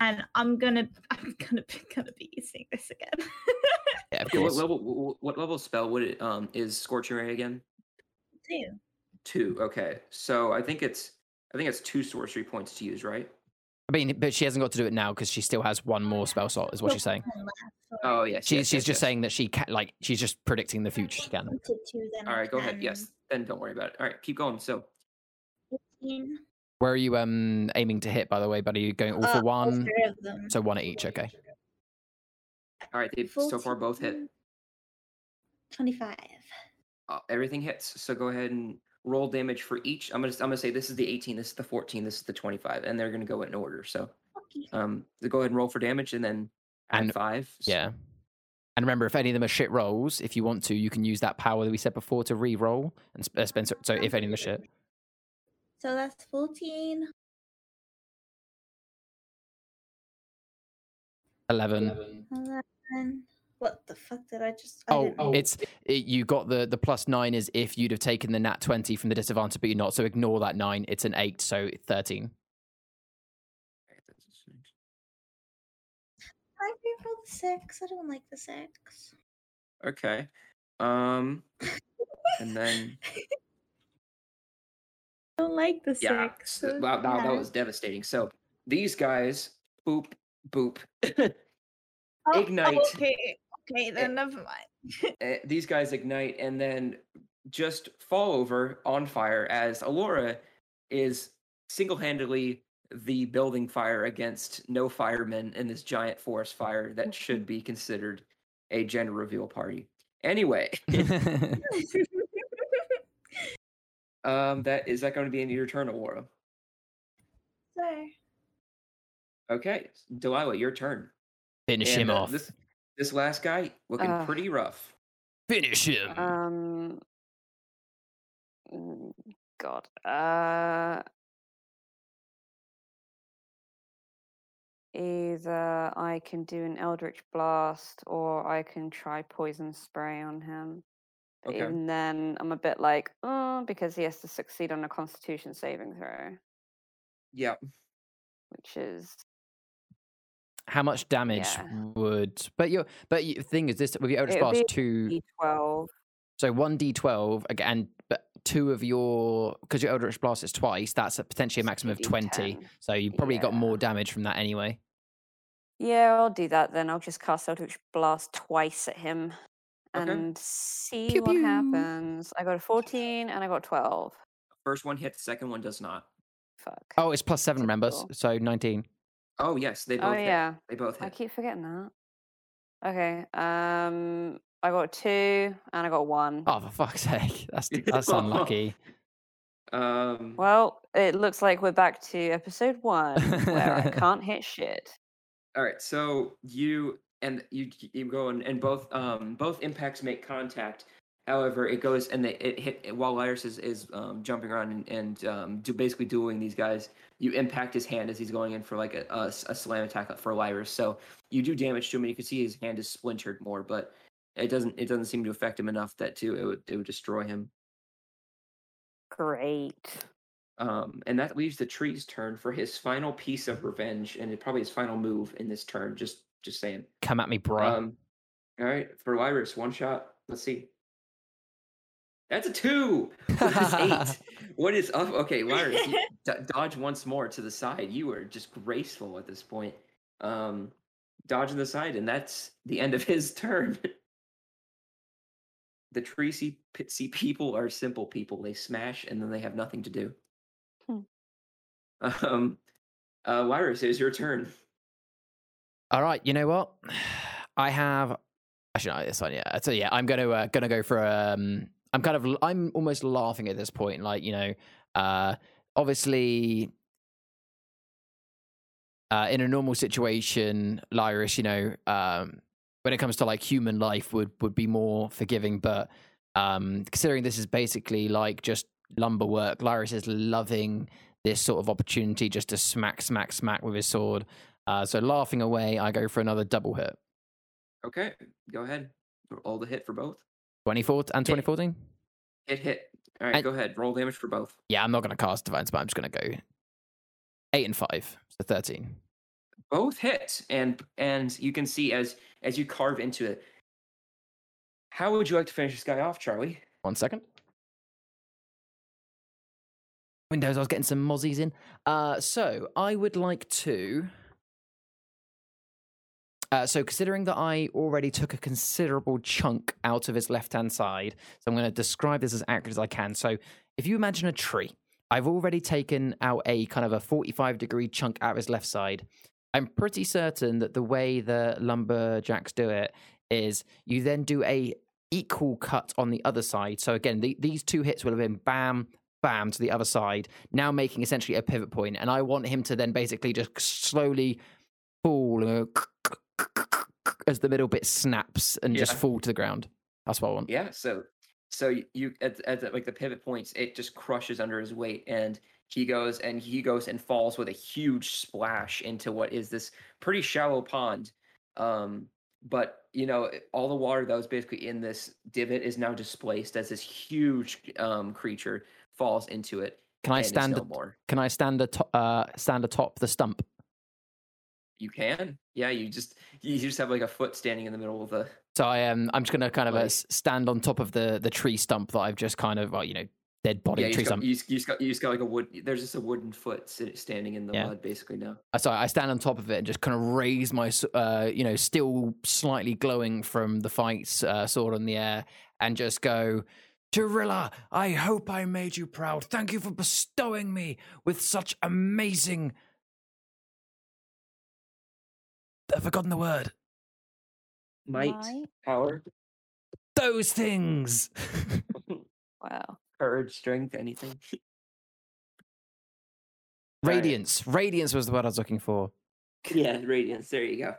and I'm gonna, [laughs] I'm gonna, be, gonna be using this again. Yeah, what level? What level spell would it um is Scorching Ray again? Two. Two. Okay, so I think it's I think it's two sorcery points to use, right? I mean, but she hasn't got to do it now because she still has one more spell slot, is what she's saying. one left, sorry. Oh yes. She's yes, she's yes, just yes. saying that she can like she's just predicting the future. She can. Up to two, then All I right, go ahead. Yes, then don't worry about it. All right, keep going. So 15. Where are you um aiming to hit? By the way, buddy, you going all Uh, for all one? three of them. So one at each. Okay. all right, they've so far both hit. 25. Uh, everything hits. So go ahead and roll damage for each. I'm gonna I'm gonna say this is the 18, this is the 14, this is the 25, and they're gonna go in order. So um, so go ahead and roll for damage, and then add And- five. s- Yeah. And remember, if any of them are shit rolls, if you want to, you can use that power that we said before to re-roll and sp- uh, spend. So, so if any of them are shit, So that's 14. eleven. 11. What the fuck did I just? I Oh, didn't- it's it, you got the the plus nine is if you'd have taken the nat twenty from the disadvantage, but you're not. So ignore that nine. It's an eight, so thirteen. I reroll the six. I don't like the six. Okay. Um, and then I [laughs] don't like the yeah, six. s- so wow, that, that was devastating. So these guys, boop, boop. [laughs] Oh, ignite. Okay, okay, then never mind. [laughs] eh, these guys ignite and then just fall over on fire as Alora is single-handedly the building fire against no firemen in this giant forest fire that should be considered a gender reveal party. Anyway, [laughs] [laughs] um, that is that going to be in your turn, Aurora? so, Okay, Delilah, your turn. Finish And, him uh, off. This this last guy looking Ugh. pretty rough. Finish him. Um. mm, God. Uh. Either I can do an Eldritch Blast or I can try Poison Spray on him. But Okay. even then, I'm a bit like, oh, because he has to succeed on a Constitution saving throw, Yep. which is How much damage Yeah. would? But your but the thing is, this with your Eldritch Blast be two. D12. So one d twelve again, but two of your because your Eldritch Blast is twice. That's a potentially a maximum of twenty. So you probably got more damage from that anyway. Yeah, I'll do that then. I'll just cast Eldritch Blast twice at him Okay. and see Pew what pew. happens. I got a 14 and I got 12. First one hit, second one does not. Fuck. Oh, it's plus seven. Remember, s- Typical. so nineteen. Oh yes, they both Oh, hit. yeah. They both I hit. keep forgetting that. Okay. Um, I got two and I got one. Oh, for fuck's sake, that's [laughs] that's unlucky. Um, Well, it looks like we're back to episode one where I [laughs] can't hit shit. all right, so you and you you go and, and both um both impacts make contact. However, it goes and they, it hit while Lyris is, is um, jumping around and, and um, do basically dueling these guys. You impact his hand as he's going in for like a a slam attack for Lyris. So you do damage to him. and You can see his hand is splintered more, but it doesn't it doesn't seem to affect him enough that to it would it would destroy him. Great. Um, and that leaves the tree's turn for his final piece of revenge, and it, probably his final move in this turn. Just, just saying. Come at me, bro. Um, all right, for Lyris, one shot. Let's see. That's a two. What is eight? [laughs] what is up? Okay, Lyris, you [laughs] d- dodge once more to the side. You are just graceful at this point. Um, dodge to the side, and that's the end of his turn. [laughs] the tree see, see people are simple people. They smash, and then they have nothing to do. Hmm. Um, uh, Lyris, it is your turn. All right, you know what? [sighs] I have actually no, this one. Yeah, so yeah, I'm gonna uh, gonna go for um. I'm kind of I'm almost laughing at this point. Like you know, uh, obviously, uh, in a normal situation, Lyris, you know, um, when it comes to like human life, would would be more forgiving. But um, considering this is basically like just lumber work. Lyris is loving this sort of opportunity just to smack, smack, smack with his sword. Uh, so laughing away, I go for another double hit. Okay, go ahead. Roll the hit for both. 24 and 2014? Hit, hit. All right, And- go ahead. Roll damage for both. Yeah, I'm not going to cast Divine Smite. I'm just going to go 8 and 5. So 13. Both hit, and and you can see as as you carve into it. How would you like to finish this guy off, Charlie? One second. Windows, I was getting some mozzies in. Uh, so I would like to. Uh, so considering that I already took a considerable chunk out of his left-hand side, so I'm going to describe this as accurate as I can. So if you imagine a tree, I've already taken out a kind of a 45 degree chunk out of his left side. I'm pretty certain that the way the lumberjacks do it is you then do a equal cut on the other side. So again, the, these two hits will have been bam, bam to the other side, now making essentially a pivot point. And I want him to then basically just slowly fall uh, as the middle bit snaps and just fall to the ground. That's what I want. Yeah. So so you at at the, like the pivot points, it just crushes under his weight, and he goes and he goes and falls with a huge splash into what is this pretty shallow pond. Um, but you know all the water that was basically in this divot is now displaced as this huge um creature falls into it. Can I stand? no? Can I stand atop? Uh, stand atop the stump? You can. Yeah, you just you just have like a foot standing in the middle of the So I am. I'm just going to kind of uh, stand on top of the the tree stump that I've just kind of, well, you know, dead body yeah. You tree just, got, stump. you, just, you, just got, you just got like a wood. There's just a wooden foot standing in the Yeah. mud basically now. Uh, Sorry, I stand on top of it and just kind of raise my, uh, you know, still slightly glowing from the fights, uh, sword in the air, and just go, Jirilla, I hope I made you proud. Thank you for bestowing me with such amazing. I've forgotten the word. Might, Might? power, Those things. [laughs] Wow. courage, strength, anything. Right. Radiance. Radiance was the word I was looking for. yeah, radiance. There you go.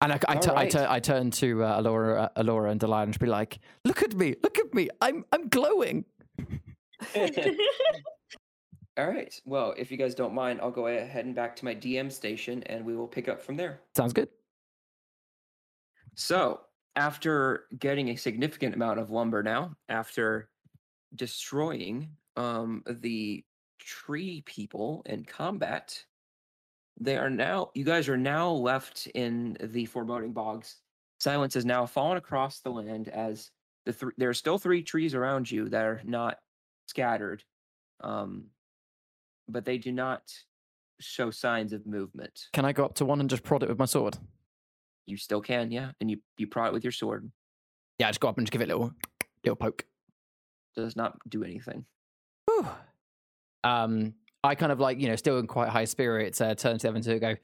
And I, I, All tu- I, right. tu- I turn to uh, Alora, uh, Alora and Delilah and be like, "Look at me! Look at me! I'm I'm glowing." [laughs] [laughs] All right. Well, if you guys don't mind, I'll go ahead and back to my DM station, and we will pick up from there. Sounds good. So, after getting a significant amount of lumber now, after destroying um, the tree people in combat, they are now, you guys are now left in the foreboding bogs. Silence has now fallen across the land as the th- there are still three trees around you that are not scattered, um, but they do not show signs of movement. Can I go up to one and just prod it with my sword? You still can, yeah, and you you prod it with your sword. Yeah, I just go up and just give it a little little poke. Does not do anything. Whew. Um, I kind of like you know still in quite high spirits. Uh, turn to Evan to go.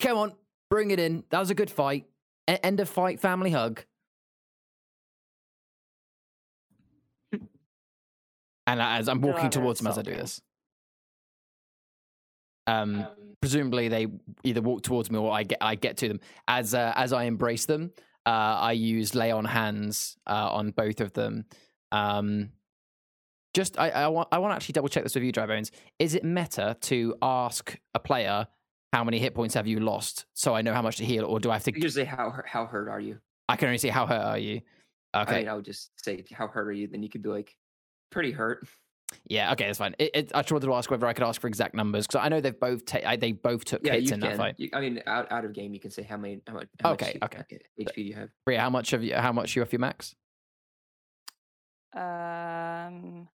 Come on, bring it in. That was a good fight. E- end of fight. Family hug. [laughs] And as I'm walking towards him as I do this, um, presumably they either walk towards me or I get I get to them. As uh, as I embrace them, uh, I use lay on hands uh, on both of them. Um, just I, I want I want to actually double check this with you, Dry Bones. Is it meta to ask a player how many hit points have you lost so I know how much to heal, or do I have to? You just say how how hurt are you? I can only say how hurt are you? I Okay, mean, I would just say how hurt are you? Then you could be like, pretty hurt. Yeah, okay, that's fine. It, it, I just wanted to ask whether I could ask for exact numbers because I know they've both ta- I, they both took Yeah, hits you in can. that fight. You, I mean, out out of game, you can say how many how much. How Okay, much, okay. HP you have? Rhea, how much of you? How much you off your max? Um,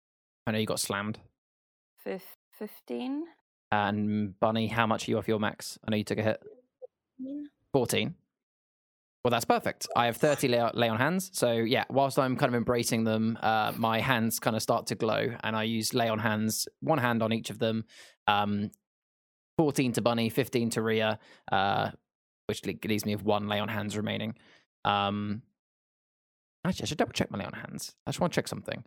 I know you got slammed. 15? And Bunny, how much are you off your max? I know you took a hit. 14. Well, that's perfect. I have 30 lay, lay on hands. So, yeah, whilst I'm kind of embracing them, uh, my hands kind of start to glow. And I use lay on hands, one hand on each of them. Um, 14 to Bunny, 15 to Rhea, uh, which leaves me with one lay on hands remaining. Um, actually, I should double check my lay on hands. I just want to check something.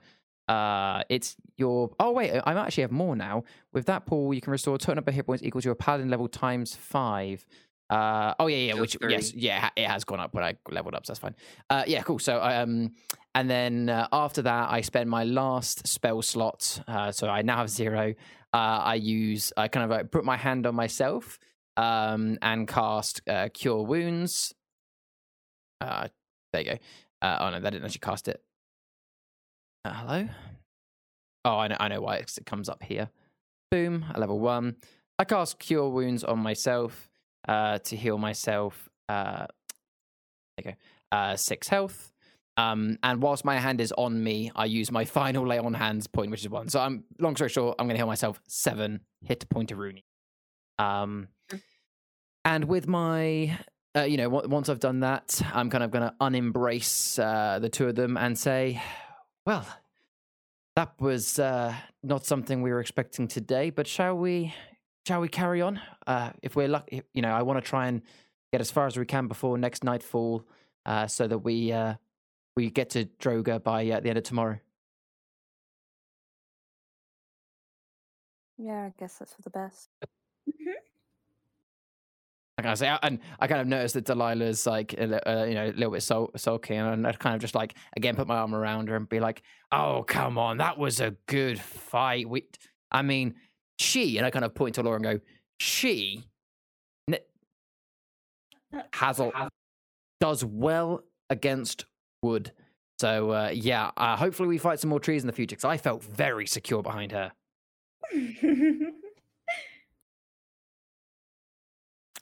Uh, it's your. Oh wait, I I actually have more now. With that pool, you can restore total number of hit points equal to your paladin level times five. Uh, oh yeah, yeah. So which yes, yeah, it has gone up when I leveled up. So that's fine. Uh, yeah, cool. So um, and then uh, after that, I spend my last spell slot. Uh, so I now have zero. Uh, I use I kind of like put my hand on myself um, and cast uh, Cure Wounds. Uh, there you go. Uh, oh no, that didn't actually cast it. Uh, hello. Oh, I know. I know why it comes up here. Boom, a level one. I cast Cure Wounds on myself uh, to heal myself. Uh, there you go. Uh, six health. Um, and whilst my hand is on me, I use my [laughs] final lay on hands point, which is one. So I'm long story short, I'm going to heal myself seven hit point of Rooney. Um, and with my, uh, you know, on- once I've done that, I'm kind of going to unembrace uh, the two of them and say, [sighs] well, that was uh, not something we were expecting today, but shall we shall we carry on? Uh, if we're lucky, you know, I want to try and get as far as we can before next nightfall, uh, so that we uh, we get to Droda by uh, the end of tomorrow. Yeah, I guess that's for the best. I kind of say, and I kind of noticed that Delilah's like, uh, you know, a little bit sul- sulky, and I kind of just like again put my arm around her and be like, "Oh, come on, that was a good fight." We, I mean, she, and I kind of point to Laura and go, "She n- has a, does well against wood." So uh, yeah, uh, hopefully we fight some more trees in the future because I felt very secure behind her.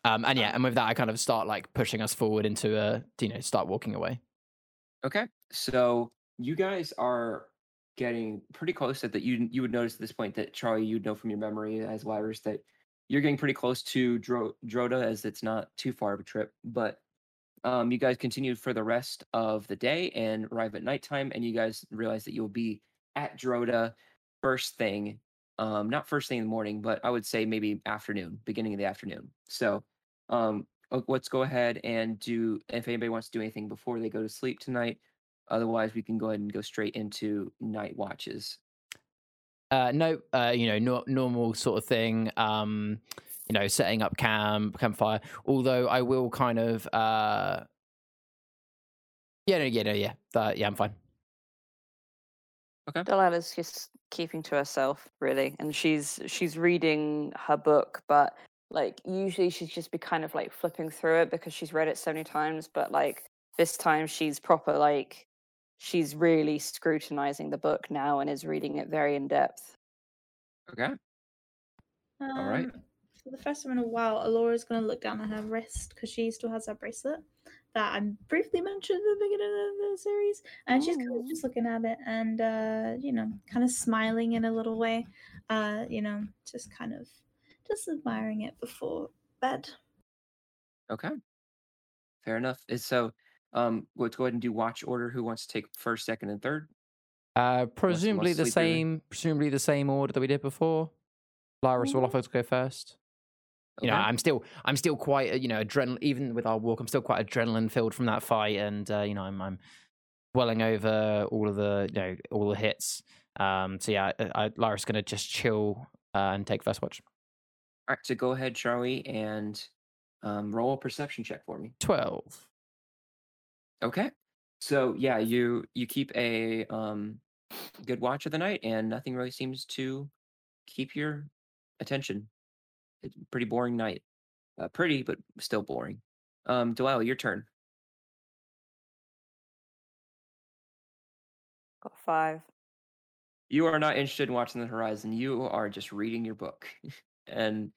Um, and yeah, and with that, I kind of start like pushing us forward into uh, you know, start walking away. Okay, so you guys are getting pretty close. That that you you would notice at this point that Charlie, you'd know from your memory as Lyris that you're getting pretty close to Dro- Droda, as it's not too far of a trip. But um, you guys continue for the rest of the day and arrive at nighttime, and you guys realize that you'll be at Droda first thing. Um, not first thing in the morning, but I would say maybe afternoon, beginning of the afternoon. So, um, let's go ahead and do. If anybody wants to do anything before they go to sleep tonight, otherwise we can go ahead and go straight into night watches. Uh, no, uh, you know, no, normal sort of thing. Um, you know, setting up camp, campfire. Although I will kind of, uh, yeah, no, yeah, no, yeah, uh, yeah, I'm fine. Okay. Delilah's just keeping to herself, really, and she's she's reading her book, but like usually she's just be kind of like flipping through it because she's read it so many times, but like this time she's proper like she's really scrutinizing the book now and is reading it very in depth. Okay. All right. Um, For the first time in a while, Alora's going to look down at her wrist because she still has her bracelet that I briefly mentioned at the beginning of the series. And she's kind of just looking at it and, uh, you know, kind of smiling in a little way. Uh, you know, just kind of just admiring it before bed. Okay. Fair enough. Is so. Um, let's go ahead and do watch order. Who wants to take first, second, and third? Uh, presumably the same, presumably the same order that we did before. Lyris will offer to go first. You know. I'm still, I'm still quite, uh, you know, adrenaline. Even with our walk, I'm still quite adrenaline filled from that fight, and uh, you know, I'm, I'm welling over all of the, you know, all the hits. Um, so yeah, I, I, Lyris's gonna just chill uh, and take first watch. All right. So go ahead, Charlie, and um, roll a perception check for me. Twelve. Okay. So yeah, you you keep a um good watch of the night, and nothing really seems to keep your attention. It's a pretty boring night. Uh, pretty, but still boring. Um, Delilah, your turn. Got five. You are not interested in watching the horizon. You are just reading your book [laughs] and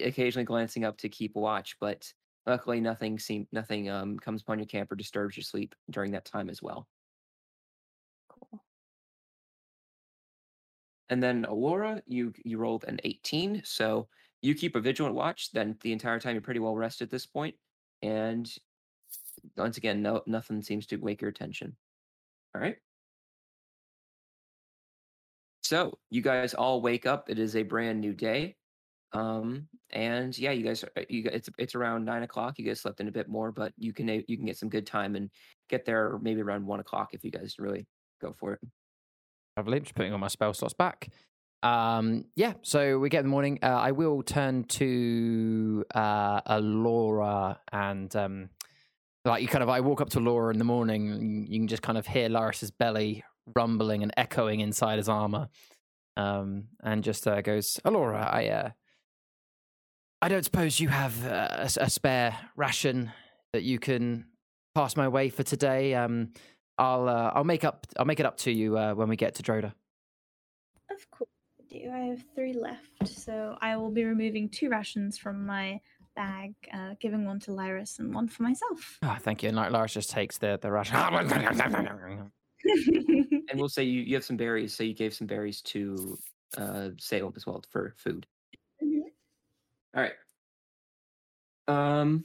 occasionally glancing up to keep watch. But luckily, nothing seem nothing um comes upon your camp or disturbs your sleep during that time as well. Cool. And then Alora, you you rolled an 18, so you keep a vigilant watch. Then the entire time you're pretty well rested at this point, and once again, no nothing seems to wake your attention. All right. So you guys all wake up. It is a brand new day, um, and yeah, you guys, are- you it's it's around nine o'clock. You guys slept in a bit more, but you can you can get some good time and get there maybe around one o'clock if you guys really go for it. Lovely. Just putting all my spell slots back. Um, yeah, so we get in the morning. Uh, I will turn to uh, Laura and um, like you kind of. I walk up to Laura in the morning. You can just kind of hear Lyris's belly rumbling and echoing inside his armor, um, and just uh, goes, "Laura, I uh, I don't suppose you have uh, a, a spare ration that you can pass my way for today. Um, I'll uh, I'll make up I'll make it up to you uh, when we get to Droda. Of course I do. I have three left, so I will be removing two rations from my bag, uh, giving one to Lyris and one for myself. Ah, thank you. And like Lars just takes the the ration. And we'll say you, you have some berries, so you gave some berries to uh Salem as well for food. All right. Um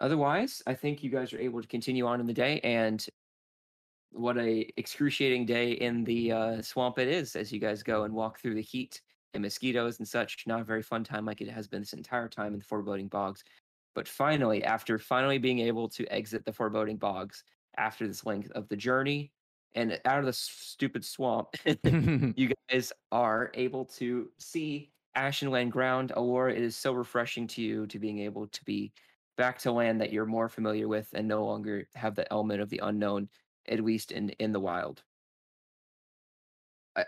otherwise, I think you guys are able to continue on in the day and what a excruciating day in the uh, swamp it is as you guys go and walk through the heat and mosquitoes and such. Not a very fun time like it has been this entire time in the foreboding bogs. But finally, after finally being able to exit the foreboding bogs after this length of the journey and out of the stupid swamp, [laughs] [laughs] you guys are able to see Ashenland ground. Alora, it is so refreshing to you to being able to be back to land that you're more familiar with and no longer have the element of the unknown, at least in in the wild.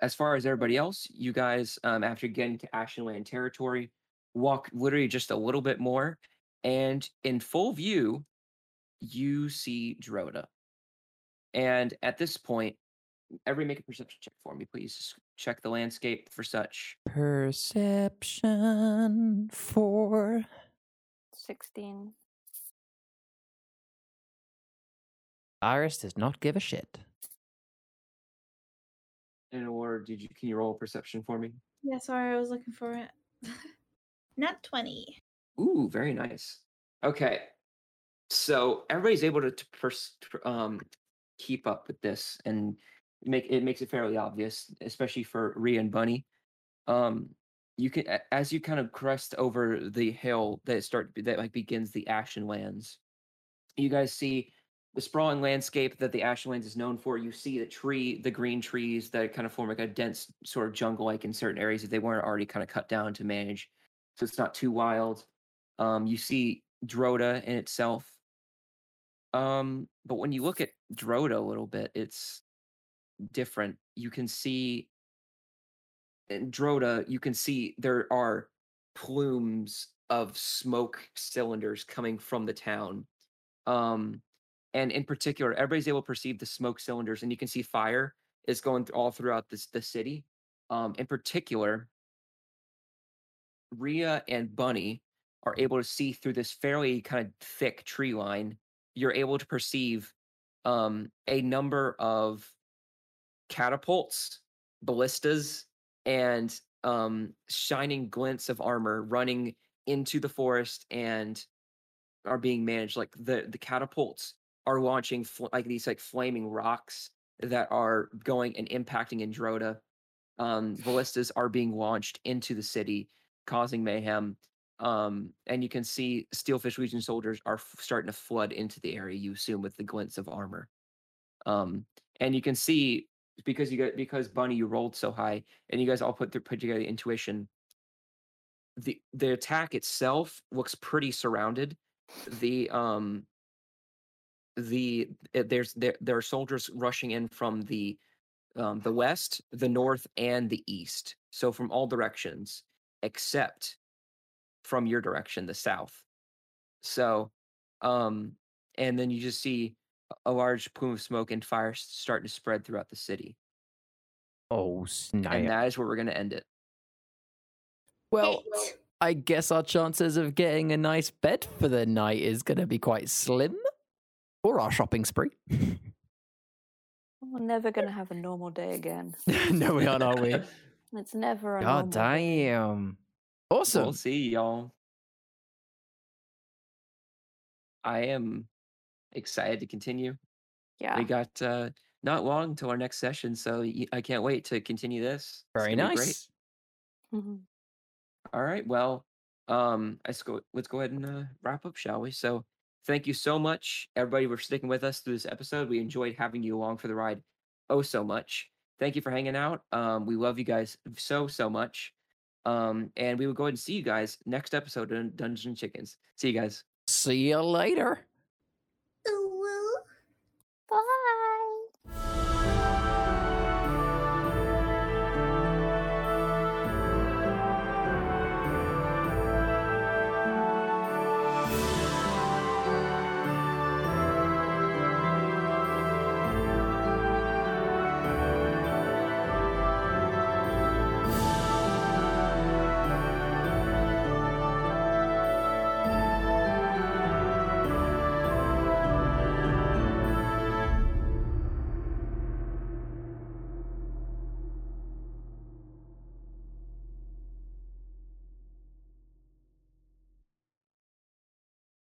As far as everybody else, you guys, um, after getting to Ashenland territory, walk literally just a little bit more, and in full view, you see Droda. And at this point, every make a perception check for me, please. Just check the landscape for such. Perception four. 16. Iris does not give a shit. And or did you can you roll perception for me? yeah, sorry, I was looking for it. [laughs] Nat 20. Ooh, very nice. Okay, so everybody's able to, to pers- um, keep up with this, and make it makes it fairly obvious, especially for Rhea and Bunny. Um, you can as you kind of crest over the hill that start that like begins the Ashenlands. You guys see the sprawling landscape that the Ashlands is known for. You see the tree, the green trees that kind of form like a dense sort of jungle-like in certain areas that they weren't already kind of cut down to manage, so it's not too wild. Um, you see Droda in itself. Um, but when you look at Droda a little bit, it's different. You can see in Droda, you can see there are plumes of smoke cylinders coming from the town. Um, and in particular, everybody's able to perceive the smoke cylinders, and you can see fire is going all throughout this the city. Um, in particular, Rhea and Bunny are able to see through this fairly kind of thick tree line. You're able to perceive um, a number of catapults, ballistas, and um, shining glints of armor running into the forest and are being managed. Like the the catapults are launching fl- like these like flaming rocks that are going and impacting Androda. Um, ballistas are being launched into the city, causing mayhem. Um, and you can see Steelfist Legion soldiers are f- starting to flood into the area. You assume with the glints of armor. Um, and you can see because you got because Bunny you rolled so high, and you guys all put put together the intuition. The the attack itself looks pretty surrounded. The um the uh, there's there there are soldiers rushing in from the um, the west, the north, and the east. So from all directions, except from your direction, the south. So, um, and then you just see a- a large plume of smoke and fire s- starting to spread throughout the city, Oh and that is where we're going to end it. Well, I guess our chances of getting a nice bed for the night is going to be quite slim. Or our shopping spree. [laughs] We're never going to have a normal day again. [laughs] no, we aren't, are we? [laughs] It's never a God normal day. damn! Awesome. We'll see, y'all. I am excited to continue. Yeah. We got uh, not long till our next session, so I can't wait to continue this. Very be great. nice. Mhm. All right. Well, um, let's go. Let's go ahead and uh, wrap up, shall we? So, thank you so much, everybody, for sticking with us through this episode. We enjoyed having you along for the ride, oh so much. thank you for hanging out. Um, we love you guys so so much. Um, and we will go ahead and see you guys next episode of Dungeon Chickens. See you guys. See you later.